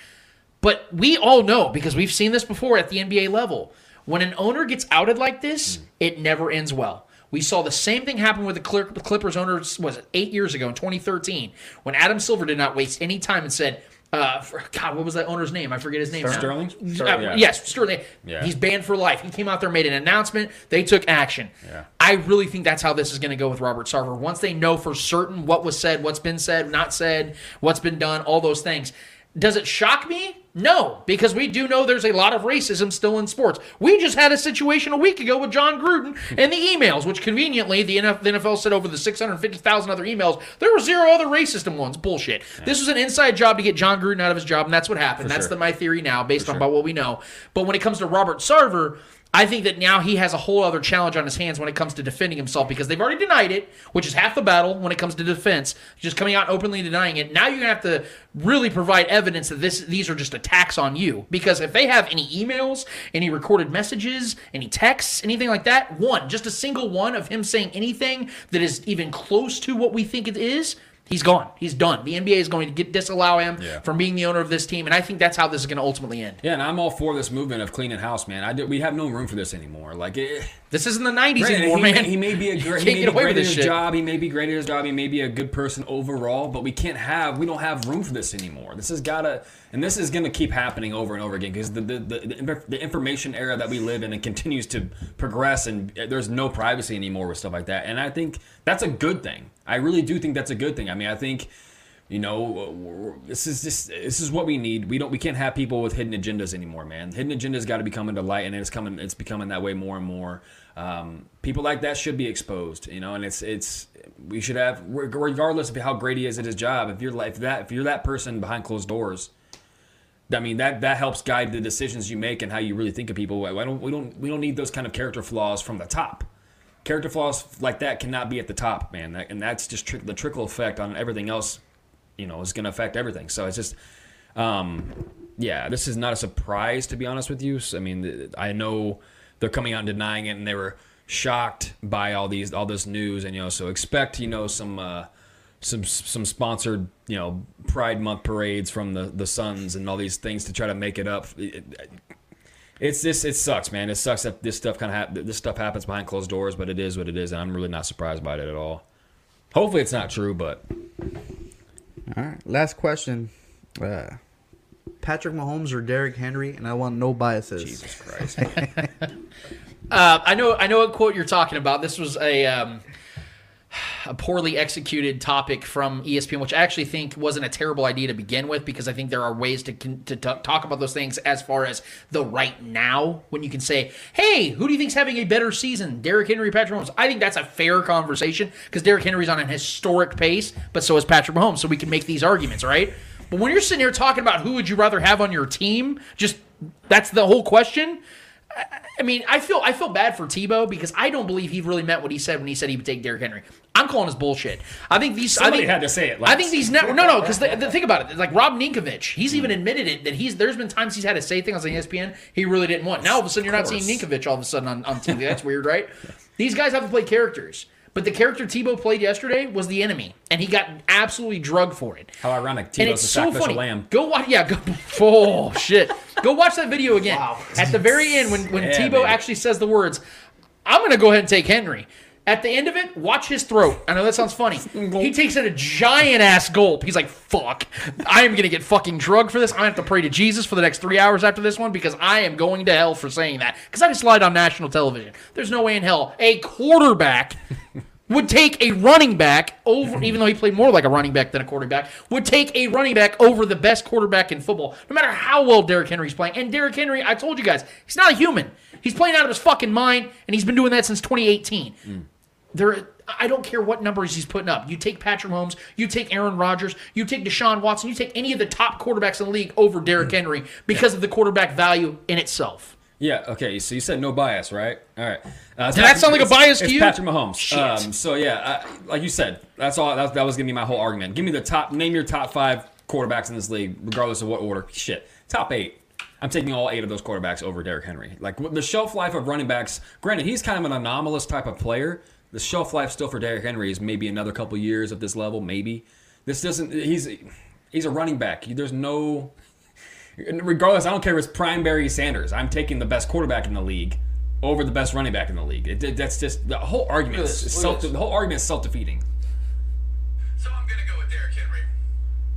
Speaker 2: But we all know because we've seen this before at the NBA level. When an owner gets outed like this, it never ends well. We saw the same thing happen with the Clippers owner, was it eight years ago in 2013, when Adam Silver did not waste any time and said, uh, for, God, what was that owner's name? I forget his name. now.
Speaker 4: Sterling?
Speaker 2: Uh,
Speaker 4: Sterling, yeah.
Speaker 2: Yes, Sterling.
Speaker 4: Yeah.
Speaker 2: He's banned for life. He came out there, made an announcement. They took action.
Speaker 4: Yeah.
Speaker 2: I really think that's how this is going to go with Robert Sarver. Once they know for certain what was said, what's been said, not said, what's been done, all those things. Does it shock me? No, because we do know there's a lot of racism still in sports. We just had a situation a week ago with Jon Gruden and the emails, which conveniently the NFL said over the 650,000 other emails, there were zero other racist ones. Bullshit. This was an inside job to get Jon Gruden out of his job, and that's what happened. that's
Speaker 4: sure.
Speaker 2: the, my theory now, based on about what we know. But when it comes to Robert Sarver, I think that now he has a whole other challenge on his hands when it comes to defending himself because they've already denied it, which is half the battle when it comes to defense. Just coming out openly denying it. Now you're gonna have to really provide evidence that this these are just attacks on you. Because if they have any emails, any recorded messages, any texts, anything like that, one, just a single one of him saying anything that is even close to what we think it is, He's gone. He's done. The NBA is going to get disallow him
Speaker 4: Yeah.
Speaker 2: from being the owner of this team, and I think that's how this is going to ultimately end.
Speaker 4: Yeah, and I'm all for this movement of cleaning house, man. I do, we have no room for this anymore. Like, it,
Speaker 2: This isn't the '90s
Speaker 4: Granted,
Speaker 2: anymore,
Speaker 4: he,
Speaker 2: man.
Speaker 4: He may be a [LAUGHS]
Speaker 2: You
Speaker 4: great, he may
Speaker 2: get
Speaker 4: be
Speaker 2: away
Speaker 4: great
Speaker 2: with
Speaker 4: at
Speaker 2: this
Speaker 4: his
Speaker 2: shit.
Speaker 4: job. He may be great at his job. He may be a good person overall, but we can't have, we don't have room for this anymore. This has got to, and this is going to keep happening over and over again because the the, the the the information era that we live in and continues to progress, and uh, there's no privacy anymore with stuff like that. And I think that's a good thing. I really do think that's a good thing. I mean, I think. You know, this is just this is what we need. We don't we can't have people with hidden agendas anymore, man. Hidden agendas got to be coming to light, and it's coming. It's becoming that way more and more. Um, people like that should be exposed, you know. And it's it's we should have regardless of how great he is at his job. If you're like that if you're that person behind closed doors, I mean that that helps guide the decisions you make and how you really think of people. Why don't we don't we don't need those kind of character flaws from the top. Character flaws like that cannot be at the top, man. That, and that's just the trickle effect on everything else. You know, is going to affect everything. So it's just, um, yeah, this is not a surprise to be honest with you. So, I mean, I know they're coming out and denying it, and they were shocked by all these all this news, and you know, so expect you know some. Uh, some some sponsored you know Pride Month parades from the the Suns and all these things to try to make it up. It's this it sucks, man. It sucks that this stuff kind of hap- this stuff happens behind closed doors, but it is what it is, and I'm really not surprised by it at all. Hopefully, it's not true, but
Speaker 3: All right. Last question. Uh, Patrick Mahomes or Derrick Henry, and I want no biases.
Speaker 4: Jesus Christ. [LAUGHS]
Speaker 2: Uh, I know, I know what quote you're talking about. This was a um, a poorly executed topic from ESPN, which I actually think wasn't a terrible idea to begin with, because I think there are ways to to talk about those things as far as the right now, when you can say, "Hey, who do you think's having a better season, Derrick Henry, Patrick Mahomes?" I think that's a fair conversation because Derrick Henry's on an historic pace, but so is Patrick Mahomes, so we can make these arguments, right? But when you're sitting here talking about who would you rather have on your team, just that's the whole question. I mean, I feel I feel bad for Tebow because I don't believe he really meant what he said when he said he would take Derrick Henry. I'm calling his bullshit. I think these. I think,
Speaker 4: had to say it
Speaker 2: I think these net. No, no, because the, the, think about it. Like Rob Ninkovich, he's even admitted it that he's. There's been times he's had to say things on ESPN he really didn't want. Now all of a sudden you're not seeing. Ninkovich all of a sudden on, on TV. That's weird, right? These guys have to play characters. But the character Tebow played yesterday was the enemy, and he got absolutely drugged for it.
Speaker 4: how ironic.
Speaker 2: And
Speaker 4: Tebow's
Speaker 2: it's
Speaker 4: a
Speaker 2: so
Speaker 4: sacrificial
Speaker 2: funny.
Speaker 4: lamb.
Speaker 2: Go watch. Yeah. Go. [LAUGHS] Oh shit. Go watch that video again. At the very end, when when
Speaker 4: Yeah,
Speaker 2: Tebow
Speaker 4: baby.
Speaker 2: actually says the words, "I'm gonna go ahead and take Henry." At the end of it, watch his throat. I know that sounds funny. He [LAUGHS] takes in a giant ass gulp. He's like, "Fuck, I am gonna get fucking drugged for this. I have to pray to Jesus for the next three hours after this one because I am going to hell for saying that." Because I just lied on national television. There's no way in hell a quarterback [LAUGHS] would take a running back over, even though he played more like a running back than a quarterback, would take a running back over the best quarterback in football, no matter how well Derrick Henry's playing. And Derrick Henry, I told you guys, he's not a human. He's playing out of his fucking mind, and he's been doing that since 2018. There, I don't care what numbers he's putting up. You take Patrick Mahomes, you take Aaron Rodgers, you take Deshaun Watson, you take any of the top quarterbacks in the league over Derrick Henry because of the quarterback value in itself.
Speaker 4: Yeah. Okay. So you said no bias, right? All right. Uh,
Speaker 2: Did that sound like a bias to
Speaker 4: it's
Speaker 2: you?
Speaker 4: Patrick Mahomes.
Speaker 2: Shit.
Speaker 4: Um, so yeah, I, like you said, that's all. That, that was gonna be my whole argument. Give me the top. Name your top five quarterbacks in this league, regardless of what order. Shit. Top eight. I'm taking all eight of those quarterbacks over Derrick Henry. Like the shelf life of running backs. Granted, he's kind of an anomalous type of player. The shelf life still for Derrick Henry is maybe another couple years at this level. Maybe this doesn't. He's he's a running back. There's no regardless, I don't care if it's prime Barry Sanders. I'm taking the best quarterback in the league over the best running back in the league. It, it- that's just the whole argument.
Speaker 2: Look
Speaker 4: Is self,
Speaker 2: look at this.
Speaker 4: the whole argument is self defeating.
Speaker 6: So I'm gonna go with Derrick Henry.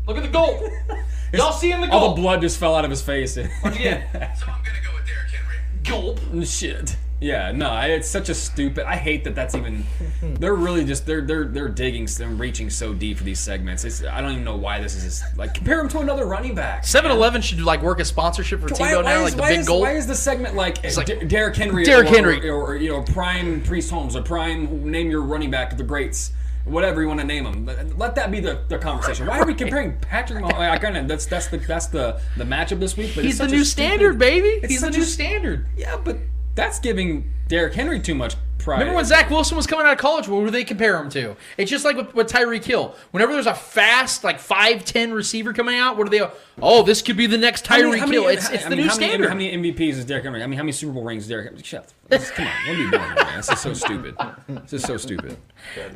Speaker 2: Look at the goal. [LAUGHS] Y'all seeing the
Speaker 4: All the blood just fell out of his face. Again. [LAUGHS]
Speaker 6: So I'm gonna go with Derrick Henry.
Speaker 2: Gulp.
Speaker 4: Shit. Yeah, no, it's such a stupid. I hate that. That's even. [LAUGHS] They're really just they're they're they're digging and reaching so deep for these segments. It's I don't even know why this is just, like compare him to another running back.
Speaker 2: 7-Eleven should like work a sponsorship for
Speaker 4: Why,
Speaker 2: Tebow now,
Speaker 4: is,
Speaker 2: like the
Speaker 4: why
Speaker 2: big
Speaker 4: is,
Speaker 2: goal.
Speaker 4: Why is the segment like,
Speaker 2: like
Speaker 4: D- Derrick Henry,
Speaker 2: Derrick
Speaker 4: or,
Speaker 2: Henry.
Speaker 4: or, or, you know Prime Priest Holmes or Prime name your running back the greats, whatever you want to name them. Let- Let that be the, the conversation. Why are we comparing Patrick? Mahomes? I kind of that's that's the that's the the matchup this week. But
Speaker 2: He's
Speaker 4: it's
Speaker 2: the
Speaker 4: such a
Speaker 2: new
Speaker 4: stupid-
Speaker 2: standard, baby. He's the new
Speaker 4: a-
Speaker 2: standard.
Speaker 4: Yeah, but that's giving Derrick Henry too much pride.
Speaker 2: Remember when Zach Wilson was coming out of college? What would they compare him to? It's just like with, with Tyreek Hill. Whenever there's a fast, like 5'10 receiver coming out, what do they go, oh, this could be the next
Speaker 4: How many-
Speaker 2: Tyreek
Speaker 4: how many-
Speaker 2: Hill. It's,
Speaker 4: I
Speaker 2: the
Speaker 4: mean,
Speaker 2: new
Speaker 4: how many,
Speaker 2: standard.
Speaker 4: How many MVPs is Derrick Henry? I mean, how many Super Bowl rings is Derrick Henry? Shut up. This- Come on, what are we doing, here, man? This is so stupid. This is so stupid.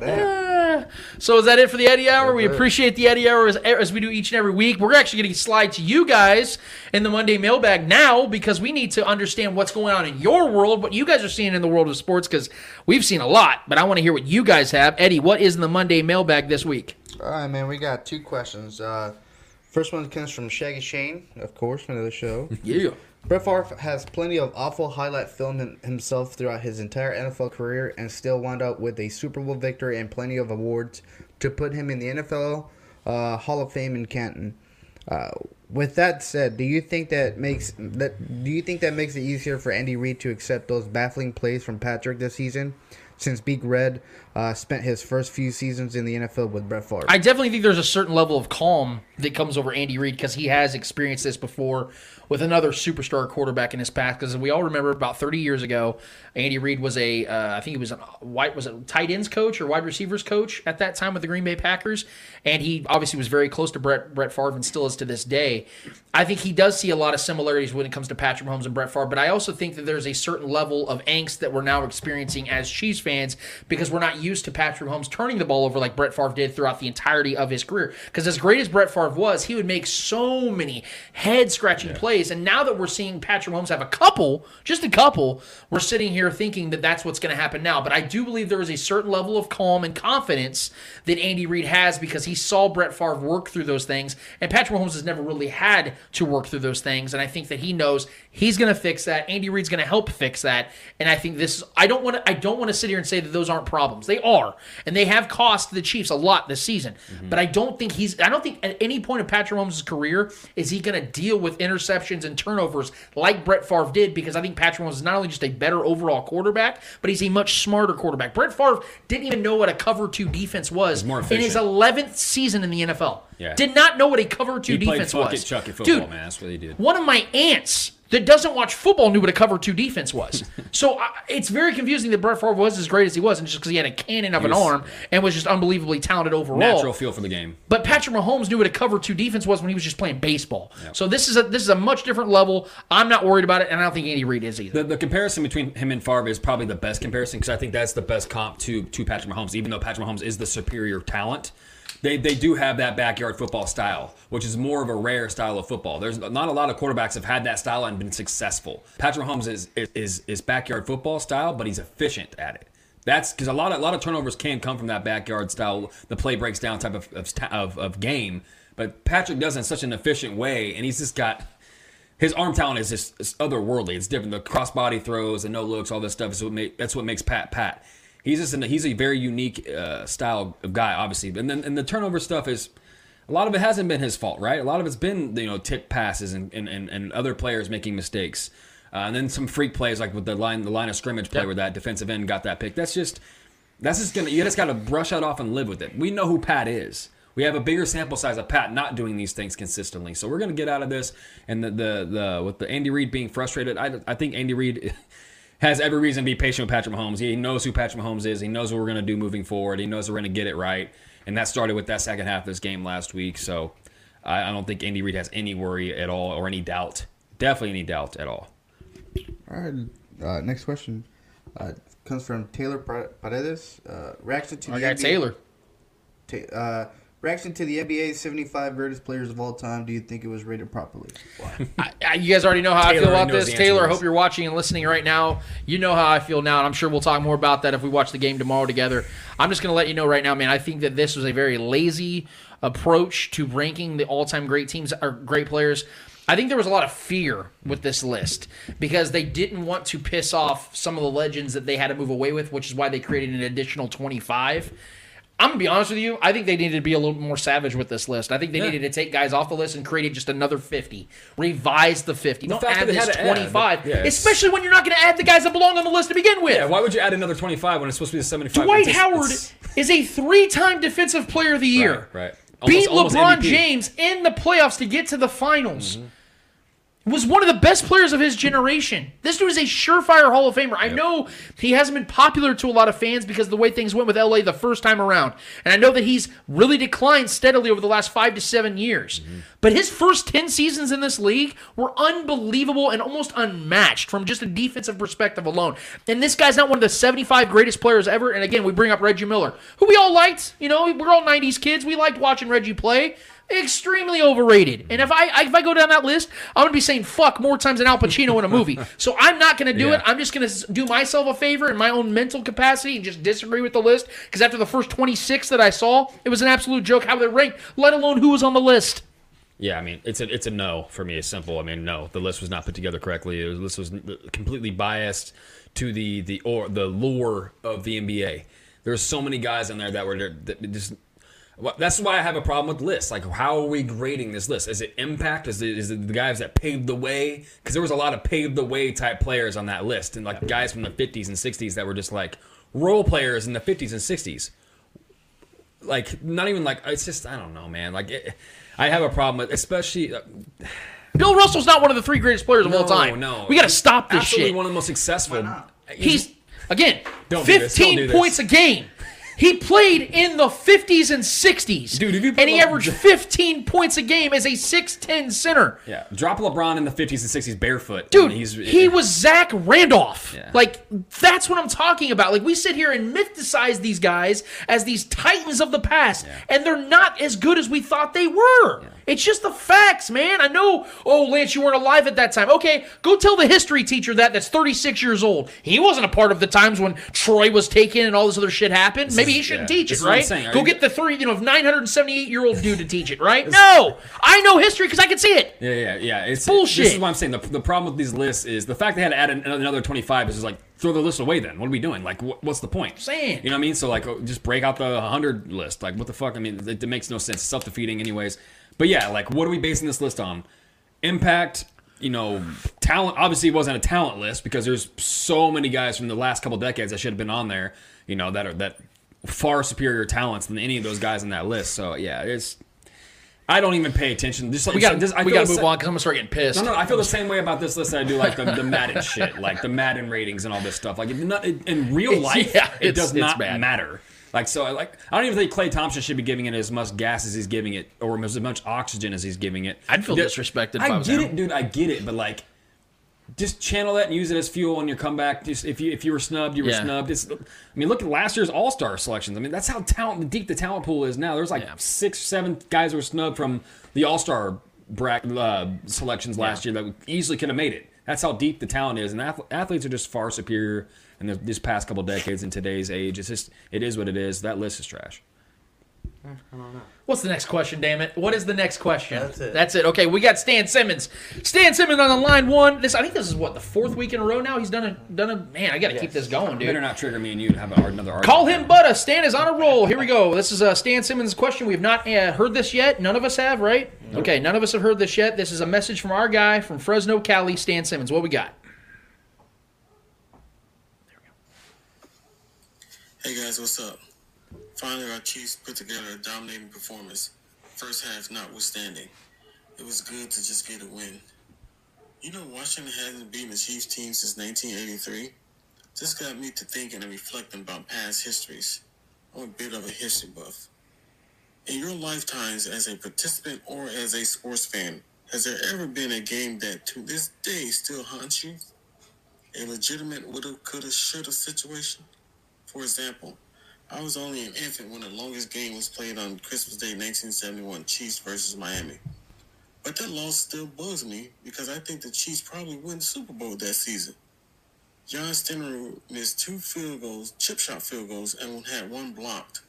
Speaker 2: Uh, So is that it for the Eddie Hour? We appreciate the Eddie Hour as, as we do each and every week. We're actually going to slide to you guys in the Monday mailbag now because we need to understand what's going on in your world, what you guys are seeing in the world of sports because we've seen a lot, but I want to hear what you guys have. Eddie, what is in the Monday mailbag this week?
Speaker 3: All right, man. We got two questions. Uh, first one comes from Shaggy Shane, of course, of the show. [LAUGHS]
Speaker 2: Yeah.
Speaker 3: Brett Favre has plenty of awful highlight film himself throughout his entire NFL career and still wound up with a Super Bowl victory and plenty of awards to put him in the NFL uh, Hall of Fame in Canton. Uh, with that said, do you think that makes that do you think that makes it easier for Andy Reid to accept those baffling plays from Patrick this season, since Big Red uh, spent his first few seasons in the NFL with Brett Favre?
Speaker 2: I definitely think there's a certain level of calm that comes over Andy Reid because he has experienced this before with another superstar quarterback in his past. Because we all remember about 30 years ago, Andy Reid was a, uh, I think he was a white, was a tight ends coach or wide receivers coach at that time with the Green Bay Packers, and he obviously was very close to Brett Brett Favre and still is to this day. I think he does see a lot of similarities when it comes to Patrick Mahomes and Brett Favre, but I also think that there's a certain level of angst that we're now experiencing as Chiefs fans because we're not used to Patrick Mahomes turning the ball over like Brett Favre did throughout the entirety of his career. Because as great as Brett Favre was, he would make so many head scratching plays, and now that we're seeing Patrick Mahomes have a couple, just a couple, we're sitting here thinking that that's what's going to happen now. But I do believe there is a certain level of calm and confidence that Andy Reid has because he saw Brett Favre work through those things, and Patrick Mahomes has never really had to work through those things. And I think that he knows he's going to fix that. Andy Reid's going to help fix that. And I think this. I don't want to. I don't want to sit here and say that those aren't problems. They are, and they have cost the Chiefs a lot this season. Mm-hmm. But I don't think he's. I don't think at any point in Patrick Mahomes' career is he going to deal with interceptions and turnovers like Brett Favre did. Because I think Patrick Mahomes is not only just a better overall quarterback, but he's a much smarter quarterback. Brett Favre didn't even know what a cover two defense was in his 11th season in the NFL.
Speaker 4: Yeah.
Speaker 2: Did not know what a cover two
Speaker 4: He
Speaker 2: defense was.
Speaker 4: it, chuck it football,
Speaker 2: Dude,
Speaker 4: man. That's what he did.
Speaker 2: one of my aunts that doesn't watch football knew what a cover two defense was. [LAUGHS] so I, it's very confusing that Brett Favre was as great as he was, and just because he had a cannon of an arm and was just unbelievably talented overall.
Speaker 4: Natural feel for the game.
Speaker 2: But Patrick Mahomes knew what a cover two defense was when he was just playing baseball. So this is a this is a much different level. I'm not worried about it, and I don't think Andy Reid is either.
Speaker 4: The, the comparison between him and Favre is probably the best comparison because I think that's the best comp to to Patrick Mahomes. Even though Patrick Mahomes is the superior talent, they they do have that backyard football style, which is more of a rare style of football. There's not a lot of quarterbacks have had that style and been successful. Patrick Mahomes is is is backyard football style, but he's efficient at it. That's because a lot of a lot of turnovers can come from that backyard style, the play breaks down type of of, of, of game. But Patrick does it in such an efficient way, and he's just got his arm talent is just otherworldly. It's different. The crossbody throws, the no looks, all this stuff is what make, that's what makes Pat Pat. He's just an, he's a very unique uh, style of guy, obviously. And then and the turnover stuff is a lot of it hasn't been his fault, right? A lot of it's been you know tip passes and and, and, other players making mistakes, uh, and then some freak plays like with the line the line of scrimmage play where that defensive end got that pick. That's just that's just gonna you just got to brush that off and live with it. We know who Pat is. We have a bigger sample size of Pat not doing these things consistently, so we're gonna get out of this. And the the, the with the Andy Reid being frustrated, I, I think Andy Reid [LAUGHS] has every reason to be patient with Patrick Mahomes. He knows who Patrick Mahomes is. He knows what we're gonna do moving forward. He knows we're gonna get it right, and that started with that second half of this game last week. So I, I don't think Andy Reid has any worry at all or any doubt. Definitely any doubt at all.
Speaker 3: All right. Uh, next question uh, comes from Taylor Paredes. Uh, reaction to
Speaker 2: I got
Speaker 3: NBA
Speaker 2: Taylor.
Speaker 3: Ta- uh, reaction to the NBA 75 greatest players of all time. Do you think it was rated properly? Why? [LAUGHS]
Speaker 2: I- you guys already know how I feel about
Speaker 4: already
Speaker 2: this. Taylor, I hope you're watching and listening right now. You know how I feel now, and I'm sure we'll talk more about that if we watch the game tomorrow together. I'm just going to let you know right now, man. I think that this was a very lazy approach to ranking the all-time great teams or great players. I think there was a lot of fear with this list because they didn't want to piss off some of the legends that they had to move away with, which is why they created an additional 25. I'm gonna be honest with you. I think they needed to be a little more savage with this list. I think they
Speaker 4: Yeah.
Speaker 2: needed to take guys off the list and create just another 50, revise the 50. Don't
Speaker 4: fact
Speaker 2: add this
Speaker 4: had to add,
Speaker 2: 25,
Speaker 4: yeah,
Speaker 2: especially when you're not going to add the guys that belong on the list to begin with.
Speaker 4: Yeah, why would you add another 25 when it's supposed to be the 75?
Speaker 2: Dwight
Speaker 4: It's-
Speaker 2: Howard
Speaker 4: it's-
Speaker 2: is a three-time Defensive Player of the Year.
Speaker 4: Right, right.
Speaker 2: Beat
Speaker 4: Almost- almost
Speaker 2: LeBron
Speaker 4: MVP.
Speaker 2: James in the playoffs to get to the finals. Mm-hmm. Was one of the best players of his generation. This dude is a surefire Hall of Famer. I know he hasn't been popular to a lot of fans because of the way things went with LA the first time around. And I know that he's really declined steadily over the last five to seven years. Mm-hmm. But his first 10 seasons in this league were unbelievable and almost unmatched from just a defensive perspective alone. And this guy's not one of the 75 greatest players ever. And again, we bring up Reggie Miller, who we all liked. You know, we're all 90s kids. We liked watching Reggie play extremely overrated. And if I if I go down that list, I'm gonna be saying fuck more times than Al Pacino in a movie. [LAUGHS] So I'm not gonna do
Speaker 4: Yeah.
Speaker 2: it. I'm just gonna do myself a favor in my own mental capacity and just disagree with the list because after the first 26 that I saw, it was an absolute joke how they ranked, let alone who was on the list.
Speaker 4: Yeah, I mean, it's a it's a no for me. It's simple. I mean, no, the list was not put together correctly. It was, this was uh, completely biased to the the or the lore of the NBA. There's so many guys in there that were that just. Well, that's why I have a problem with lists. Like, how are we grading this list? Is it impact? Is it, is it the guys that paved the way? Because there was a lot of paved the way type players on that list, and like guys from the 50s and 60s that were just like role players in the 50s and 60s like not even like it's just I don't know, man. Like it, I have a problem with, especially. Uh, [SIGHS]
Speaker 2: Bill Russell's not one of the three greatest players of all time.
Speaker 4: No,
Speaker 2: we got to stop this
Speaker 4: Absolutely
Speaker 2: shit.
Speaker 4: one of the most successful.
Speaker 2: He's again
Speaker 4: Don't do this, don't
Speaker 2: 15
Speaker 4: do this.
Speaker 2: points a game. He played in the 50s and 60s.
Speaker 4: Dude, if you
Speaker 2: and he
Speaker 4: put-
Speaker 2: averaged 15 points a game as a 6'10 center.
Speaker 4: yeah, drop LeBron in the 50s and 60s barefoot.
Speaker 2: Dude,
Speaker 4: he's
Speaker 2: he was Zach Randolph.
Speaker 4: Yeah.
Speaker 2: Like, that's what I'm talking about. Like, we sit here and mythicize these guys as these titans of the past, and they're not as good as we thought they were. It's just the facts, man. I know, oh, Lance, you weren't alive at that time. Okay, go tell the history teacher that that's 36 years old. He wasn't a part of the times when Troy was taken and all this other shit happened. Maybe
Speaker 4: is-
Speaker 2: he shouldn't
Speaker 4: yeah.
Speaker 2: teach
Speaker 4: This
Speaker 2: it,
Speaker 4: is what I'm
Speaker 2: right? Go
Speaker 4: you-
Speaker 2: get the three, you know, 978 year old dude to teach it, right? No, I know history because I can see it.
Speaker 4: Yeah, yeah, yeah. It's
Speaker 2: Bullshit.
Speaker 4: This is what I'm saying. The, the problem with these lists is the fact they had to add an, another 25 is just like throw the list away. Then what are we doing? Like, wh- what's the point?
Speaker 2: saying.
Speaker 4: You know what I mean? So like, oh, just break out the 100 list. Like, what the fuck? I mean, it, it makes no sense. Self defeating, anyways. But yeah, like, what are we basing this list on? Impact. You know, talent. Obviously, it wasn't a talent list because there's so many guys from the last couple decades that should have been on there. You know, that are that far superior talents than any of those guys on that list. So yeah, it's. I don't even pay attention. Just like
Speaker 2: We got
Speaker 4: this, I
Speaker 2: we got to move
Speaker 4: sa-
Speaker 2: on because I'm gonna start getting pissed.
Speaker 4: no, no, I feel the same way about this list that I do like the, the Madden shit, like the Madden ratings and all this stuff. Like it, not, it, in real life,
Speaker 2: yeah,
Speaker 4: it does not matter. Like so, I like I don't even think Klay Thompson should be giving it as much gas as he's giving it, or as much oxygen as he's giving it.
Speaker 2: I'd feel
Speaker 4: Yeah,
Speaker 2: disrespected if
Speaker 4: I
Speaker 2: I was
Speaker 4: get
Speaker 2: him.
Speaker 4: it, dude. I get it, but like, just channel that and use it as fuel on your comeback. Just if you if you were snubbed, you were
Speaker 2: Yeah.
Speaker 4: snubbed. It's, I mean, look at last year's All Star selections. I mean, that's how talent deep the talent pool is now. There's like
Speaker 2: Yeah.
Speaker 4: six, seven guys who were snubbed from the All Star uh, selections last year that easily could have made it. That's how deep the talent is, and ath- athletes are just far superior in the, this past couple decades in today's age. It's just it is what it is. That list is trash.
Speaker 2: What's the next question, damn it? What is the next question?
Speaker 3: That's it.
Speaker 2: That's it. Okay, we got Stan Simmons. Stan Simmons on the line one. This I think this is what the fourth week in a row now. He's done a done a man. I got to keep this going, dude.
Speaker 4: Better not trigger me and you to have a, another argument.
Speaker 2: Call him Butta. Stan is on a roll. Here we go. This is uh, Stan Simmons' question. We have not uh, heard this yet. None of us have, right? Okay, none of us have heard this yet. This is a message from our guy from Fresno, Cali, Stan Simmons. What we got?
Speaker 7: Hey guys, what's up? Finally, our Chiefs put together a dominating performance. First half notwithstanding, it was good to just get a win. You know, Washington hasn't beaten the Chiefs team since 1983. This got me to thinking and reflecting about past histories. I'm a bit of a history buff. In your lifetimes as a participant or as a sports fan, has there ever been a game that to this day still haunts you? A legitimate woulda, coulda, shoulda situation? For example, I was only an infant when the longest game was played on Christmas Day 1971, Chiefs versus Miami. But that loss still bugs me because I think the Chiefs probably win the Super Bowl that season. Jan Stenerud missed two field goals, chip shot field goals, and had one blocked.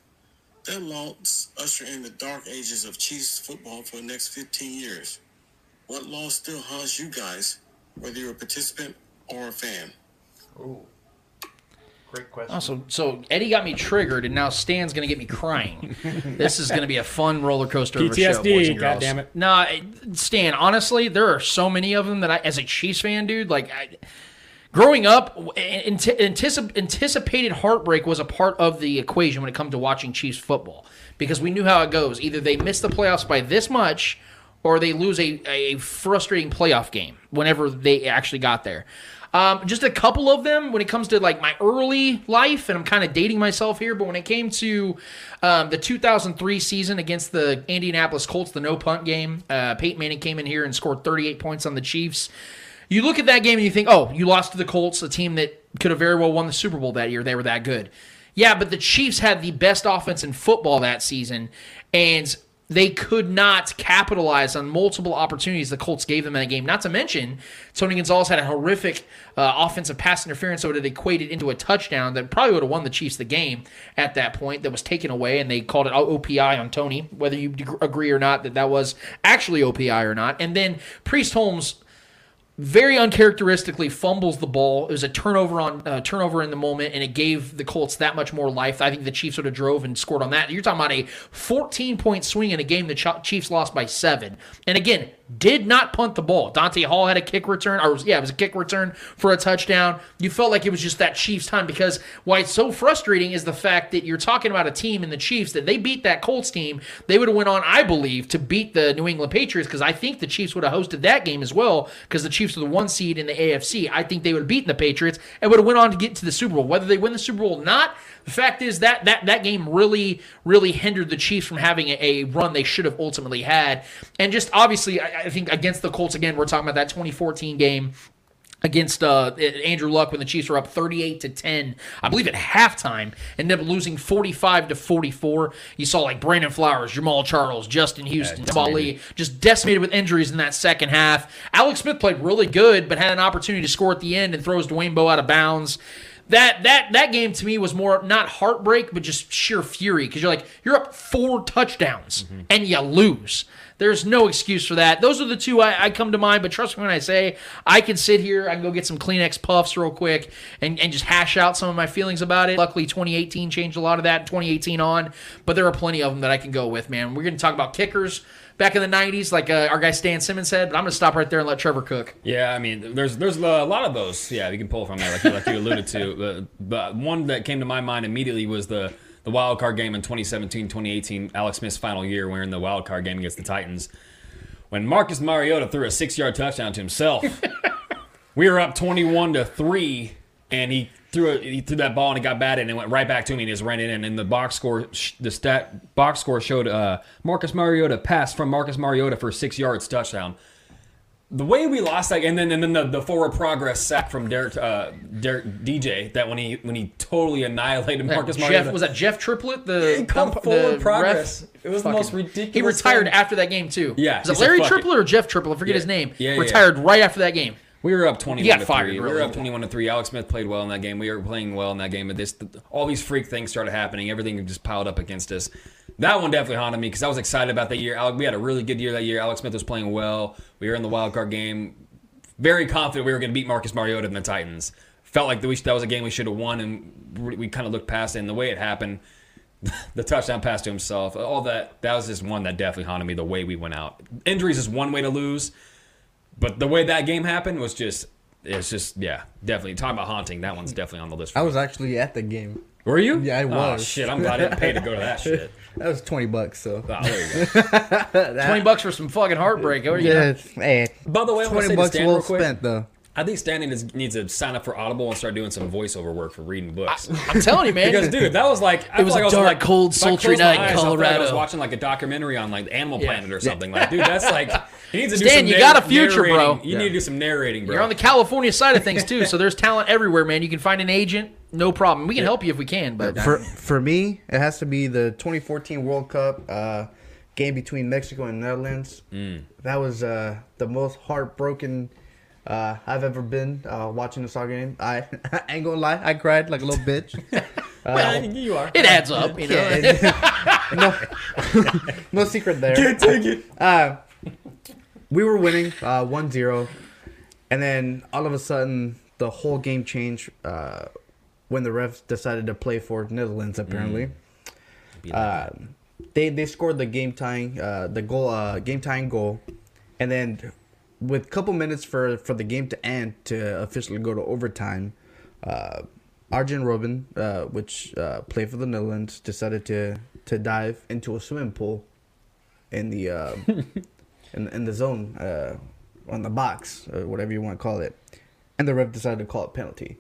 Speaker 7: That loss ushered in the dark ages of Chiefs football for the next 15 years. What loss still haunts you guys, whether you're a participant or a fan?
Speaker 3: Ooh. Great question.
Speaker 2: Oh, so so Eddie got me triggered, and now Stan's gonna get me crying. [LAUGHS] this is gonna be a fun roller coaster of a show,
Speaker 4: PTSD,
Speaker 2: boys and girls.
Speaker 4: goddammit.
Speaker 2: Nah, it- Stan. Honestly, there are so many of them that I, as a Chiefs fan, dude, like. I, Growing up, anti- anticip- anticipated heartbreak was a part of the equation when it comes to watching Chiefs football because we knew how it goes. Either they miss the playoffs by this much, or they lose a, a frustrating playoff game whenever they actually got there. Um, just a couple of them when it comes to like my early life, and I'm kind of dating myself here, but when it came to um, the 2003 season against the Indianapolis Colts, the no punt game, uh, Peyton Manning came in here and scored 38 points on the Chiefs. You look at that game and you think, oh, you lost to the Colts, a team that could have very well won the Super Bowl that year. They were that good. Yeah, but the Chiefs had the best offense in football that season, and they could not capitalize on multiple opportunities the Colts gave them in that game. Not to mention, Tony Gonzalez had a horrific uh, offensive pass interference would have equated into a touchdown that probably would have won the Chiefs the game at that point that was taken away, and they called it OPI on Tony, whether you agree or not that that was actually OPI or not. And then Priest Holmes very uncharacteristically fumbles the ball. It was a turnover on uh, turnover in the moment, and it gave the Colts that much more life. I think the Chiefs sort of drove and scored on that. You're talking about a 14 point swing in a game the Chiefs lost by seven. And again, did not punt the ball. Dante Hall had a kick return, or yeah, it was a kick return for a touchdown. You felt like it was just that Chiefs time because why it's so frustrating is the fact that you're talking about a team in the Chiefs that they beat that Colts team. They would have went on, I believe, to beat the New England Patriots because I think the Chiefs would have hosted that game as well because the Chiefs were the one seed in the AFC. I think they would have beaten the Patriots and would have went on to get to the Super Bowl. Whether they win the Super Bowl or not, the fact is that that that game really really hindered the Chiefs from having a, a run they should have ultimately had, and just obviously I, I think against the Colts again, we're talking about that 2014 game against uh, Andrew Luck when the Chiefs were up 38 to 10, I believe at halftime, ended up losing 45 to 44. You saw like Brandon Flowers, Jamaal Charles, Justin Houston, yeah, Lee, just decimated with injuries in that second half. Alex Smith played really good, but had an opportunity to score at the end and throws Dwayne Bowe out of bounds that that that game to me was more not heartbreak but just sheer fury. Because you're like you're up four touchdowns mm-hmm. and you lose. There's no excuse for that. Those are the two I, I, come to mind but trust me when i say i can sit here i can go get some kleenex puffs real quick and, and just hash out some of my feelings about it. Luckily 2018 changed a lot of that 2018 on but there are plenty of them that i can go with man. We're going to talk about kickers back in the '90s, like uh, our guy Stan Simmons said. But I'm gonna stop right there and let Trevor cook.
Speaker 4: Yeah, I mean, there's there's a lot of those. Yeah, you can pull from there, like, like you alluded to. [LAUGHS] But, but one that came to my mind immediately was the the wild card game in 2017, 2018, Alex Smith's final year. We're in the wild card game against the Titans. When Marcus Mariota threw a six yard touchdown to himself, [LAUGHS] we were up 21 to three, and he threw a, he threw that ball and it got batted and it went right back to me and just ran it in. And the box score, the stat box score showed uh, Marcus Mariota passed from Marcus Mariota for six yards touchdown. The way we lost that, and then and then the, the forward progress sack from Derrick, uh, Derrick DJ that when he when he totally annihilated Marcus
Speaker 2: Jeff,
Speaker 4: Mariota.
Speaker 2: Was that Jeff Triplett? The
Speaker 4: called forward progress. Ref? It was fucking, the most ridiculous.
Speaker 2: He retired
Speaker 4: thing.
Speaker 2: after that game too.
Speaker 4: Yeah,
Speaker 2: was it Larry Triplett or Jeff Triplett? I forget
Speaker 4: yeah.
Speaker 2: his name.
Speaker 4: Yeah,
Speaker 2: retired
Speaker 4: yeah.
Speaker 2: right after that game.
Speaker 4: We were up twenty. To
Speaker 2: fired.
Speaker 4: Three.
Speaker 2: Really.
Speaker 4: We were up twenty-one to three. Alex Smith played well in that game. We were playing well in that game, but this, all these freak things started happening. Everything just piled up against us. That one definitely haunted me because I was excited about that year. We had a really good year that year. Alex Smith was playing well. We were in the wild card game. Very confident we were going to beat Marcus Mariota and the Titans. Felt like that was a game we should have won, and we kind of looked past it. And the way it happened, [LAUGHS] the touchdown pass to himself, all that, that was just one that definitely haunted me. The way we went out. Injuries is one way to lose, but the way that game happened was just it's just yeah, definitely talking about haunting. That one's definitely on the list.
Speaker 3: I was actually at the game.
Speaker 4: Were you?
Speaker 3: Yeah, I oh, was.
Speaker 4: Oh, shit, I'm glad I didn't pay to go to that [LAUGHS] shit.
Speaker 3: That was twenty bucks. So
Speaker 4: oh, there you go. [LAUGHS]
Speaker 2: twenty bucks for some fucking heartbreak. What are?
Speaker 3: Yeah, hey.
Speaker 4: By the way, I
Speaker 3: twenty bucks well spent though.
Speaker 4: I think Stanley needs to sign up for Audible and start doing some voiceover work for reading books.
Speaker 2: I, am telling you, man.
Speaker 4: because, dude, that was like
Speaker 2: it was
Speaker 4: like
Speaker 2: a dark, like, cold, sultry night
Speaker 4: eyes,
Speaker 2: in Colorado. I,
Speaker 4: I, was watching like a documentary on like Animal Planet or something. Like, dude, that's like he needs to do [LAUGHS]
Speaker 2: Stan,
Speaker 4: some
Speaker 2: you
Speaker 4: narr-
Speaker 2: got a future,
Speaker 4: narrating.
Speaker 2: bro.
Speaker 4: You yeah. need to do some narrating, bro.
Speaker 2: You're on the California side of things too, [LAUGHS] so there's talent everywhere, man. You can find an agent, no problem. We can yeah. help you if we can. But
Speaker 3: for for me, it has to be the 2014 World Cup. Uh, game between Mexico and Netherlands.
Speaker 4: Mm.
Speaker 3: That was uh, the most heartbroken uh, I've ever been uh, watching the soccer game. I, [LAUGHS] I ain't gonna lie, I cried like a little bitch. [LAUGHS]
Speaker 4: Uh, you are.
Speaker 2: It adds up, you know. [LAUGHS]
Speaker 3: no, no secret there.
Speaker 4: Can't take it.
Speaker 3: Uh, we were winning uh, 1-0, and then all of a sudden the whole game changed uh, when the refs decided to play for Netherlands. Apparently,
Speaker 4: mm.
Speaker 3: uh, they they scored the game tying uh, the goal uh, game tying goal, and then with a couple minutes for for the game to end to officially go to overtime, uh, Arjen Robben, uh, which uh, played for the Netherlands, decided to to dive into a swimming pool in the uh, [LAUGHS] in, in the zone, uh, on the box, or whatever you want to call it, and the ref decided to call it penalty.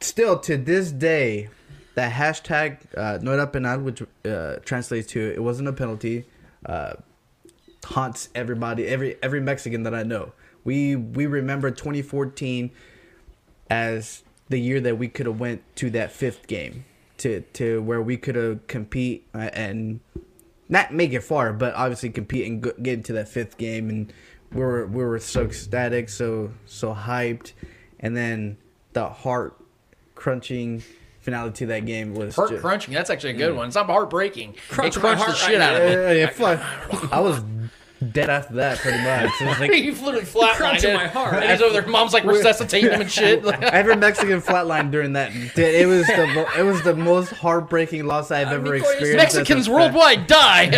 Speaker 3: Still to this day, that hashtag uh, no era penal, which uh, translates to it wasn't a penalty, uh, haunts everybody, every every Mexican that I know. We we remember 2014 as the year that we could have went to that fifth game to to where we could have compete uh, and not make it far, but obviously compete and get into that fifth game. And we were we were so ecstatic, so so hyped, and then the heart crunching finale to that game was
Speaker 2: Heart
Speaker 3: just,
Speaker 2: crunching. That's actually a good one. It's not heartbreaking.
Speaker 4: Crunch
Speaker 2: it
Speaker 4: my
Speaker 2: crunched the
Speaker 4: heart
Speaker 2: shit
Speaker 4: right
Speaker 2: out of me.
Speaker 3: Yeah, yeah, [LAUGHS] fuck. I was dead after that, pretty much. It was like [LAUGHS]
Speaker 2: You've literally flatlined
Speaker 4: Crunching
Speaker 2: it.
Speaker 4: my heart.
Speaker 2: And he's over there. Mom's like resuscitating him and shit. [LAUGHS]
Speaker 3: every Mexican flatline during that. It was the mo- it was the most heartbreaking loss I've ever experienced. as a
Speaker 2: Mexicans worldwide die.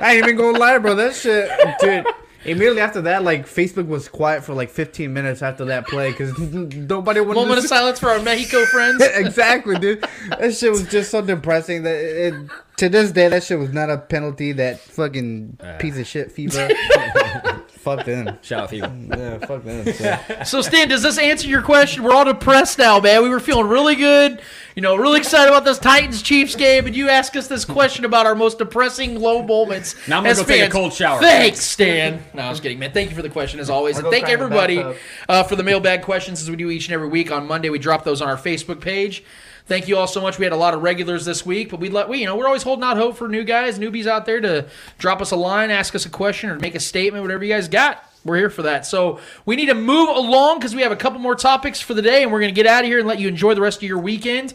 Speaker 3: I ain't even gonna lie, bro. That shit, dude. Immediately after that, like Facebook was quiet for like 15 minutes after that play because [LAUGHS] nobody wanted
Speaker 2: Moment
Speaker 3: to
Speaker 2: of silence for our Mexico friends. [LAUGHS]
Speaker 3: exactly, dude. That shit was just so depressing that it, to this day that shit was not a penalty. That fucking piece of shit FIBA. [LAUGHS] fuck them.
Speaker 4: Shout out FIBA.
Speaker 3: Yeah, fuck them. So.
Speaker 2: So Stan, does this answer your question? We're all depressed now, man. We were feeling really good, you know, really excited about this Titans Chiefs game, and you ask us this question about our most depressing low moments.
Speaker 4: Now I'm gonna
Speaker 2: as
Speaker 4: go take a cold shower.
Speaker 2: Thanks, Stan. No, I was kidding, man. Thank you for the question as always,
Speaker 3: I'll
Speaker 2: and thank
Speaker 3: cry in the
Speaker 2: everybody uh, for the mailbag questions as we do each and every week. On Monday, we drop those on our Facebook page. Thank you all so much. We had a lot of regulars this week, but we let we you know we're always holding out hope for new guys, newbies out there to drop us a line, ask us a question, or make a statement, whatever you guys got. We're here for that. So we need to move along because we have a couple more topics for the day, and we're going to get out of here and let you enjoy the rest of your weekend.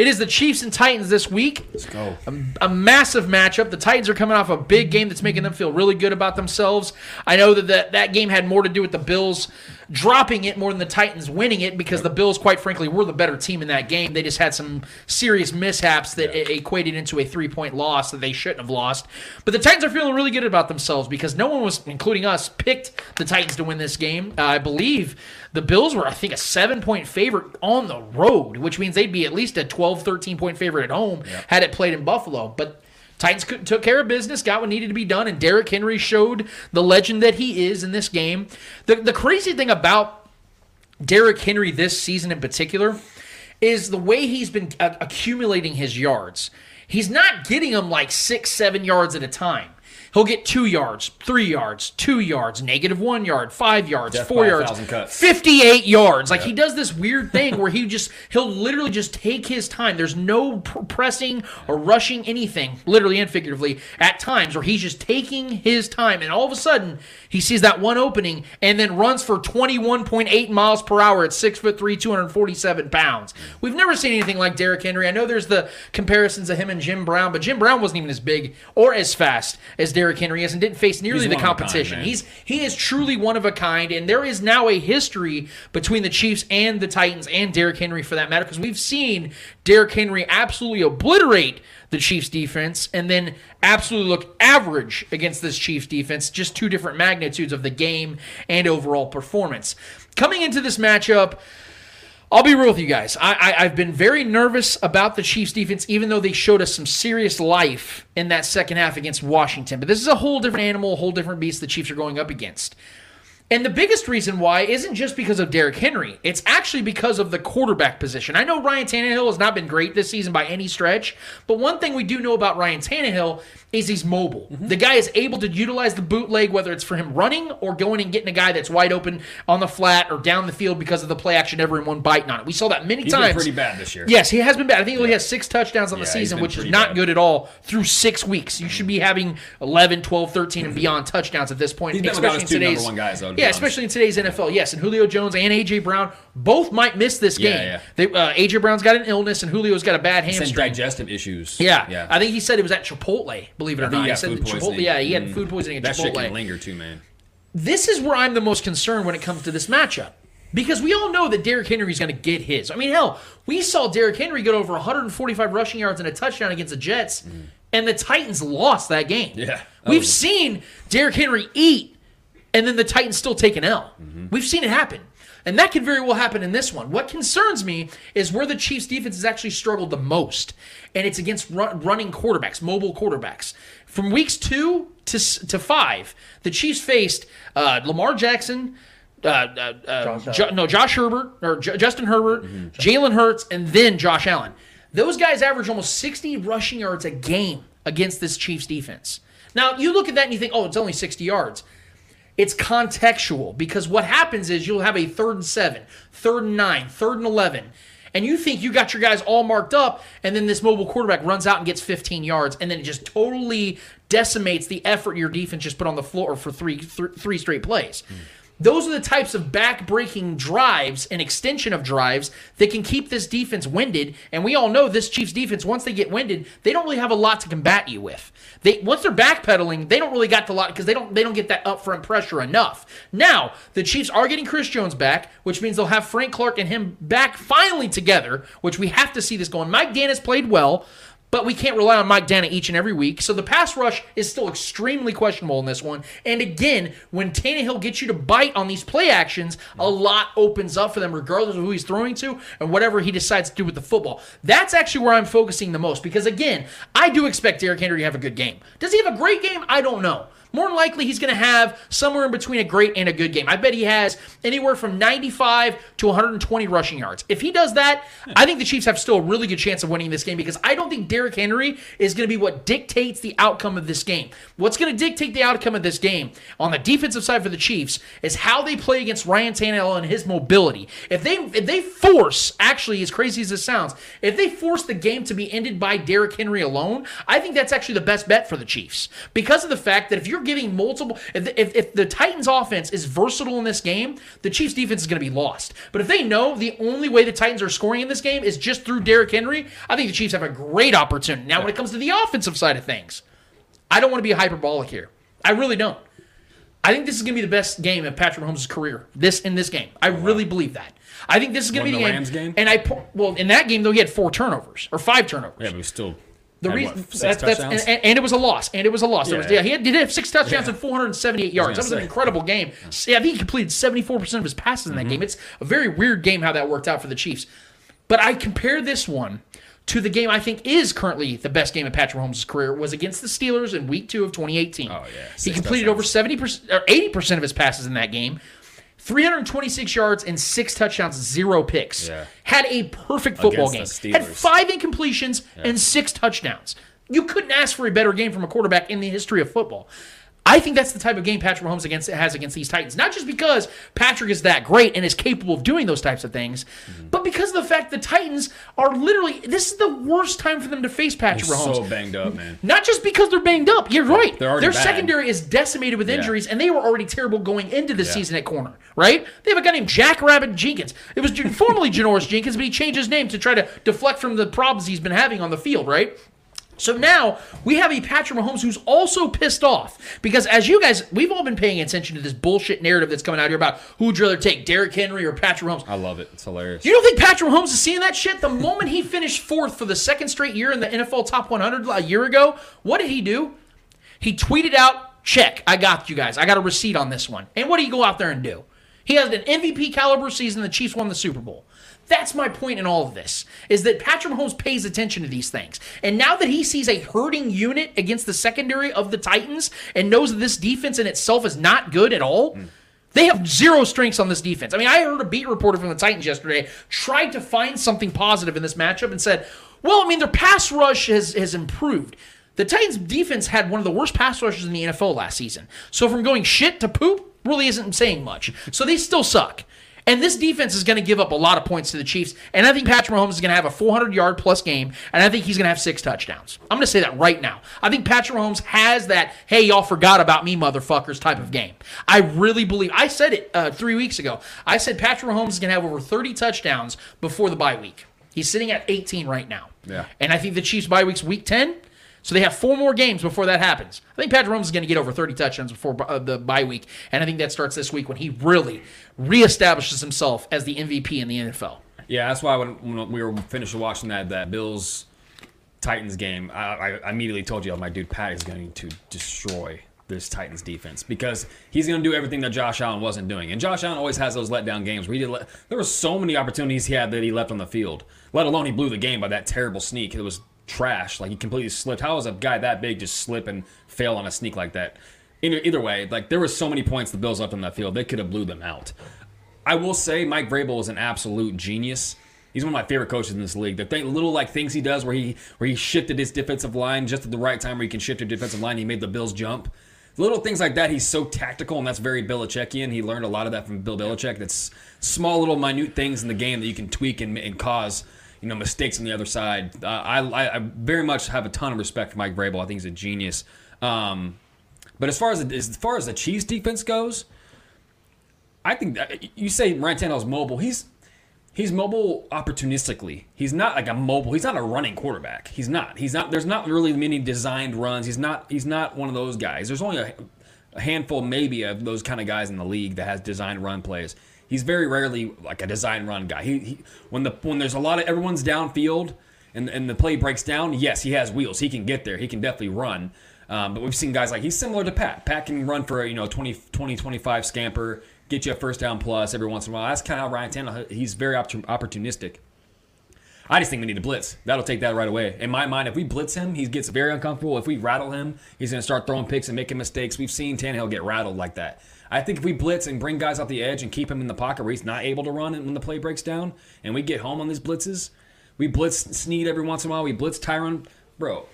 Speaker 2: It is the Chiefs and Titans this week. Let's
Speaker 4: go.
Speaker 2: A, a massive matchup. The Titans are coming off a big game that's making them feel really good about themselves. I know that that, that game had more to do with the Bills dropping it more than the Titans winning it because the Bills, quite frankly, were the better team in that game. They just had some serious mishaps that equated into a three point loss that they shouldn't have lost. But the Titans are feeling really good about themselves because no one was, including us, picked the Titans to win this game. Uh, I believe the Bills were, I think, a seven point favorite on the road, which means they'd be at least a 12, 13 point favorite at home had it played in Buffalo. But Titans took care of business, got what needed to be done, and Derrick Henry showed the legend that he is in this game. The, the crazy thing about Derrick Henry this season in particular is the way he's been accumulating his yards. He's not getting them like six, seven yards at a time. He'll get two yards, three yards, two yards, negative one yard, five yards,
Speaker 4: Death
Speaker 2: four yards, 58 yards. Like he does this weird thing where he just, he'll literally just take his time. There's no pressing or rushing anything, literally and figuratively, at times where he's just taking his time. And all of a sudden, he sees that one opening and then runs for 21.8 miles per hour at six foot three, 247 pounds. We've never seen anything like Derrick Henry. I know there's the comparisons of him and Jim Brown, but Jim Brown wasn't even as big or as fast as Derrick Henry is and didn't face nearly
Speaker 4: He's
Speaker 2: the
Speaker 4: a kind,
Speaker 2: competition. He's he is truly one of a kind, and there is now a history between the Chiefs and the Titans and Derrick Henry for that matter, because we've seen Derrick Henry absolutely obliterate the Chiefs defense and then absolutely look average against this Chiefs defense, just two different magnitudes of the game and overall performance. Coming into this matchup, I'll be real with you guys. I, I've been very nervous about the Chiefs defense, even though they showed us some serious life in that second half against Washington. But this is a whole different animal, a whole different beast the Chiefs are going up against. And the biggest reason why isn't just because of Derrick Henry. It's actually because of the quarterback position. I know Ryan Tannehill has not been great this season by any stretch, but one thing we do know about Ryan Tannehill is he's mobile. Mm-hmm. The guy is able to utilize the bootleg, whether it's for him running or going and getting a guy that's wide open on the flat or down the field because of the play action, everyone biting on it. We saw that many
Speaker 4: He's been
Speaker 2: times.
Speaker 4: pretty bad this year.
Speaker 2: Yes, he has been bad. I think he only has six touchdowns on the
Speaker 4: Yeah, he's
Speaker 2: season, which is not
Speaker 4: bad.
Speaker 2: good at all through six weeks. You should be having 11, 12, 13, and [CLEARS THROAT] beyond touchdowns at this point.
Speaker 4: He's been without
Speaker 2: especially
Speaker 4: his
Speaker 2: in
Speaker 4: two number
Speaker 2: today's
Speaker 4: one guys, though,
Speaker 2: yeah,
Speaker 4: honest.
Speaker 2: especially in today's NFL. Yes, and Julio Jones and AJ Brown both might miss this game.
Speaker 4: yeah.
Speaker 2: They, uh, AJ Brown's got an illness, and Julio's got a bad hamstring.
Speaker 4: digestive issues.
Speaker 2: Yeah.
Speaker 4: yeah.
Speaker 2: I think he said it was at Chipotle. Believe it or not,
Speaker 4: he
Speaker 2: said Chipotle. Yeah, he had
Speaker 4: Mm.
Speaker 2: food poisoning at
Speaker 4: That shit
Speaker 2: Chipotle
Speaker 4: can linger too, man.
Speaker 2: this is where I'm the most concerned when it comes to this matchup. Because we all know that Derrick Henry's going to get his. I mean, hell, we saw Derrick Henry get over 145 rushing yards and a touchdown against the Jets, and the Titans lost that game.
Speaker 4: Yeah. That
Speaker 2: We've
Speaker 4: was-
Speaker 2: seen Derrick Henry eat, and then the Titans still take an L. We've seen it happen. And that could very well happen in this one. What concerns me is where the Chiefs defense has actually struggled the most, and it's against run, running quarterbacks, mobile quarterbacks. From weeks two to to five, the Chiefs faced uh, Lamar Jackson. Uh, uh, uh, Jo- no, Josh Herbert or J- Justin Herbert, Jalen Hurts, and then Josh Allen. Those guys average almost 60 rushing yards a game against this Chiefs defense. Now, you look at that and you think, oh, it's only 60 yards. It's contextual because what happens is you'll have a third and seven, third and nine, third and 11, and you think you got your guys all marked up, and then this mobile quarterback runs out and gets 15 yards, and then it just totally decimates the effort your defense just put on the floor for three, th- three straight plays. Those are the types of back-breaking drives and extension of drives that can keep this defense winded. And we all know this Chiefs defense, once they get winded, they don't really have a lot to combat you with. They once they're backpedaling, they don't really got the lot because they don't they don't get that upfront pressure enough. Now the Chiefs are getting Chris Jones back, which means they'll have Frank Clark and him back finally together, which we have to see this going. Mike Danna played well. But we can't rely on Mike Danna each and every week. So the pass rush is still extremely questionable in this one. And again, when Tannehill gets you to bite on these play actions, a lot opens up for them, regardless of who he's throwing to and whatever he decides to do with the football. That's actually where I'm focusing the most because, again, I do expect Derrick Henry to have a good game. Does he have a great game? I don't know. More than likely, he's going to have somewhere in between a great and a good game. I bet he has anywhere from 95 to 120 rushing yards. If he does that, I think the Chiefs have still a really good chance of winning this game because I don't think Derrick Henry is going to be what dictates the outcome of this game. What's going to dictate the outcome of this game on the defensive side for the Chiefs is how they play against Ryan Tannehill and his mobility. If they if they force, actually, as crazy as this sounds, if they force the game to be ended by Derrick Henry alone, I think that's actually the best bet for the Chiefs because of the fact that if you're giving multiple, if, if, if the Titans' offense is versatile in this game, the Chiefs' defense is going to be lost. But if they know the only way the Titans are scoring in this game is just through Derrick Henry, I think the Chiefs have a great opportunity. Now, when it comes to the offensive side of things, I don't want to be hyperbolic here. I really don't. I think this is going to be the best game of Patrick Mahomes' career. This in this game, I really believe that. I think this is going to be
Speaker 4: the
Speaker 2: the
Speaker 4: Rams game?
Speaker 2: And I po- well in that game though he had four turnovers or five turnovers.
Speaker 4: Yeah, but still.
Speaker 2: The
Speaker 4: had,
Speaker 2: reason
Speaker 4: what,
Speaker 2: that's, that's and, and- it was a loss, and it was a loss. There was-
Speaker 4: Yeah.
Speaker 2: yeah, he had, did have six touchdowns
Speaker 4: Yeah.
Speaker 2: and 478 yards. That was an incredible game. Yeah, I think he completed 74 percent of his passes in that
Speaker 4: Mm-hmm.
Speaker 2: game. It's a very weird game how that worked out for the Chiefs. But I compare this one to the game I think is currently the best game of Patrick Mahomes' career was against the Steelers in Week Two of 2018.
Speaker 4: Oh, yeah.
Speaker 2: he completed over 70 percent or 80 percent of his passes in that game. 326 yards and six touchdowns, zero picks.
Speaker 4: Yeah.
Speaker 2: Had a perfect football
Speaker 4: Against
Speaker 2: game. Had five incompletions and six touchdowns. You couldn't ask for a better game from a quarterback in the history of football. I think that's the type of game Patrick Mahomes against has against these Titans. Not just because Patrick is that great and is capable of doing those types of things,
Speaker 4: Mm-hmm.
Speaker 2: but because of the fact the Titans are literally this is the worst time for them to face Patrick
Speaker 4: They're
Speaker 2: Mahomes.
Speaker 4: so banged up, man. [LAUGHS]
Speaker 2: Not just because they're banged up. You're right.
Speaker 4: they're already
Speaker 2: Their
Speaker 4: bad.
Speaker 2: secondary is decimated with
Speaker 4: Yeah.
Speaker 2: injuries, and they were already terrible going into the
Speaker 4: Yeah.
Speaker 2: season at corner. Right? They have a guy named Jack Rabbit Jenkins. It was formerly [LAUGHS] Janoris Jenkins, but he changed his name to try to deflect from the problems he's been having on the field. Right? So now we have a Patrick Mahomes who's also pissed off because, as you guys, we've all been paying attention to this bullshit narrative that's coming out here about who would rather take, Derrick Henry or Patrick Mahomes.
Speaker 4: I love it. It's hilarious.
Speaker 2: You don't think Patrick Mahomes is seeing that shit? The moment he finished fourth for the second straight year in the NFL Top 100 a year ago, what did he do? He tweeted out, check, I got you guys. I got a receipt on this one. And what do he go out there and do? He had an MVP caliber season. The Chiefs won the Super Bowl. That's my point in all of this, is that Patrick Mahomes pays attention to these things. And now that he sees a hurting unit against the secondary of the Titans and knows that this defense in itself is not good at all, hmm. they have zero strengths on this defense. I mean, I heard a beat reporter from the Titans yesterday tried to find something positive in this matchup and said, well, I mean, their pass rush has, has improved. The Titans defense had one of the worst pass rushes in the NFL last season. So from going shit to poop really isn't saying much. So they still suck. And this defense is going to give up a lot of points to the Chiefs. And I think Patrick Mahomes is going to have a 400 yard plus game. And I think he's going to have six touchdowns. I'm going to say that right now. I think Patrick Mahomes has that, hey, y'all forgot about me, motherfuckers type of game. I really believe, I said it uh, three weeks ago. I said Patrick Mahomes is going to have over 30 touchdowns before the bye week. He's sitting at 18 right now.
Speaker 4: Yeah.
Speaker 2: And I think the Chiefs' bye week's week 10. So they have four more games before that happens. I think Patrick Mahomes is going to get over 30 touchdowns before uh, the bye week, and I think that starts this week when he really reestablishes himself as the MVP in the NFL.
Speaker 4: Yeah, that's why when, when we were finished watching that that Bills Titans game, I, I immediately told you, like, dude, Pat is going to destroy this Titans defense because he's going to do everything that Josh Allen wasn't doing. And Josh Allen always has those letdown games where he did. Let, there were so many opportunities he had that he left on the field. Let alone he blew the game by that terrible sneak. It was trash. Like he completely slipped. How does a guy that big just slip and fail on a sneak like that? Either, either way, like there were so many points the Bills left on that field, they could have blew them out. I will say Mike Vrabel is an absolute genius. He's one of my favorite coaches in this league. The thing, little like things he does where he where he shifted his defensive line just at the right time where he can shift your defensive line. He made the Bills jump. Little things like that. He's so tactical, and that's very Belichickian. He learned a lot of that from Bill Belichick. That's small, little, minute things in the game that you can tweak and, and cause you know mistakes on the other side. I, I very much have a ton of respect for Mike Vrabel. I think he's a genius. Um, but as far as as far as the Chiefs defense goes, I think that, you say Ryan Tannehill's mobile. He's he's mobile opportunistically. He's not like a mobile. He's not a running quarterback. He's not. He's not. There's not really many designed runs. He's not. He's not one of those guys. There's only a, a handful, maybe, of those kind of guys in the league that has designed run plays. He's very rarely like a design run guy. He, he when the when there's a lot of everyone's downfield and and the play breaks down. Yes, he has wheels. He can get there. He can definitely run. Um, but we've seen guys like he's similar to Pat. Pat can run for you know 20, 20 25 scamper, get you a first down plus every once in a while. That's kind of how Ryan Tannehill. He's very opportunistic. I just think we need to blitz. That'll take that right away. In my mind, if we blitz him, he gets very uncomfortable. If we rattle him, he's going to start throwing picks and making mistakes. We've seen Tannehill get rattled like that. I think if we blitz and bring guys off the edge and keep him in the pocket where he's not able to run when the play breaks down, and we get home on these blitzes, we blitz Sneed every once in a while. We blitz Tyrann, bro.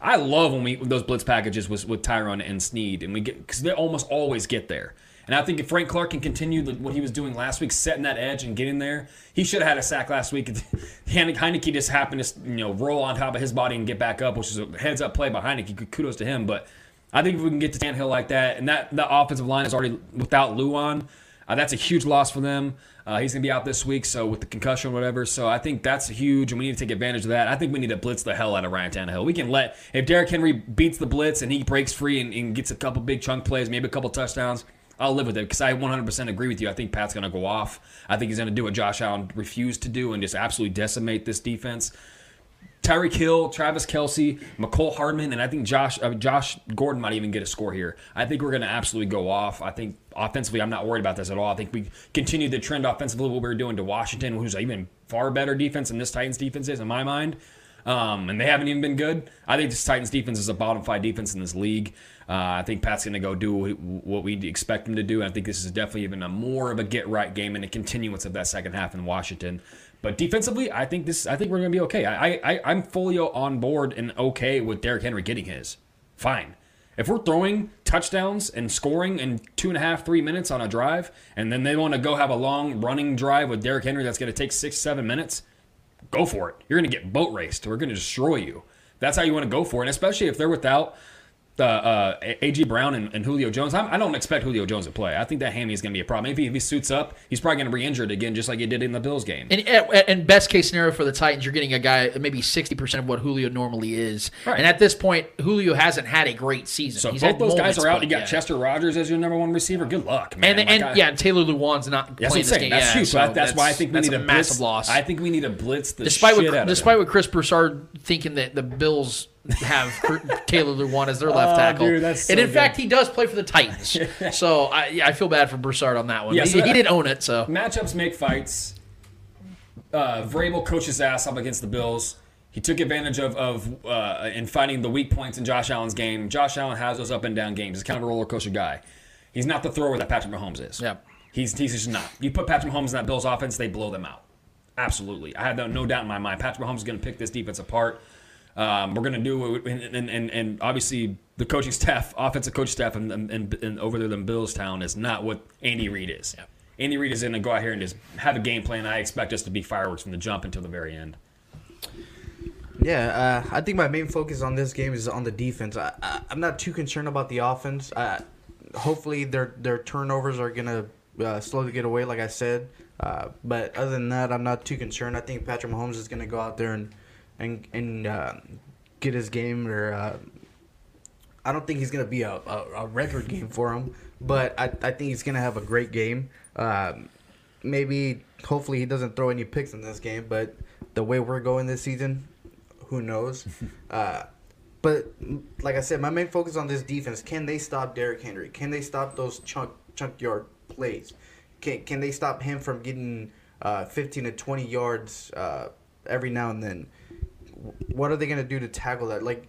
Speaker 4: I love when we those blitz packages with with Tyrann and Sneed, and we get because they almost always get there. And I think if Frank Clark can continue what he was doing last week, setting that edge and getting there, he should have had a sack last week. [LAUGHS] Heinicke just happened to you know roll on top of his body and get back up, which is a heads up play by Heinicke. Kudos to him. But I think if we can get to Tannehill like that, and that that offensive line is already without Lewan, uh, that's a huge loss for them. Uh, he's going to be out this week, so with the concussion or whatever. So I think that's huge, and we need to take advantage of that. I think we need to blitz the hell out of Ryan Tannehill. We can let if Derrick Henry beats the blitz and he breaks free and, and gets a couple big chunk plays, maybe a couple touchdowns. I'll live with it because I 100% agree with you. I think Pat's going to go off. I think he's going to do what Josh Allen refused to do and just absolutely decimate this defense. Tyreek Hill, Travis Kelce, Mecole Hardman, and I think Josh uh, Josh Gordon might even get a score here. I think we're going to absolutely go off. I think offensively, I'm not worried about this at all. I think we continue the trend offensively what we were doing to Washington, who's even far better defense than this Titans defense is in my mind. Um, and they haven't even been good. I think this Titans defense is a bottom five defense in this league. Uh, I think Pat's going to go do what we expect him to do. And I think this is definitely even a more of a get right game and a continuance of that second half in Washington. But defensively, I think this. I think we're going to be okay. I, I I'm fully on board and okay with Derrick Henry getting his. Fine. If we're throwing touchdowns and scoring in two and a half, three minutes on a drive, and then they want to go have a long running drive with Derrick Henry that's going to take six, seven minutes, go for it. You're going to get boat raced. We're going to destroy you. That's how you want to go for it, and especially if they're without uh, uh, A.J. Brown and, and Julio Jones. I'm, I do not expect Julio Jones to play. I think that hammy is going to be a problem. If he, if he suits up, he's probably going to re-injure it again, just like he did in the Bills game.
Speaker 2: And, and best case scenario for the Titans, you're getting a guy maybe 60% of what Julio normally is.
Speaker 4: Right.
Speaker 2: And at this point, Julio hasn't had a great season.
Speaker 4: So
Speaker 2: He's
Speaker 4: both those guys are out. You got
Speaker 2: yeah.
Speaker 4: Chester Rogers as your number one receiver. Good luck, man.
Speaker 2: And,
Speaker 4: Like,
Speaker 2: and
Speaker 4: I-
Speaker 2: yeah, and Taylor Lewan's not
Speaker 4: That's
Speaker 2: playing this
Speaker 4: saying.
Speaker 2: game.
Speaker 4: That's
Speaker 2: yeah,
Speaker 4: huge. So
Speaker 2: so
Speaker 4: that's, why I think we need
Speaker 2: a massive
Speaker 4: blitz.
Speaker 2: loss.
Speaker 4: I think we need to blitz the
Speaker 2: despite
Speaker 4: shit
Speaker 2: what,
Speaker 4: out of
Speaker 2: despite what Chris Broussard thinking that the Bills have Taylor Lewan as their left
Speaker 4: Oh,
Speaker 2: tackle,
Speaker 4: dude, that's
Speaker 2: and
Speaker 4: so
Speaker 2: in
Speaker 4: good.
Speaker 2: fact he does play for the Titans. [LAUGHS] so I, yeah, I feel bad for Broussard on that one.
Speaker 4: Yeah,
Speaker 2: he,
Speaker 4: so
Speaker 2: he
Speaker 4: that-
Speaker 2: didn't own it. So
Speaker 4: matchups make fights. Uh, Vrabel coached his ass up against the Bills. He took advantage of of uh, in finding the weak points in Josh Allen's game. Josh Allen has those up and down games. He's kind of a roller coaster guy. He's not the thrower that Patrick Mahomes is.
Speaker 2: Yep.
Speaker 4: He's he's just not. You put Patrick Mahomes in that Bills offense, they blow them out. Absolutely, I have no, no doubt in my mind. Patrick Mahomes is going to pick this defense apart. Um, we're going to do it, and, and, and, and obviously the coaching staff, [LAUGHS] offensive coach staff, and, and, and over there in Bills Town is not what Andy Reid is. Andy Reid is going to go out here and just have a game plan. I expect us to be fireworks from the jump until the very end.
Speaker 3: Yeah, uh, I think my main focus on this game is on the defense. I, I, I'm not too concerned about the offense. Uh, hopefully, their their turnovers are gonna uh, slowly get away, like I said. Uh, but other than that, I'm not too concerned. I think Patrick Mahomes is gonna go out there and and and uh, get his game. Or uh, I don't think he's gonna be a, a, a record game for him, but I, I think he's gonna have a great game. Um, maybe, hopefully, he doesn't throw any picks in this game. But the way we're going this season, who knows? [LAUGHS] uh, But like I said, my main focus on this defense: can they stop Derrick Henry? Can they stop those chunk chunk yard plays? Can can they stop him from getting uh, 15 to 20 yards uh, every now and then? What are they gonna do to tackle that? Like,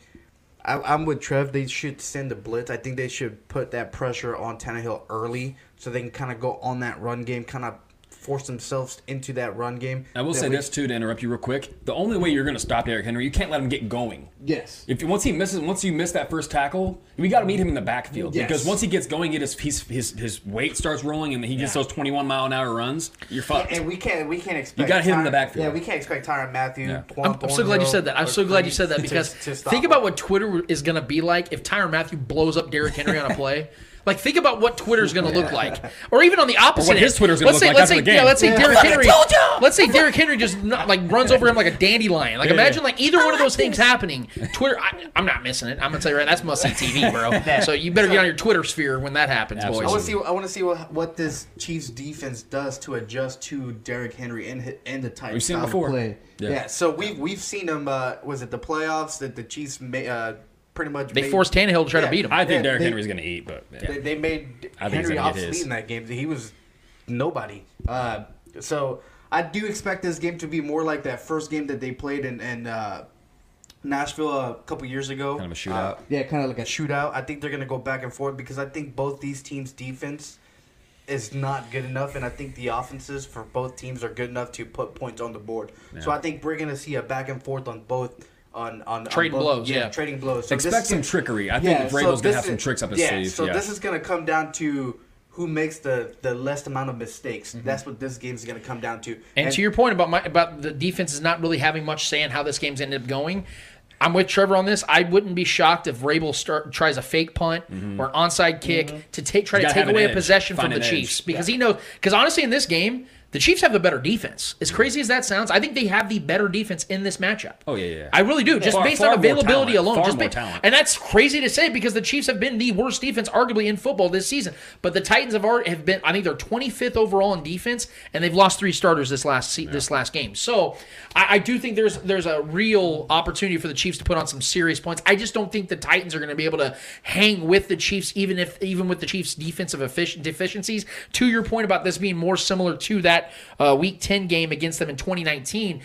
Speaker 3: I, I'm with Trev. They should send a blitz. I think they should put that pressure on Tannehill early, so they can kind of go on that run game, kind of force themselves into that run game.
Speaker 4: I will say
Speaker 3: we-
Speaker 4: this too to interrupt you real quick. The only way you're going to stop Derrick Henry, you can't let him get going.
Speaker 3: Yes.
Speaker 4: If once he misses, once you miss that first tackle, we got to meet him in the backfield
Speaker 3: Yes.
Speaker 4: because once he gets going, get his his his, his weight starts rolling, and he gets those 21 mile an hour runs. You're fucked.
Speaker 3: And we can't we can't expect you
Speaker 4: gotta hit him in the backfield.
Speaker 3: Yeah, we can't expect Tyrann Mathieu.
Speaker 4: Yeah.
Speaker 3: Quan
Speaker 2: I'm, I'm so glad you said that. I'm so glad you said that because
Speaker 3: to stop
Speaker 2: think about what Twitter is going to be like if Tyrann Mathieu blows up Derrick Henry on a play. [LAUGHS] Like think about what Twitter's going to look like, [LAUGHS] or even on the opposite.
Speaker 4: What his
Speaker 2: end.
Speaker 4: Twitter's gonna
Speaker 2: let's
Speaker 4: look
Speaker 2: say,
Speaker 4: like
Speaker 2: let's
Speaker 4: after
Speaker 2: say,
Speaker 4: the
Speaker 2: yeah, let's say
Speaker 4: Yeah.
Speaker 2: Derrick [LAUGHS] Henry.
Speaker 4: told!
Speaker 2: Let's say Derrick Henry just not, like runs over him like a dandelion. Like
Speaker 4: Yeah,
Speaker 2: imagine
Speaker 4: yeah.
Speaker 2: like either one of those [LAUGHS] things happening. Twitter, I, I'm not missing it. I'm gonna tell you right. That's must see TV, bro. So you better get on your Twitter sphere when that happens,
Speaker 3: I
Speaker 2: boys.
Speaker 3: want to see. I want to see what, what this Chiefs defense does to adjust to Derrick Henry and and the Titans.
Speaker 4: We've seen
Speaker 3: of
Speaker 4: before.
Speaker 3: Play.
Speaker 4: Yeah.
Speaker 3: Yeah. So we've we've seen them. Uh, was it the playoffs that the Chiefs made? Uh, pretty much.
Speaker 2: They
Speaker 3: made-
Speaker 2: forced Tannehill to try to beat him.
Speaker 4: I think
Speaker 3: Yeah,
Speaker 4: Derrick
Speaker 3: they-
Speaker 4: Henry's going to eat, but yeah.
Speaker 3: They, they made
Speaker 4: I think
Speaker 3: Henry
Speaker 4: gonna
Speaker 3: obsolete
Speaker 4: his.
Speaker 3: in that game. He was nobody. Uh, so I do expect this game to be more like that first game that they played in, in uh, Nashville a couple years ago.
Speaker 4: Kind of a shootout.
Speaker 3: Uh, yeah, kind of like a shootout. I think they're gonna go back and forth because I think both these teams' defense is not good enough, and I think the offenses for both teams are good enough to put points on the board. So I think we're gonna see a back and forth on both. On, on
Speaker 2: Trading
Speaker 3: on both,
Speaker 2: blows, yeah.
Speaker 3: trading blows. So
Speaker 4: Expect some
Speaker 3: gonna-
Speaker 4: trickery. I think
Speaker 3: so
Speaker 4: Vrabel's gonna have some tricks up his
Speaker 3: yeah,
Speaker 4: sleeve.
Speaker 3: So
Speaker 4: yeah.
Speaker 3: this is gonna come down to who makes the the less amount of mistakes. Mm-hmm. That's what this game is gonna come down to.
Speaker 2: And, to your point about my about the defense is not really having much say in how this game's ended up going. I'm with Trevor on this. I wouldn't be shocked if Vrabel start tries a fake punt mm-hmm. or an onside kick mm-hmm. to take try to take
Speaker 4: have an
Speaker 2: away a possession
Speaker 4: Find
Speaker 2: from the
Speaker 4: an edge.
Speaker 2: Chiefs because he knows. Because honestly, in this game, the Chiefs have the better defense. As crazy as that sounds, I think they have the better defense in this matchup.
Speaker 4: Oh, yeah, yeah.
Speaker 2: I really do. Just
Speaker 4: Far-
Speaker 2: based
Speaker 4: far
Speaker 2: on availability alone.
Speaker 4: Far
Speaker 2: just
Speaker 4: more
Speaker 2: ba-
Speaker 4: talent.
Speaker 2: And that's crazy to say because the Chiefs have been the worst defense, arguably in football this season. But the Titans have already have been. I think they're 25th overall in defense, and they've lost three starters this last se- this last game. So I, I do think there's there's a real opportunity for the Chiefs to put on some serious points. I just don't think the Titans are going to be able to hang with the Chiefs, even if even with the Chiefs' defensive effic- deficiencies. To your point about this being more similar to that uh, Week 10 game against them in 2019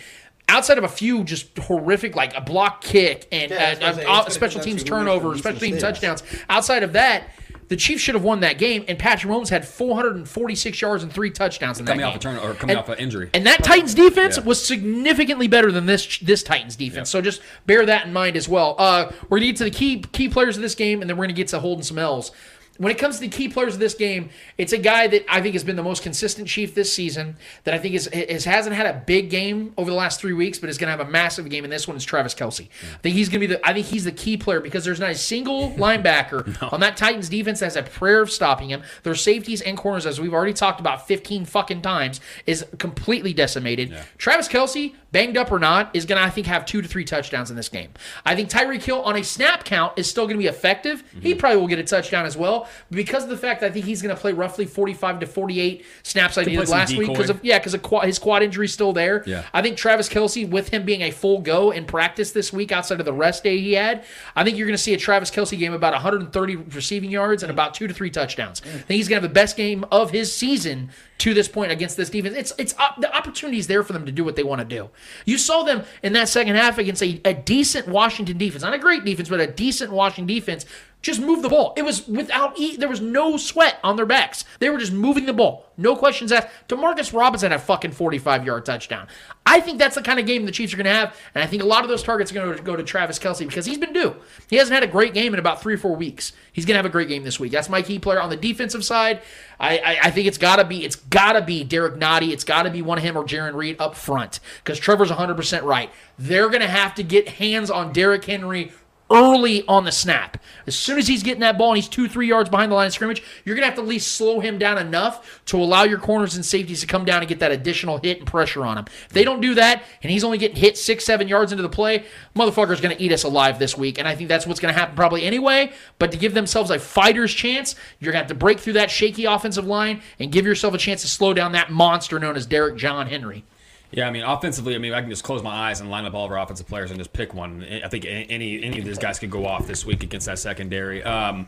Speaker 2: outside of a few just horrific, like a block kick and
Speaker 3: Yeah,
Speaker 2: uh,
Speaker 3: I'm
Speaker 2: uh, special teams
Speaker 3: down to who makes
Speaker 2: turnover,
Speaker 3: the least
Speaker 2: special teams touchdowns. Outside of that, the Chiefs should have won that game, and Patrick Mahomes had 446 yards and three touchdowns in that
Speaker 4: coming
Speaker 2: game.
Speaker 4: off a turn or coming
Speaker 2: And-
Speaker 4: off an injury.
Speaker 2: and that Titans defense
Speaker 4: Yeah.
Speaker 2: was significantly better than this this Titans defense. So just bear that in mind as well. Uh, we're gonna get to the key key players of this game, and then we're gonna get to holding some L's. When it comes to the key players of this game, it's a guy that I think has been the most consistent Chief this season. That I think is, is hasn't had a big game over the last three weeks, but is going to have a massive game. And this one is Travis Kelce. I think he's going to be the. I think he's the key player because there's not a single [LAUGHS] linebacker on that Titans defense that has a prayer of stopping him. Their safeties and corners, as we've already talked about 15 fucking times, is completely decimated. Travis Kelce, banged up or not, is going to I think have two to three touchdowns in this game. I think Tyreek Hill on a snap count is still going to be effective. He
Speaker 4: Mm-hmm.
Speaker 2: probably will get a touchdown as well because of the fact that I think he's going to play roughly 45 to 48 snaps like
Speaker 4: Could
Speaker 2: he did last week because of yeah because of quad, his quad injury is still there.
Speaker 4: Yeah.
Speaker 2: I think Travis Kelce with him being a full go in practice this week outside of the rest day he had, I think you're going to see a Travis Kelce game about 130 receiving yards and about two to three touchdowns. I think he's going to have the best game of his season to this point against this defense. It's it's op- the opportunity is there for them to do what they want to do. You saw them in that second half against a, a decent Washington defense, not a great defense, but a decent Washington defense. Just move the ball. It was without e- there was no sweat on their backs. They were just moving the ball. No questions asked. Demarcus Robinson had a fucking 45 yard touchdown. I think that's the kind of game the Chiefs are going to have, and I think a lot of those targets are going to go to Travis Kelce because he's been due. He hasn't had a great game in about three or four weeks. He's going to have a great game this week. That's my key player on the defensive side. I, I, I think it's got to be it's got to be Derrick Nnadi. It's got to be one of him or Jarran Reed up front because Trevor's 100 percent right. They're going to have to get hands on Derrick Henry early on the snap. As soon as he's getting that ball and he's two, three yards behind the line of scrimmage, you're going to have to at least slow him down enough to allow your corners and safeties to come down and get that additional hit and pressure on him. If they don't do that and he's only getting hit six, seven yards into the play, motherfucker's going to eat us alive this week. And I think that's what's going to happen probably anyway. But to give themselves a fighter's chance, you're going to have to break through that shaky offensive line and give yourself a chance to slow down that monster known as Derrick John Henry.
Speaker 4: Yeah, I mean, offensively, I mean, I can just close my eyes and line up all of our offensive players and just pick one. I think any any of these guys could go off this week against that secondary. Um,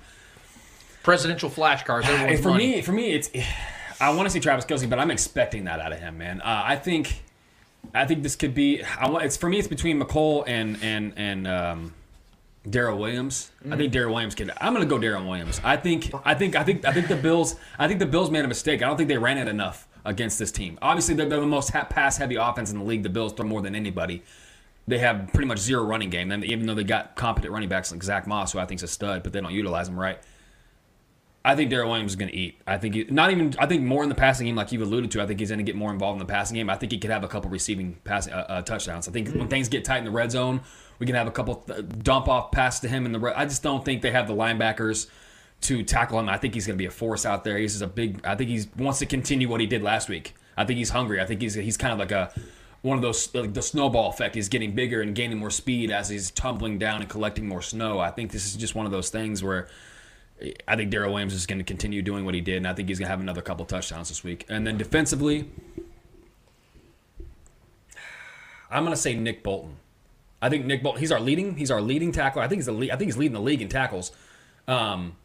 Speaker 2: Presidential flashcards. [SIGHS]
Speaker 4: For
Speaker 2: money.
Speaker 4: me, for me, it's [SIGHS] I want to see Travis Kelce, but I'm expecting that out of him, man. Uh, I think, I think this could be. I want. It's for me. It's between Mecole and and and um, Darrel Williams. I think Darrel Williams can. I'm gonna go Darrel Williams. I think. I think. I think. I think the Bills. I think the Bills made a mistake. I don't think they ran it enough against this team. Obviously, they're, they're the most ha- pass-heavy offense in the league. The Bills throw more than anybody. They have pretty much zero running game, and even though they got competent running backs like Zach Moss, who I think is a stud, but they don't utilize him right. I think Darrel Williams is going to eat. I think he, not even. I think more in the passing game, like you've alluded to. I think he's going to get more involved in the passing game. I think he could have a couple receiving pass uh, uh, touchdowns. I think when things get tight in the red zone, we can have a couple th- dump off pass to him in the. Red, I just don't think they have the linebackers to tackle him. I think he's going to be a force out there. He's just a big. I think he wants to continue what he did last week. I think he's hungry. I think he's he's kind of like a one of those like the snowball effect. He's getting bigger and gaining more speed as he's tumbling down and collecting more snow. I think this is just one of those things where I think Darrel Williams is going to continue doing what he did, and I think he's going to have another couple touchdowns this week. And then defensively, I'm going to say Nick Bolton. I think Nick Bolton. He's our leading. He's our leading tackler. I think he's the. I think he's leading the league in tackles. Um,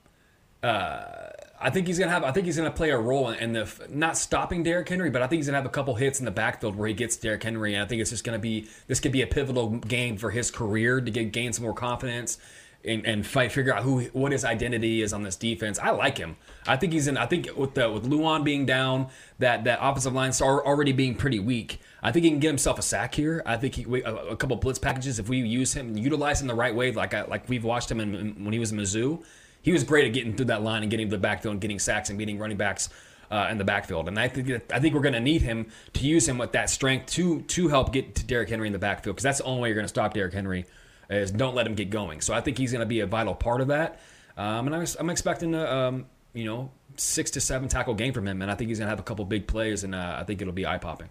Speaker 4: uh, I think he's gonna have. I think he's gonna play a role in the not stopping Derrick Henry, but I think he's gonna have a couple hits in the backfield where he gets Derrick Henry, and I think it's just gonna be. This could be a pivotal game for his career to get gain some more confidence. And, and fight, figure out who what his identity is on this defense. I like him. I think he's in. I think with the with Lewan being down, that that offensive line al- already being pretty weak. I think he can get himself a sack here. I think he, a, a couple blitz packages if we use him utilize him the right way, like I, like we've watched him in, in- when he was in Mizzou. He was great at getting through that line and getting to the backfield and getting sacks and beating running backs uh, in the backfield. And I think I think we're going to need him to use him with that strength to to help get to Derrick Henry in the backfield because that's the only way you're going to stop Derrick Henry is don't let him get going. So I think he's going to be a vital part of that. Um, and I'm, I'm expecting a um, you know six to seven tackle game from him, and I think he's going to have a couple big plays, and uh, I think it'll be eye popping.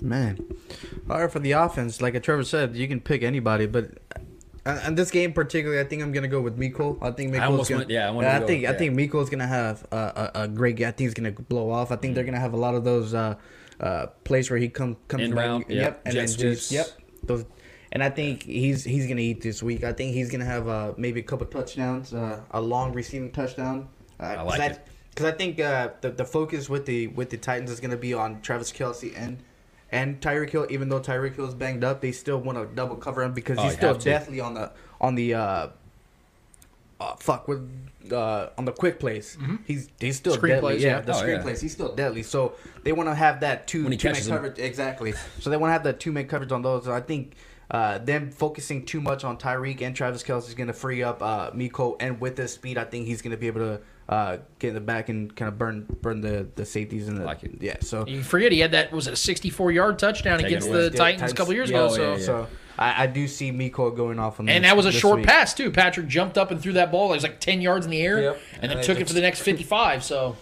Speaker 3: Man, all right for the offense, like Trevor said, you can pick anybody, but in this game particularly, I think I'm gonna go with Miko. I think Miko's gonna,
Speaker 4: went- yeah, I to
Speaker 3: I think
Speaker 4: with-
Speaker 3: I think Miko's gonna have a, a, a great. game. I think he's gonna blow off. I think they're gonna have a lot of those uh, uh, plays where he come comes
Speaker 4: Inbound,
Speaker 3: running-
Speaker 4: yep,
Speaker 3: and
Speaker 4: jet
Speaker 3: then just yep those. And I think he's he's gonna eat this week. I think he's gonna have uh, maybe a couple touchdowns, uh, a long receiving touchdown. Uh,
Speaker 4: I like it.
Speaker 3: because I think uh, the the focus with the with the Titans is going to be on Travis Kelce and and Tyreek Hill. Even though Tyreek Hill is banged up, they still want to double cover him because
Speaker 4: Oh,
Speaker 3: he's still definitely on the on the uh, uh fuck with uh on the quick plays. He's he's still
Speaker 2: Screen
Speaker 3: deadly.
Speaker 2: plays,
Speaker 3: yeah,
Speaker 2: yeah.
Speaker 3: the
Speaker 4: Oh,
Speaker 3: screen
Speaker 4: yeah.
Speaker 3: plays. He's still deadly. So they want to have that two two man coverage exactly. So they want to have that two man coverage on those. So I think. Uh, them focusing too much on Tyreek and Travis Kelce is going to free up uh, Miko, and with his speed, I think he's going to be able to uh, get in the back and kind of burn burn the, the safeties and the
Speaker 4: Like it.
Speaker 3: yeah. So
Speaker 2: You forget he had that was it a 64 yard touchdown
Speaker 4: Taking
Speaker 2: against the Titans a couple years ago.
Speaker 4: yeah,
Speaker 2: so.
Speaker 4: yeah, yeah.
Speaker 3: so I, I do see Miko going off on
Speaker 2: And
Speaker 3: this-
Speaker 2: that was a short
Speaker 3: week.
Speaker 2: pass too. Patrick jumped up and threw that ball. It was like 10 yards in the air,
Speaker 3: Yep.
Speaker 2: and then took
Speaker 3: they
Speaker 2: it for the next 55. So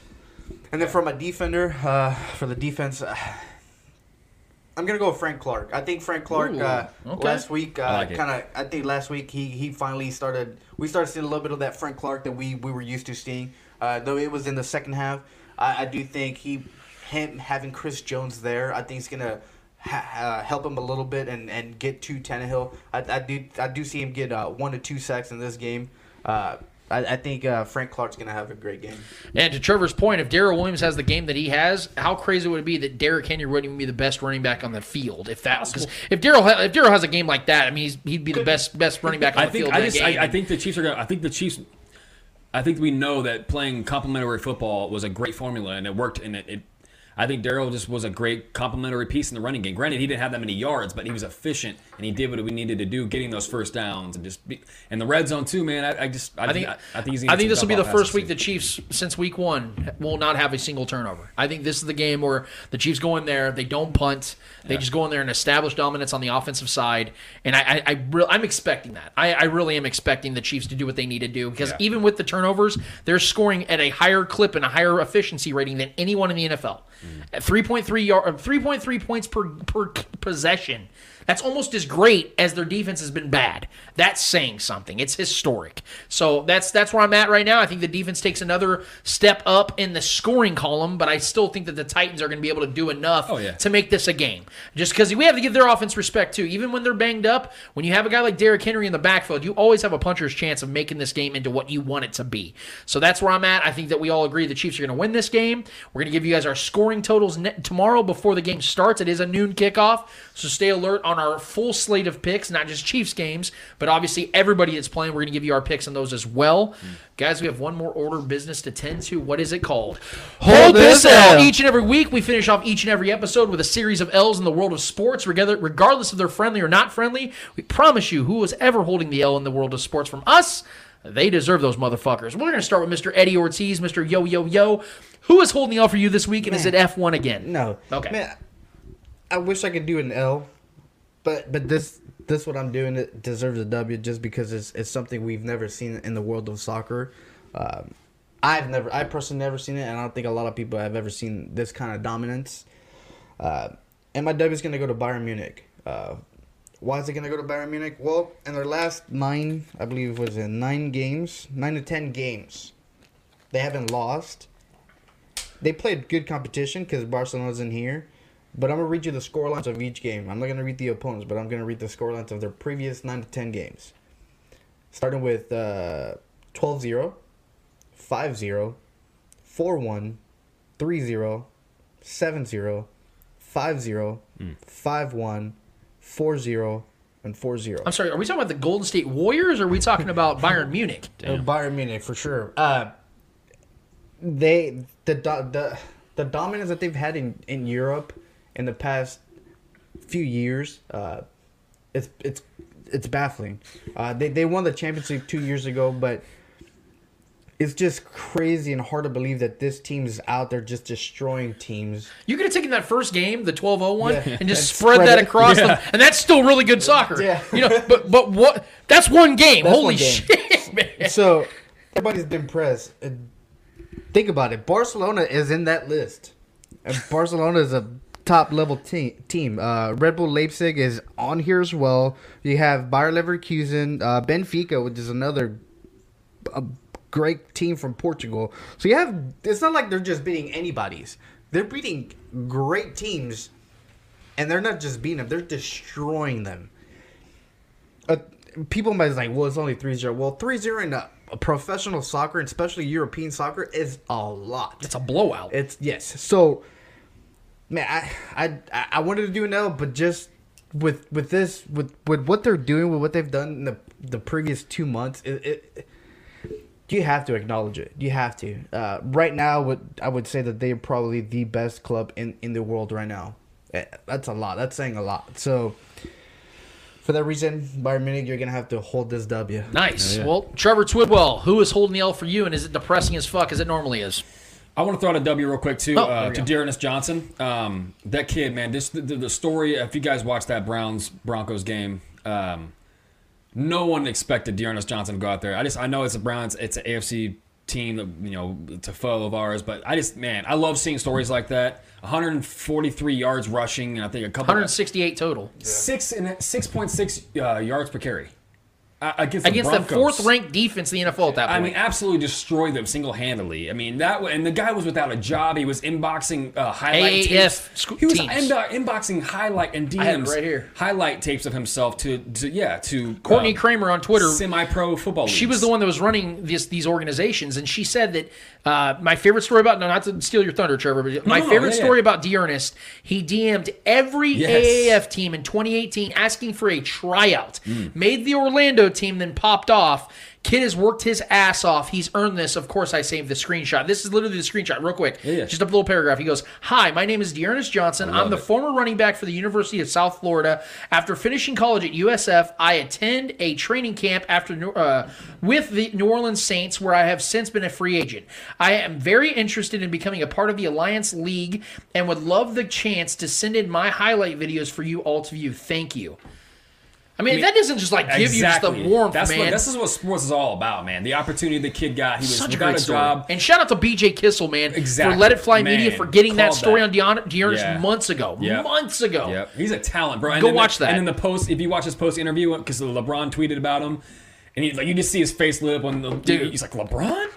Speaker 3: And then from a defender, uh, for the defense, uh, I'm gonna go with Frank Clark. I think Frank Clark
Speaker 2: Ooh,
Speaker 3: uh,
Speaker 2: okay.
Speaker 3: last week
Speaker 4: I
Speaker 3: uh,
Speaker 4: like
Speaker 3: kind of. I think last week he he finally started. We started seeing a little bit of that Frank Clark that we we were used to seeing. Uh, though it was in the second half, I, I do think he him having Chris Jones there, I think is gonna. Ha- uh, help him a little bit and, and get to Tannehill. I, I do I do see him get uh, one to two sacks in this game. I, I think uh, Frank Clark's gonna have a great game.
Speaker 2: And to Trevor's point, if Darrel Williams has the game that he has, how crazy would it be that Derrick Henry wouldn't even be the best running back on the field? If that, because if Darrel if Darrel has a game like that, I mean, he's, he'd be the best best running back on
Speaker 4: I
Speaker 2: the
Speaker 4: think
Speaker 2: field.
Speaker 4: I
Speaker 2: in that
Speaker 4: just I. I think the Chiefs are going. to I think the Chiefs. I think we know that playing complementary football was a great formula and it worked. And it, it I think Darrel just was a great complementary piece in the running game. Granted, he didn't have that many yards, but he was efficient and he did what we needed to do, getting those first downs and just be, and the red zone too, man. I, I just I,
Speaker 2: I think
Speaker 4: I, I think
Speaker 2: I think this will be the first week the Chiefs since week one will not have a single turnover. I think this is the game where the Chiefs go in there, they don't punt, they just go in there and establish dominance on the offensive side, and I I, I re- I'm expecting that. I, I really am expecting the Chiefs to do what they need to do because
Speaker 4: Yeah.
Speaker 2: even with the turnovers, they're scoring at a higher clip and a higher efficiency rating than anyone in the NFL.
Speaker 4: Mm.
Speaker 2: At 3.3 yard, 3.3 points per per possession. That's almost as great as their defense has been bad. That's saying something. It's historic. So that's that's where I'm at right now. I think the defense takes another step up in the scoring column, but I still think that the Titans are going to be able to do enough
Speaker 4: Oh, yeah.
Speaker 2: to make this a game. Just because we have to give their offense respect too. Even when they're banged up, when you have a guy like Derrick Henry in the backfield, you always have a puncher's chance of making this game into what you want it to be. So that's where I'm at. I think that we all agree the Chiefs are going to win this game. We're going to give you guys our scoring totals tomorrow before the game starts. It is a noon kickoff, so stay alert on our full slate of picks, not just Chiefs games, but obviously everybody that's playing. We're going to give you our picks on those as well. Guys, we have one more order of business to tend to. What is it called? Hold this L. Each and every week, we finish off each and every episode with a series of L's in the world of sports, regardless if they're friendly or not friendly. We promise you, who was ever holding the L in the world of sports from us, they deserve those motherfuckers. We're going to start with Mr. Eddie Ortiz, Mr. Yo Yo Yo. Who is holding the L for you this week, and is it F1 again?
Speaker 3: No.
Speaker 2: Okay.
Speaker 3: Man, I wish I could do an L, but but this this what I'm doing it deserves a W just because it's it's something we've never seen in the world of soccer. Um, I've never, I personally never seen it, and I don't think a lot of people have ever seen this kind of dominance. Uh, and my W is going to go to Bayern Munich. Uh, why is it going to go to Bayern Munich? Well, in their last nine, I believe, was in nine games, nine to ten games, they haven't lost. They played good competition because Barcelona's in here. But I'm going to read you the scorelines of each game. I'm not going to read the opponents, but I'm going to read the scorelines of their previous 9 to 10 games. Starting with uh, 12 0, 5 0, 4 1, 3 0, 7 0, 5 0, 5 1, 4 0, and 4 0.
Speaker 2: I'm sorry, are we talking about the Golden State Warriors, or are we talking about [LAUGHS] Bayern Munich? [LAUGHS]
Speaker 3: Uh, Bayern Munich for sure. Uh, they the the the dominance that they've had in, in Europe in the past few years, uh, it's it's it's baffling. Uh, they they won the Champions League two years ago, but it's just crazy and hard to believe that this team is out there just destroying teams.
Speaker 2: You could have taken that first game, the 12-0 one,
Speaker 3: Yeah.
Speaker 2: and just
Speaker 3: And
Speaker 2: spread,
Speaker 3: spread
Speaker 2: that
Speaker 3: it.
Speaker 2: across
Speaker 3: Yeah.
Speaker 2: them, and that's still really good soccer.
Speaker 3: Yeah.
Speaker 2: You know, but but what? That's one game.
Speaker 3: That's
Speaker 2: Holy
Speaker 3: one game.
Speaker 2: shit, man!
Speaker 3: So everybody's been pressed. And Think about it. Barcelona is in that list. And Barcelona is a top level team. Team. Uh, Red Bull Leipzig is on here as well. You have Bayer Leverkusen, uh, Benfica, which is another a great team from Portugal. So you have. It's not like they're just beating anybody's. They're beating great teams, and they're not just beating them. They're destroying them uh, people might be like, well, it's only 3-0. Well, 3-0 in a, a professional soccer, and especially European soccer, is a lot.
Speaker 2: It's a blowout.
Speaker 3: It's yes. So, man, I I I wanted to do an L, but just with with this with with what they're doing with what they've done in the the previous two months, it. it you have to acknowledge it. You have to. Uh, right now, what I would say that they're probably the best club in, in the world right now. Eh, That's a lot. That's saying a lot. So, for that reason, Bayern Munich, you're gonna have to hold this W.
Speaker 2: Nice. Well, Trevor Twidwell, who is holding the L for you, and is it depressing as fuck as it normally is?
Speaker 4: I want to throw out a W real quick too
Speaker 2: Oh,
Speaker 4: uh, to. D'Ernest Johnson. Um, that kid, man, this the, the story. If you guys watched that Browns Broncos game, um, no one expected D'Ernest Johnson to go out there. I just I know it's a Browns, it's an AFC team that you know it's a foe of ours, but I just man, I love seeing stories like that. 143 yards rushing, and I think a couple
Speaker 2: 168 total
Speaker 4: six and 6.6 uh, yards per carry uh, against the
Speaker 2: against the
Speaker 4: Broncos.
Speaker 2: fourth-ranked defense in the NFL at that point.
Speaker 4: I mean, absolutely destroyed them single handedly. I mean, that and the guy was without a job. He was inboxing uh, highlight
Speaker 2: AAF
Speaker 4: tapes.
Speaker 2: sc-
Speaker 4: He was
Speaker 2: teams.
Speaker 4: inbo- inboxing highlight and
Speaker 2: I have
Speaker 4: DMs
Speaker 2: right here.
Speaker 4: highlight tapes of himself to, to yeah to
Speaker 2: Courtney
Speaker 4: uh,
Speaker 2: Kramer on Twitter.
Speaker 4: semi-pro football.
Speaker 2: She was the one that was running this, these organizations, and she said that uh, my favorite story about no, not to steal your thunder, Trevor, but my
Speaker 4: no,
Speaker 2: favorite
Speaker 4: yeah,
Speaker 2: story
Speaker 4: yeah.
Speaker 2: about D'Ernest, he DM'd every
Speaker 4: Yes.
Speaker 2: AAF team in 2018 asking for a tryout.
Speaker 4: Mm.
Speaker 2: Made the Orlando team, then popped off. Kid has worked his ass off. He's earned this. Of course, I saved the screenshot. This is literally the screenshot, real quick.
Speaker 4: Yeah, yeah.
Speaker 2: Just a little paragraph. He goes, "Hi, my name is D'Ernest Johnson. I'm the
Speaker 4: it.
Speaker 2: former running back for the University of South Florida. After finishing college at USF, I attend a training camp after uh, with the New Orleans Saints, where I have since been a free agent. I am very interested in becoming a part of the Alliance League and would love the chance to send in my highlight videos for you all to view. Thank you." I mean, that doesn't just like give you just the warmth,
Speaker 4: That's
Speaker 2: man.
Speaker 4: What, this is what sports is all about, man. The opportunity the kid got. He was
Speaker 2: Such a great
Speaker 4: a
Speaker 2: story.
Speaker 4: job.
Speaker 2: And shout out to BJ Kissel, man,
Speaker 4: Exactly.
Speaker 2: for Let It Fly
Speaker 4: Man,
Speaker 2: Media for getting that story
Speaker 4: that.
Speaker 2: on Deon- D'Ernest
Speaker 4: Yeah.
Speaker 2: months ago.
Speaker 4: Yep.
Speaker 2: Months ago.
Speaker 4: Yep, he's a talent, bro. And
Speaker 2: Go
Speaker 4: then the-
Speaker 2: watch that.
Speaker 4: And then the post, if you watch his post interview, because LeBron tweeted about him, and he like you just see his face lit up when the
Speaker 2: Dude.
Speaker 4: he's like LeBron.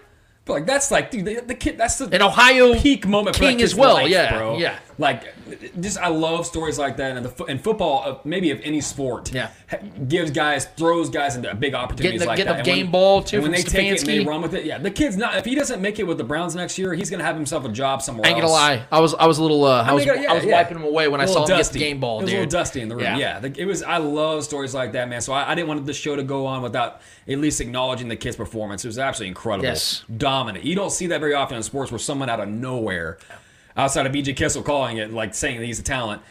Speaker 4: But like that's like dude, the, the kid. That's the
Speaker 2: An Ohio
Speaker 4: peak moment for
Speaker 2: king
Speaker 4: kid's
Speaker 2: as well,
Speaker 4: life,
Speaker 2: yeah,
Speaker 4: bro.
Speaker 2: yeah.
Speaker 4: Like just I love stories like that, and the and football, uh, maybe of any sport,
Speaker 2: Yeah.
Speaker 4: gives guys throws guys into big opportunities
Speaker 2: Getting the-
Speaker 4: like
Speaker 2: getting
Speaker 4: that.
Speaker 2: the
Speaker 4: And
Speaker 2: game ball, too,
Speaker 4: when they take it and they
Speaker 2: Stefanski.
Speaker 4: run with it, yeah, the kid's not. If he doesn't make it with the Browns next year, he's gonna have himself a job somewhere
Speaker 2: I ain't gonna lie. I was I was a little uh, I was
Speaker 4: mean, yeah,
Speaker 2: I was
Speaker 4: yeah.
Speaker 2: wiping him away when I saw him
Speaker 4: little
Speaker 2: get
Speaker 4: dusty.
Speaker 2: the game ball,
Speaker 4: It was
Speaker 2: dude.
Speaker 4: a little dusty in the room.
Speaker 2: Yeah.
Speaker 4: Yeah, the- it was. I love stories like that, man. So I, I didn't want the show to go on without at least acknowledging the kid's performance. It was absolutely incredible.
Speaker 2: Yes.
Speaker 4: dominant. You don't see that very often in sports where someone out of nowhere, outside of BJ Kissel calling it, like saying that he's a talent.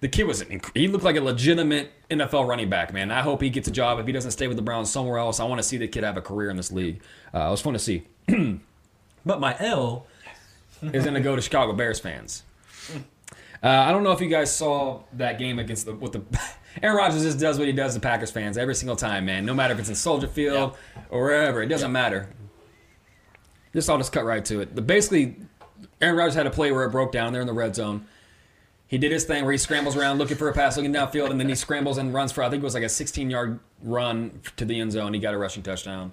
Speaker 4: The kid was. inc- He looked like a legitimate NFL running back, man. I hope he gets a job. If he doesn't stay with the Browns somewhere else, I want to see the kid have a career in this league. Uh, it was fun to see. [CLEARS THROAT] but my L is going to go to Chicago Bears fans. Uh, I don't know if you guys saw that game against the with the [LAUGHS] Aaron Rodgers just does what he does to Packers fans every single time, man. No matter if it's in Soldier Field or wherever, it doesn't matter. Just I'll just cut right to it. The basically, Aaron Rodgers had a play where it broke down there in the red zone. He did his thing where he scrambles around looking for a pass, looking downfield, and then he scrambles and runs for I think it was like a 16 yard run to the end zone. He got a rushing touchdown.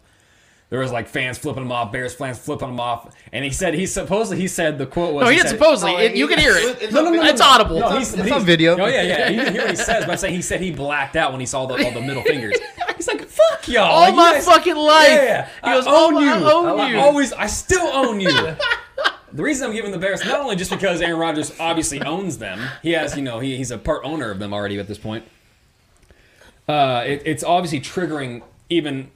Speaker 4: There was like fans flipping him off, Bears fans flipping him off, and he said he supposedly he said the quote was
Speaker 2: No, he
Speaker 4: he
Speaker 2: didn't
Speaker 4: said-
Speaker 2: supposedly.
Speaker 3: Oh,
Speaker 2: It- you
Speaker 3: he-
Speaker 2: can hear it.
Speaker 3: it's
Speaker 2: No,
Speaker 3: on
Speaker 2: no, no,
Speaker 3: video.
Speaker 2: it's audible.
Speaker 4: No, he's,
Speaker 3: It's
Speaker 4: he's-
Speaker 3: on video.
Speaker 4: Oh yeah, yeah. You can hear what he says, but I'm saying he said he blacked out when he saw the, all the middle [LAUGHS] fingers. He's like, "Fuck y'all!"
Speaker 2: All
Speaker 4: Like,
Speaker 2: my
Speaker 4: guys-
Speaker 2: fucking life.
Speaker 4: Yeah, yeah.
Speaker 2: He
Speaker 4: I
Speaker 2: goes,
Speaker 4: own
Speaker 2: "Oh,
Speaker 4: you.
Speaker 2: I own
Speaker 4: I
Speaker 2: you."
Speaker 4: Always, I still own you. [LAUGHS] The reason I'm giving the Bears not only just because Aaron Rodgers obviously owns them, he has, you know, he, he's a part owner of them already at this point. Uh, it, it's obviously triggering even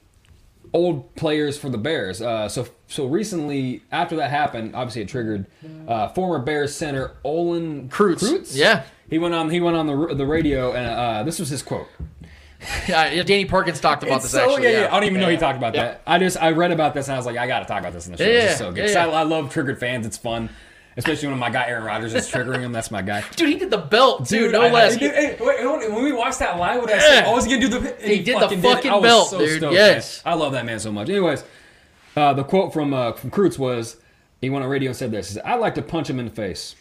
Speaker 4: old players for the Bears. Uh, so so recently, after that happened, obviously it triggered uh, former Bears center Olin
Speaker 2: Kreutz. Yeah.
Speaker 4: he went on he went on the the radio and uh, this was his quote. [LAUGHS]
Speaker 2: Yeah, yeah, Danny Parkins talked about
Speaker 4: It's
Speaker 2: this
Speaker 4: so-
Speaker 2: actually.
Speaker 4: yeah,
Speaker 2: yeah.
Speaker 4: yeah. I don't even know he talked about that. I just I read about this and I was like, I got to talk about this in the show.
Speaker 2: Yeah,
Speaker 4: This so good.
Speaker 2: yeah.
Speaker 4: I, I love triggered fans. It's fun, especially when my guy Aaron Rodgers is triggering him. That's my guy. [LAUGHS]
Speaker 2: Dude, he did the belt, dude, no
Speaker 4: I- I-
Speaker 2: less.
Speaker 4: Hey, hey, wait, when we watched that live, what did I. Oh, was he gonna do the? and
Speaker 2: He did the
Speaker 4: fucking
Speaker 2: fucking
Speaker 4: it. I was
Speaker 2: belt,
Speaker 4: so
Speaker 2: dude.
Speaker 4: stoked,
Speaker 2: Yes.
Speaker 4: man. I love that man so much. Anyways, uh, the quote from uh, from Kreutz was he went on radio and said this: he said, "I'd like to punch him in the face.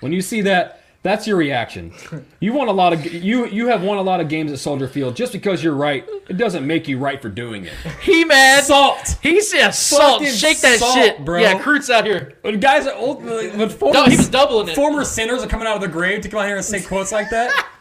Speaker 4: When you see that." That's your reaction. [LAUGHS] You won a lot of you. You have won a lot of games at Soldier Field. Just because you're right, it doesn't make you right for doing it.
Speaker 2: He mad.
Speaker 4: Salt.
Speaker 2: He said salt.
Speaker 4: Fucking
Speaker 2: Shake that
Speaker 4: salt,
Speaker 2: shit,
Speaker 4: bro.
Speaker 2: Yeah, Kreutz out here.
Speaker 4: When guys are old, when former,
Speaker 2: No, he was doubling it.
Speaker 4: Former sinners are coming out of the grave to come out here and say quotes like that. [LAUGHS]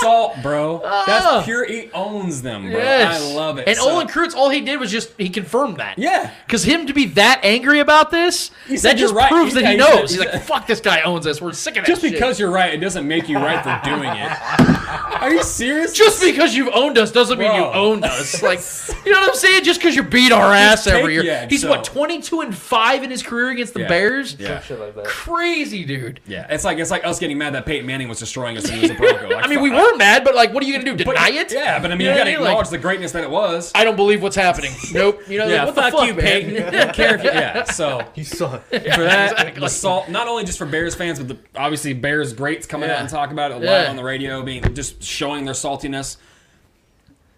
Speaker 4: Salt, bro. That's pure. He owns them, bro.
Speaker 2: Yes.
Speaker 4: I love it.
Speaker 2: And
Speaker 4: So-
Speaker 2: Olin Kreutz, all he did was just he confirmed that.
Speaker 4: Yeah.
Speaker 2: Because him to be that angry about this,
Speaker 4: said,
Speaker 2: that just
Speaker 4: right.
Speaker 2: proves
Speaker 4: He-
Speaker 2: that he
Speaker 4: he
Speaker 2: knows.
Speaker 4: said-
Speaker 2: He's like, fuck, this guy owns us. We're sick of that
Speaker 4: just
Speaker 2: shit."
Speaker 4: because you're right, it doesn't make you right for doing it. [LAUGHS] Are you serious?
Speaker 2: Just because you've owned us doesn't mean you
Speaker 4: Bro.
Speaker 2: owned us. [LAUGHS] Like, you know what I'm saying? Just because you beat our ass
Speaker 4: take-
Speaker 2: every year.
Speaker 4: yeah,
Speaker 2: He's
Speaker 4: so-
Speaker 2: what 22 and five in his career against the
Speaker 4: Yeah.
Speaker 2: Bears.
Speaker 4: Yeah.
Speaker 2: Crazy, dude.
Speaker 4: Yeah, it's like it's like us getting mad that Peyton Manning was destroying us when he was a [LAUGHS] Bronco. Like,
Speaker 2: I mean, we weren't mad, but like, what are you gonna do?
Speaker 4: but-
Speaker 2: Deny it?
Speaker 4: Yeah, but I mean,
Speaker 2: You know
Speaker 4: you
Speaker 2: what
Speaker 4: gotta
Speaker 2: I mean? Like,
Speaker 4: acknowledge the greatness that it was.
Speaker 2: I don't believe what's happening. [LAUGHS] Nope. You know,
Speaker 4: yeah,
Speaker 2: like, what
Speaker 4: fuck,
Speaker 2: the fuck,
Speaker 4: you,
Speaker 2: man?
Speaker 4: Peyton. I [LAUGHS] don't care if you, yeah. So
Speaker 3: You saw [LAUGHS] it.
Speaker 4: for that
Speaker 2: exactly.
Speaker 4: the salt not only just for bears fans but the, obviously bears greats coming
Speaker 2: Yeah.
Speaker 4: out and talk about it live
Speaker 2: Yeah.
Speaker 4: on the radio being just showing their saltiness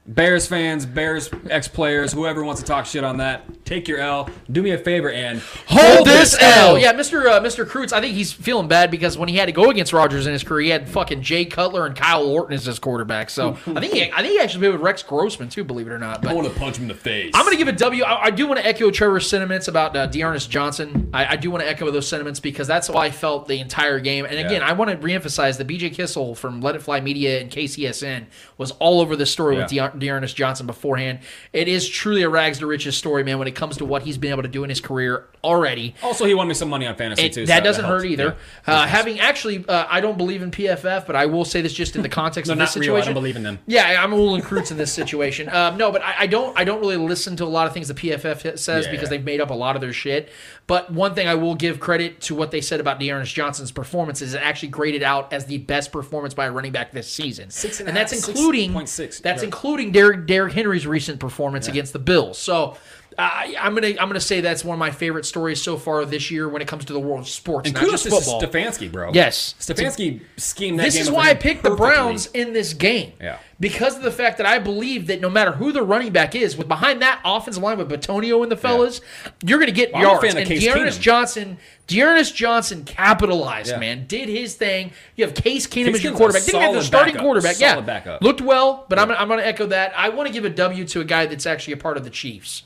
Speaker 4: bears fans bears ex-players whoever wants to talk shit on that take your l do me a favor and
Speaker 2: Hold this L. Yeah, Mr. Uh, Mr. Kreutz, I think he's feeling bad because when he had to go against Rodgers in his career, he had fucking Jay Cutler and Kyle Orton as his quarterback. So I think he, I think he actually played with Rex Grossman too, believe it or not.
Speaker 4: i want to punch him in the face
Speaker 2: I'm going to give a W. I, I do want to echo Trevor's sentiments about uh, D'Ernest Johnson. I, I do want to echo those sentiments because that's how I felt the entire game. And again,
Speaker 4: Yeah.
Speaker 2: I want to reemphasize that BJ Kissel from Let It Fly Media and KCSN was all over this story with
Speaker 4: Yeah.
Speaker 2: Dear- D'Ernest Johnson beforehand. It is truly a rags to riches story, man, when it comes to what he's been able to do in his career already.
Speaker 4: also he won me some money on fantasy
Speaker 2: It-
Speaker 4: too
Speaker 2: that
Speaker 4: so
Speaker 2: doesn't
Speaker 4: helps.
Speaker 2: hurt either.
Speaker 4: Yeah.
Speaker 2: Uh, having actually, uh, I don't believe in PFF, but I will say this just in the [LAUGHS] context
Speaker 4: no
Speaker 2: of this
Speaker 4: not real i
Speaker 2: situation.
Speaker 4: don't believe in them
Speaker 2: Yeah, I'm Olin Kreutz in this situation. Um, no, but I, I don't. I don't really listen to a lot of things the PFF says
Speaker 4: Yeah.
Speaker 2: because they've made up a lot of their shit. But one thing I will give credit to what they said about D'Ernest Johnson's performance is it actually graded out as the best performance by a running back this season,
Speaker 4: Six and
Speaker 2: and that's including
Speaker 4: 6.6.
Speaker 2: that's
Speaker 4: Right.
Speaker 2: including Derrick Derrick Henry's recent performance against the Bills. So. I I'm gonna I'm gonna say that's one of my favorite stories so far this year when it comes to the world of sports,
Speaker 4: and
Speaker 2: not
Speaker 4: kudos
Speaker 2: just
Speaker 4: to
Speaker 2: football.
Speaker 4: Stefanski bro
Speaker 2: Yes.
Speaker 4: Stefanski schemed
Speaker 2: This
Speaker 4: game
Speaker 2: is why I picked the. Browns in this game.
Speaker 4: Yeah.
Speaker 2: because of the fact that I believe that no matter who the running back is, with behind that offensive line with Bitonio and the fellas, you're going to get
Speaker 4: Well, I'm a
Speaker 2: yards.
Speaker 4: fan of
Speaker 2: And
Speaker 4: Case
Speaker 2: D'Ernest
Speaker 4: Keenum.
Speaker 2: Johnson, D'Ernest Johnson capitalized,
Speaker 4: Yeah.
Speaker 2: man, did his thing. You have Case Keenum
Speaker 4: Case
Speaker 2: as your
Speaker 4: Keenum's
Speaker 2: quarterback. Didn't have the starting
Speaker 4: backup.
Speaker 2: quarterback.
Speaker 4: Solid
Speaker 2: yeah,
Speaker 4: backup.
Speaker 2: looked well, but I'm, I'm going to echo that. I want to give a W to a guy that's actually a part of the Chiefs.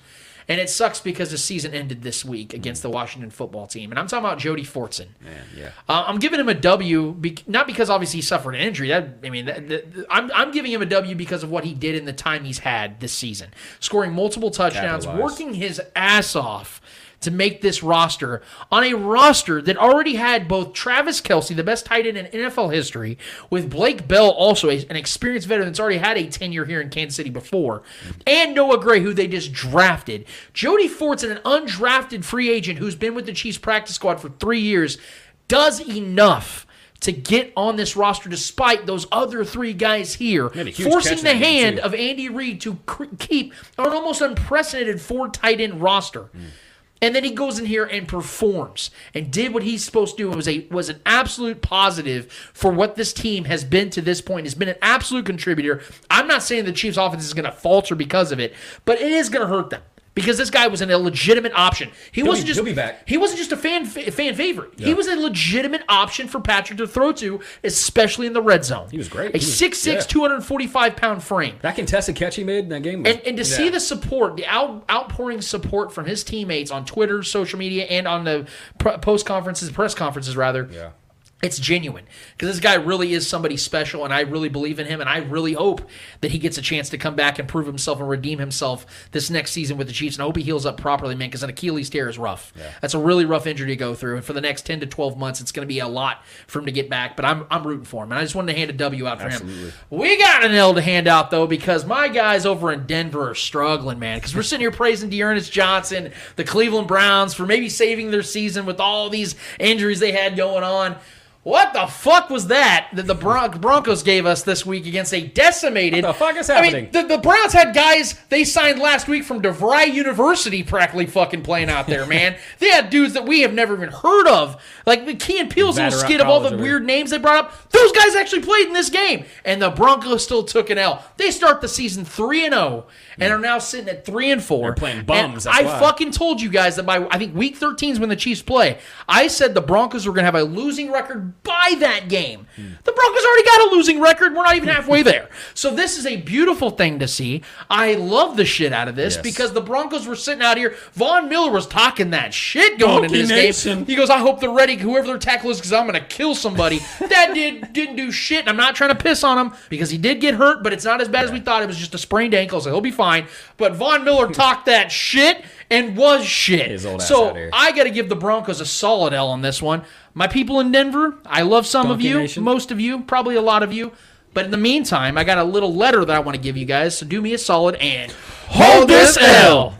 Speaker 2: And it sucks because the season ended this week against the Washington football team. And I'm talking about Jody Fortson.
Speaker 4: Man, yeah.
Speaker 2: Uh, I'm giving him a W, be- not because obviously he suffered an injury. That I mean, that, that- I'm I'm giving him a W because of what he did in the time he's had this season, scoring multiple touchdowns,
Speaker 4: Capitalized.
Speaker 2: working his ass off to make this roster on a roster that already had both Travis Kelce, the best tight end in NFL history, with Blake Bell, also a- an experienced veteran that's already had a tenure here in Kansas City before, and Noah Gray, who they just drafted. Jody Fortson, an undrafted free agent who's been with the Chiefs practice squad for three years, does enough to get on this roster despite those other three guys here,
Speaker 4: Made a huge
Speaker 2: forcing the hand of Andy Reid to cr- keep an almost unprecedented four tight end roster. Mm. And then he goes in here and performs and did what he's supposed to do. It was a was an absolute positive for what this team has been to this point. Has been an absolute contributor. I'm not saying the Chiefs' offense is going to falter because of it, but it is going to hurt them because this guy was an illegitimate option. He
Speaker 4: He'll
Speaker 2: wasn't
Speaker 4: be-
Speaker 2: just
Speaker 4: he'll be back.
Speaker 2: he wasn't just a fan fan favorite. He was a legitimate option for Patrick to throw to, especially in the red zone.
Speaker 4: He was great.
Speaker 2: A
Speaker 4: He was-
Speaker 2: 6'6",
Speaker 4: yeah.
Speaker 2: 245 pound frame.
Speaker 4: That contested catch he made in that game. Was,
Speaker 2: And, and to see the support, the out, outpouring support from his teammates on Twitter, social media, and on the pr- post conferences, press conferences, rather,
Speaker 4: yeah.
Speaker 2: It's genuine because this guy really is somebody special, and I really believe in him, and I really hope that he gets a chance to come back and prove himself and redeem himself this next season with the Chiefs. And I hope he heals up properly, man, because an Achilles tear is rough. That's a really rough injury to go through, and for the next ten to twelve months, it's going to be a lot for him to get back. But I'm I'm rooting for him, and I just wanted to hand a W out for
Speaker 4: Absolutely.
Speaker 2: him. We got an L to hand out though because my guys over in Denver are struggling, man. Because we're sitting here praising D'Ernest Johnson, the Cleveland Browns, for maybe saving their season with all these injuries they had going on. What the fuck was that that the Bron- Broncos gave us this week against a decimated?
Speaker 4: What the fuck is happening?
Speaker 2: I mean, the, the Browns had guys they signed last week from DeVry University practically fucking playing out there, man. [LAUGHS] they had dudes that we have never even heard of, like Key and Peele's little skit of all the weird names they brought up. Those guys actually played in this game, and the Broncos still took an L. They start the season three and zero, and are now sitting at three and four.
Speaker 4: They're playing
Speaker 2: And
Speaker 4: bums,
Speaker 2: I
Speaker 4: why.
Speaker 2: fucking told you guys that by I think week 13 is when the Chiefs play. I said the Broncos were going to have a losing record by that game. The Broncos already got a losing record. We're not even halfway there. [LAUGHS] So this is a beautiful thing to see. I love the shit out of this
Speaker 4: Yes.
Speaker 2: because the Broncos were sitting out here. Von Miller was talking that shit going into this
Speaker 4: Nation.
Speaker 2: game. He goes, "I hope they're ready, whoever their tackle is, because I'm going to kill somebody." [LAUGHS] that did didn't do shit. And I'm not trying to piss on him because he did get hurt, but it's not as bad as we thought. It was just a sprained ankle, so he'll be fine. But Von Miller [LAUGHS] talked that shit and was shit.
Speaker 4: His old ass
Speaker 2: so. I got to give the Broncos a solid L on this one. My people in Denver, I love some of you,
Speaker 4: Nation.
Speaker 2: most of you, probably a lot of you. But in the meantime, I got a little letter that I want to give you guys. So do me a solid and hold this L.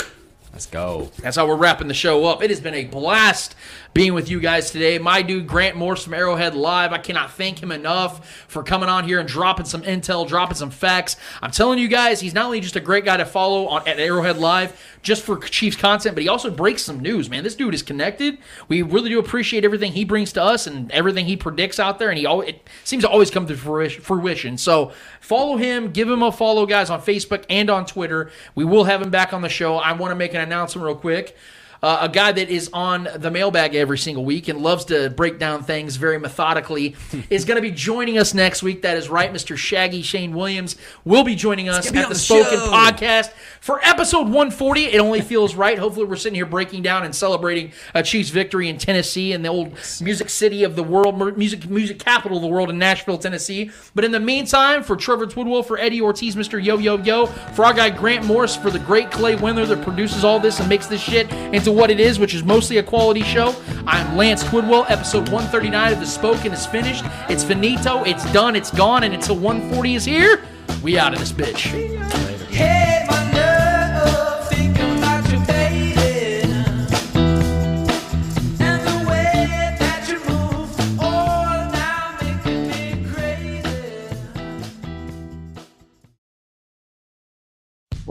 Speaker 4: Let's go.
Speaker 2: That's how we're wrapping the show up. It has been a blast being with you guys today. My dude Grant Morse from Arrowhead Live. I cannot thank him enough for coming on here and dropping some intel, dropping some facts. I'm telling you guys, he's not only just a great guy to follow on at Arrowhead Live just for Chiefs content, but he also breaks some news. Man, this dude is connected. We really do appreciate everything he brings to us and everything he predicts out there. And he always it seems to always come to fruition-. So follow him, give him a follow, guys, on Facebook and on Twitter. We will have him back on the show. I want to make an announcement real quick. Uh, a guy that is on the mailbag every single week and loves to break down things very methodically [LAUGHS] is going to be joining us next week. That is right, Mr. Shaggy Shane Williams will be joining us at the
Speaker 4: the
Speaker 2: Spoken
Speaker 4: show.
Speaker 2: Podcast for episode 140. It only feels right. Hopefully, we're sitting here breaking down and celebrating a Chiefs victory in Tennessee and the old music city of the world, music music capital of the world in Nashville, Tennessee. But in the meantime, for Trevor Twidwell, for Eddie Ortiz, Mr. Yo Yo Yo, for our guy Grant Morris, for the great Clay Windler that produces all this and makes this shit into what it is, which is mostly a quality show. I'm Lance Twidwell. Episode 139 of The Spoken is finished. It's finito. It's done. It's gone. And until 140 is here, we out of this bitch.